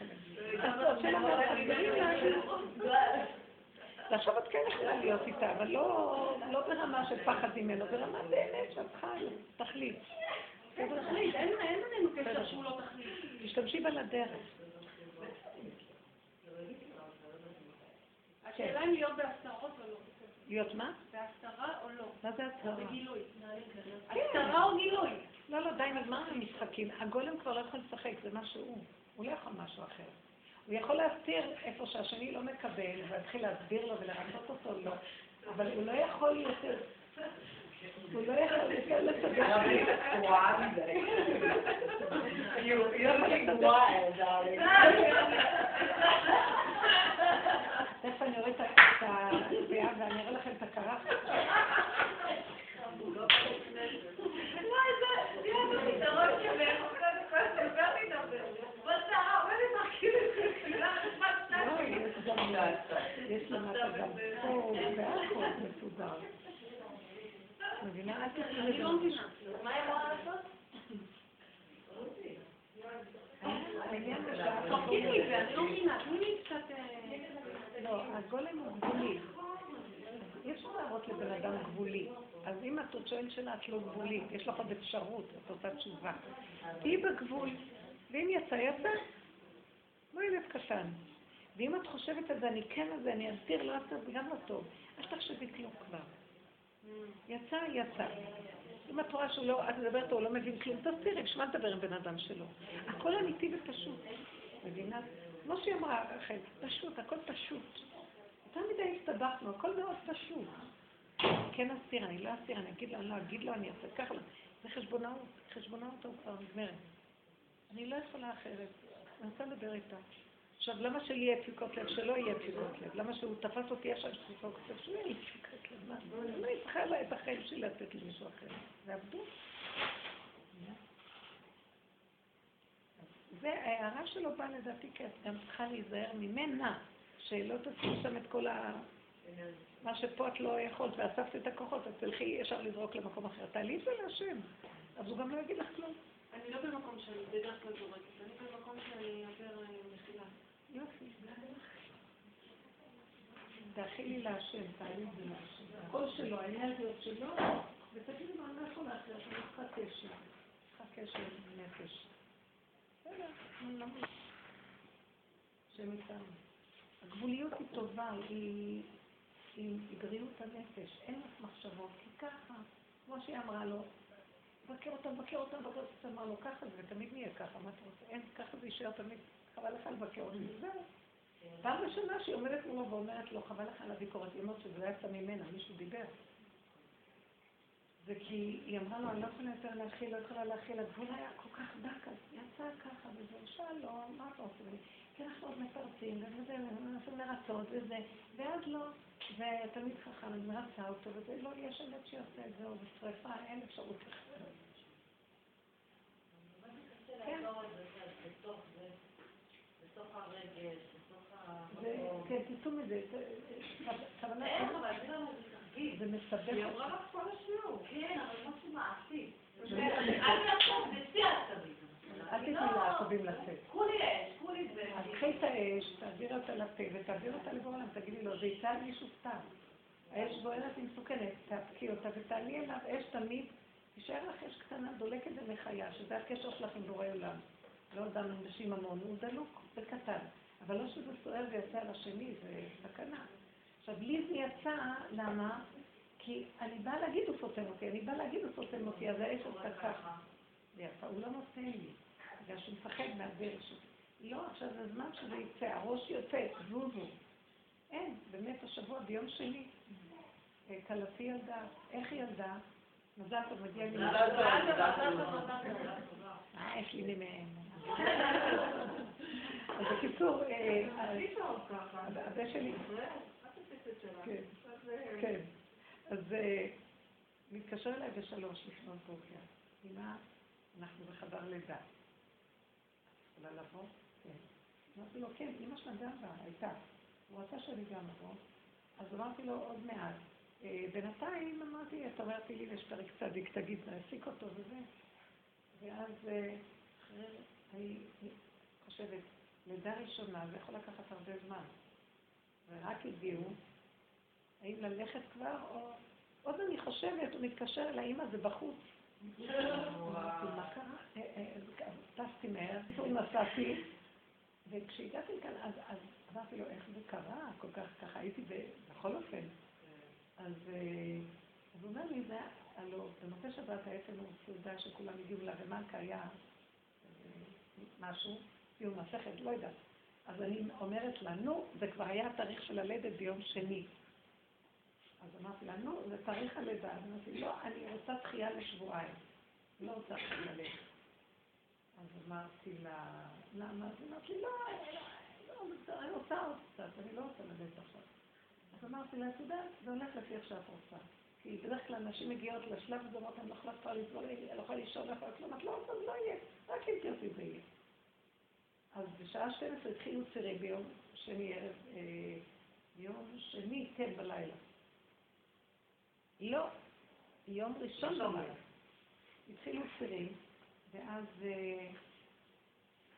Speaker 1: לא, ועכשיו את כן יכולה להיות איתה, אבל לא, לא ברמה של פחד ממנו, ברמה באמת שאת צריכה תחליט.
Speaker 5: תחליט, אין בינינו קשר שהוא לא תחליט.
Speaker 1: תשתמשי בה לדרך.
Speaker 5: השאלה אם להיות בהסתרות או לא.
Speaker 1: להיות מה?
Speaker 5: בהסתרה או לא.
Speaker 1: מה זה הצהרה?
Speaker 5: בגילוי. הסתרה או גילוי?
Speaker 1: לא, לא, די, נגמר המשחקים. הגולם כבר לא יכול לשחק, זה מה שהוא. הוא לא יכול משהו אחר. הוא יכול להסתיר איפה שהשני לא מקבל, ולהתחיל להסביר לו ולרצות אותו, לא. אבל הוא לא יכול יותר... הוא לא יכול לסדר. תכף אני אראה את הזיעה ואני אראה לכם את הקרחת. לא, יש יש למטה גם פה והכל מסודר.
Speaker 5: לא מבינה. אני לא מבינה. תני לי קצת... אה,
Speaker 1: לא, הגולם הוא גבולי. אי אפשר להראות לבן אדם גבולי. אז אם את עוד שואלת שאלה, את לא גבולית, יש לך עוד אפשרות, את עושה תשובה. תהיי בגבול, ואם יצא, יצא. לא ילד קטן. ואם את חושבת על זה, אני כן על זה, אני אסביר, לא אסביר, זה גם לא טוב. אל תחשבי כלום כבר. יצא, יצא. אם את רואה שהוא לא, את מדברת הוא לא מבין כלום, תסבירי, בשביל מה לדבר עם בן אדם שלו? הכל אמיתי ופשוט. מבינה? כמו שהיא אמרה, רחל, פשוט, הכל פשוט. יותר מדי הסתבכנו, הכל מאוד פשוט. כן אסתיר, אני לא אסתיר, אני אגיד לו, אני לא אגיד לו, אני אעשה ככה. זה חשבונאות, חשבונאות הוא כבר נגמרת. אני לא יכולה אחרת, אני רוצה לדבר איתה. עכשיו, למה שלי יהיה דפיקות לב? שלא יהיה דפיקות לב. למה שהוא תפס אותי ישר דפיקות לב? שלא יהיה לי דפיקות לב. מה? אני לא צריכה לה את החיים שלי לתת למישהו אחר. זה עבדות. זה, ההערה שלו באה לדעתי, כי את גם צריכה להיזהר ממנה, שלא תשים שם את כל ה... מה שפה את לא יכולת, ואספת את הכוחות, אז תלכי ישר לזרוק למקום אחר. תעלי את זה להשם. אז הוא גם לא יגיד לך כלום.
Speaker 5: אני לא במקום שאני בדרך כלל זורקת, אני במקום שאני יותר אה.
Speaker 1: תאכילי להשם, תעלי את זה להשם. הקול שלו, האנרגיות שלו, ותגידי לו, אני לא יכולה אחרת, אני צריכה קשר. צריכה קשר נפש. בסדר, אני לא מבין. השם איתנו. הגבוליות היא טובה, היא היא בריאות הנפש, אין לך מחשבות, כי ככה, כמו שהיא אמרה לו, מבקר אותה, מבקר אותה, מבקר אותה, אמר לו ככה, זה תמיד נהיה ככה, מה אתה רוצה? אין, ככה זה יישאר תמיד, חבל לך לבקר אותי, זהו. פעם ראשונה שהיא עומדת מולו ואומרת לו, חבל לך על הביקורת, היא אומרת שזה לא יצא ממנה, מישהו דיבר. זה כי היא אמרה לו, אני לא יכולה יותר להכיל, לא יכולה להכיל, הגבול היה כל כך דק, אז יצא ככה, וזהו, שלום, מה אתה עושה? כי אנחנו עוד מתרצים, וזה, ומנסים לרצות, וזה, ואז לא, ותלמיד חכם, אני מרצה אותו, וזה, לא, יש אמת שיוצא את זה, או בשרפה, אין אפשרות אחרת. כן.
Speaker 3: בתוך הרגש, בתוך
Speaker 1: זה- כן, תצאו מזה. כוונה,
Speaker 4: איך, אבל זה לא מזכיר.
Speaker 1: זה מסבך
Speaker 3: היא. אמרה לך כל השיעור.
Speaker 4: כן, אבל משהו מעשי. העצבים.
Speaker 1: אל תתני לעצבים לצאת.
Speaker 4: כולי אש, כולי זה.
Speaker 1: אז קחי את האש, תעביר אותה לפה ותעביר אותה לבוא עולם, תגידי לו, זה יצא מישהו סתם. האש בוערת היא מסוכנת, תעתקי אותה ותעלי אליו אש תמיד, תישאר לך אש קטנה דולקת ומחיה, שזה הקשר שלך עם בורא עולם. לא דם נשים המון, הוא דלוק וקטן. אבל לא שזה סוער ויצא על השני, זה סכנה. עכשיו, לי זה יצא, למה? כי אני באה להגיד הוא סותם אותי, אני באה להגיד הוא סותם אותי, אז האש עשתה ככה. ויפה, הוא לא נותן לי, בגלל שהוא מפחד מהדרך שלי. לא, עכשיו זה זמן שזה יצא, הראש יוצא, זוזו. אין, באמת השבוע, ביום שני, אה, כלתי ילדה, איך היא ילדה? מזל טוב, מגיע לי... אה, יש לי ממהם. אז בקיצור, אה. הבן שלי. כן.
Speaker 3: אז, אה,
Speaker 1: כן. אה, מתקשר אליי בשלוש לפנות בוקר. אמא, אנחנו בחדר לידה. יכולה לבוא? כן. אמרתי לו, כן, אמא שלה גם באה, הייתה. הוא רצה שאני גם אבוא. אז אמרתי לו, עוד מעט. בינתיים אמרתי, את אומרת לי, יש פרק צדיק, תגיד, נעסיק אותו וזה. ואז אחרי, אני חושבת, לידה ראשונה, זה יכול לקחת הרבה זמן. ורק הגיעו, האם ללכת כבר, או... עוד אני חושבת, הוא מתקשר אל האמא, זה בחוץ. מה קרה? אה, אה, טסתי מהר, נסעתי, וכשהגעתי לכאן, אז אמרתי לו, איך זה קרה? כל כך ככה הייתי, בכל אופן. אז אה, אז הוא אומר לי, זה, הלו, במוצאי שבת העצם הוא סעודה שכולם הגיעו לה, ומלכה היה משהו, סיום מסכת, לא יודעת. אז אני אומרת לה, נו, זה כבר היה התאריך של הלדת ביום שני. אז אמרתי לה, נו, זה תאריך הלידה. אז אמרתי, לא, אני רוצה דחייה לשבועיים. לא רוצה עכשיו ללדת. אז אמרתי לה, למה? אז אמרתי, לא, לא, לא, בסדר, אני רוצה עוד קצת, אני לא רוצה ללדת עכשיו. אז אמרתי לה, את יודעת, זה הולך לפי איך שאת רוצה. כי בדרך כלל נשים מגיעות לשלב הזה, אומרות, אני לא יכולה כבר לסבול, אני לא יכולה לישון, לא יכולה כלום, את לא רוצה, זה לא יהיה, רק אם תרצי זה יהיה. אז בשעה 12 התחילו צירים ביום שני ערב, אה, ביום שני, כן, בלילה. לא, יום ראשון בלילה. התחילו צירים, ואז אה,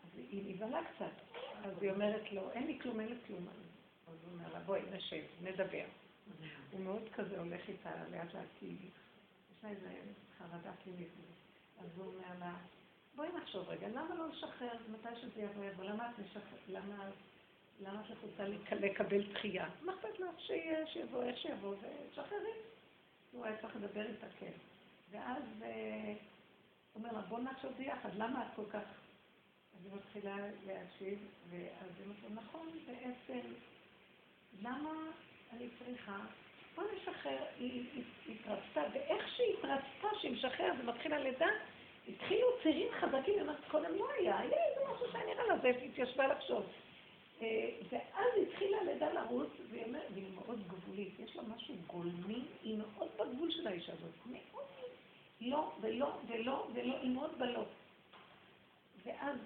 Speaker 1: אז היא נבהלה קצת. אז היא אומרת לו, אין לי כלום, אין לי כלום. אז הוא אומר לה, בואי, נשב, נדבר. הוא מאוד כזה הולך איתה לאט לאט, כי יש לה איזה חרדה פנימית. אז הוא אומר לה, בואי נחשוב רגע, למה לא לשחרר מתי שזה יבוא יבוא? למה את משחררת? למה... למה את רוצה לק- לקבל דחייה? מה אכפת לך שיהיה, שיבוא, איך שיבוא, ותשחררי. הוא היה צריך לדבר איתה, כן. ואז אה, הוא אומר לה, בוא נחשוב ביחד, למה את כל כך... אז היא מתחילה להשיב, ואז היא אומרת נכון, בעצם, למה אני צריכה... בוא נשחרר, היא התרצתה, ואיך שהיא התרצתה, שהיא משחררת ומתחיל הלידה, התחילו צירים חזקים, היא אומרת, קודם לא היה, היה איזה משהו שהיה נראה לה, והיא התיישבה לחשוב. אה, ואז התחילה הלידה לרוץ, והיא מאוד גבולית, יש לה משהו גולמי, היא מאוד בגבול של האישה הזאת, מאוד, לא ולא ולא ולא, היא מאוד בלא. ואז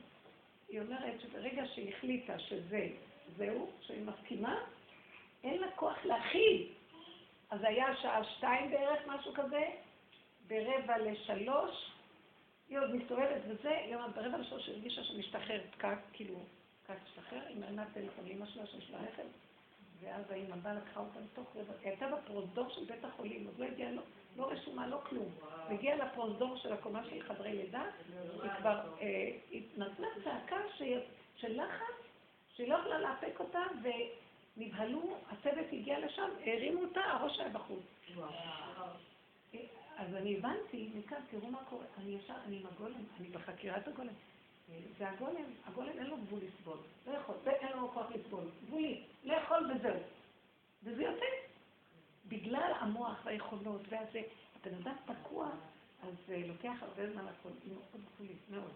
Speaker 1: היא אומרת שברגע שהיא החליטה שזה, זהו, שהיא מסכימה, אין לה כוח להכיל. אז היה שעה שתיים בערך, משהו כזה, ברבע לשלוש, היא עוד מסתובבת וזה, היא אומרת, ברבע לשלוש היא הרגישה שמשתחרר פקק, כאילו, פקק השתחרר, היא מרנה טלפון לאמא שלה שיש לה רכב, ואז האמא באה לקחה אותה לתוך רבע, היא הייתה בפרוזדור של בית החולים, עוד לא הגיעה, לא, לא רשומה, לא כלום. הגיעה לפרוזדור של הקומה של חדרי לידה, היא כבר, אה, נתנה צעקה של לחץ, שהיא לא יכולה לאפק אותה, ונבהלו, הצוות הגיע לשם, הרימו אותה, הראש היה בחוץ. אז אני הבנתי מכאן, תראו מה קורה, אני ישר, אני עם הגולם, אני בחקירת הגולם. זה הגולם, הגולם אין לו גבול לסבול, לא יכול, אין לו כוח לסבול, גבולי, לאכול וזהו. וזה יוצא. בגלל המוח והיכולות והזה, הבן אדם תקוע, אז אה, לוקח הרבה זמן הכל, מאוד גבולית, מאוד.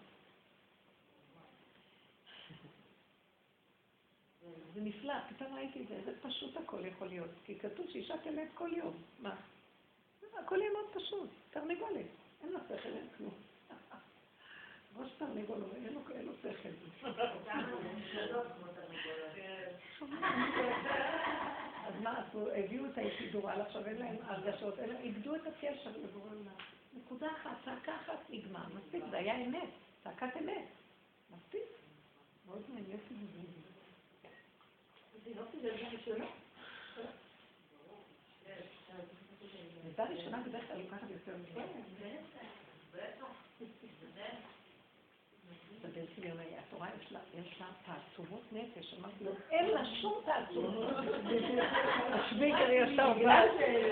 Speaker 1: זה נפלא, פתאום ראיתי את זה, איזה פשוט הכל יכול להיות, כי כתוב שאישה תלד כל יום, מה? הכל יהיה מאוד פשוט, תרנגולת, אין לה שכל, אין כלום. ראש תרנגול, אבל אין לו- שכל. אז מה עשו? הביאו את האיפידורל, עכשיו אין להם הרגשות, אלא איבדו את הקשר לבורא עולם. נקודה אחת, צעקה אחת נגמר, מספיק, זה היה אמת, צעקת אמת. מספיק. מאוד מעניין יופי זה. זה עזרה ראשונה. עזרה ראשונה בדרך כלל לוקחת יותר מזה. בבן ציון היה, התורה יש לה, תעצומות נפש, אמרתי לו, אין לה שום תעצומות. השוויקר ישר בא,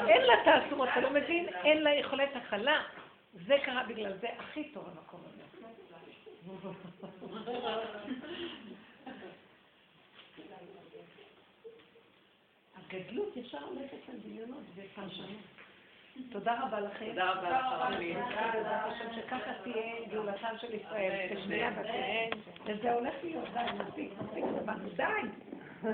Speaker 1: אין לה תעצומות, אתה לא מבין? אין לה יכולת הכלה. זה קרה בגלל זה הכי טוב המקום הזה. הגדלות ישר הולכת לדמיונות ופרשנות. תודה רבה לכם.
Speaker 3: תודה רבה רבי.
Speaker 1: בעזרת השם שככה תהיה גאולתם של ישראל, כשנייה ותראה, וזה הולך להיות, די, מספיק, מספיק, די.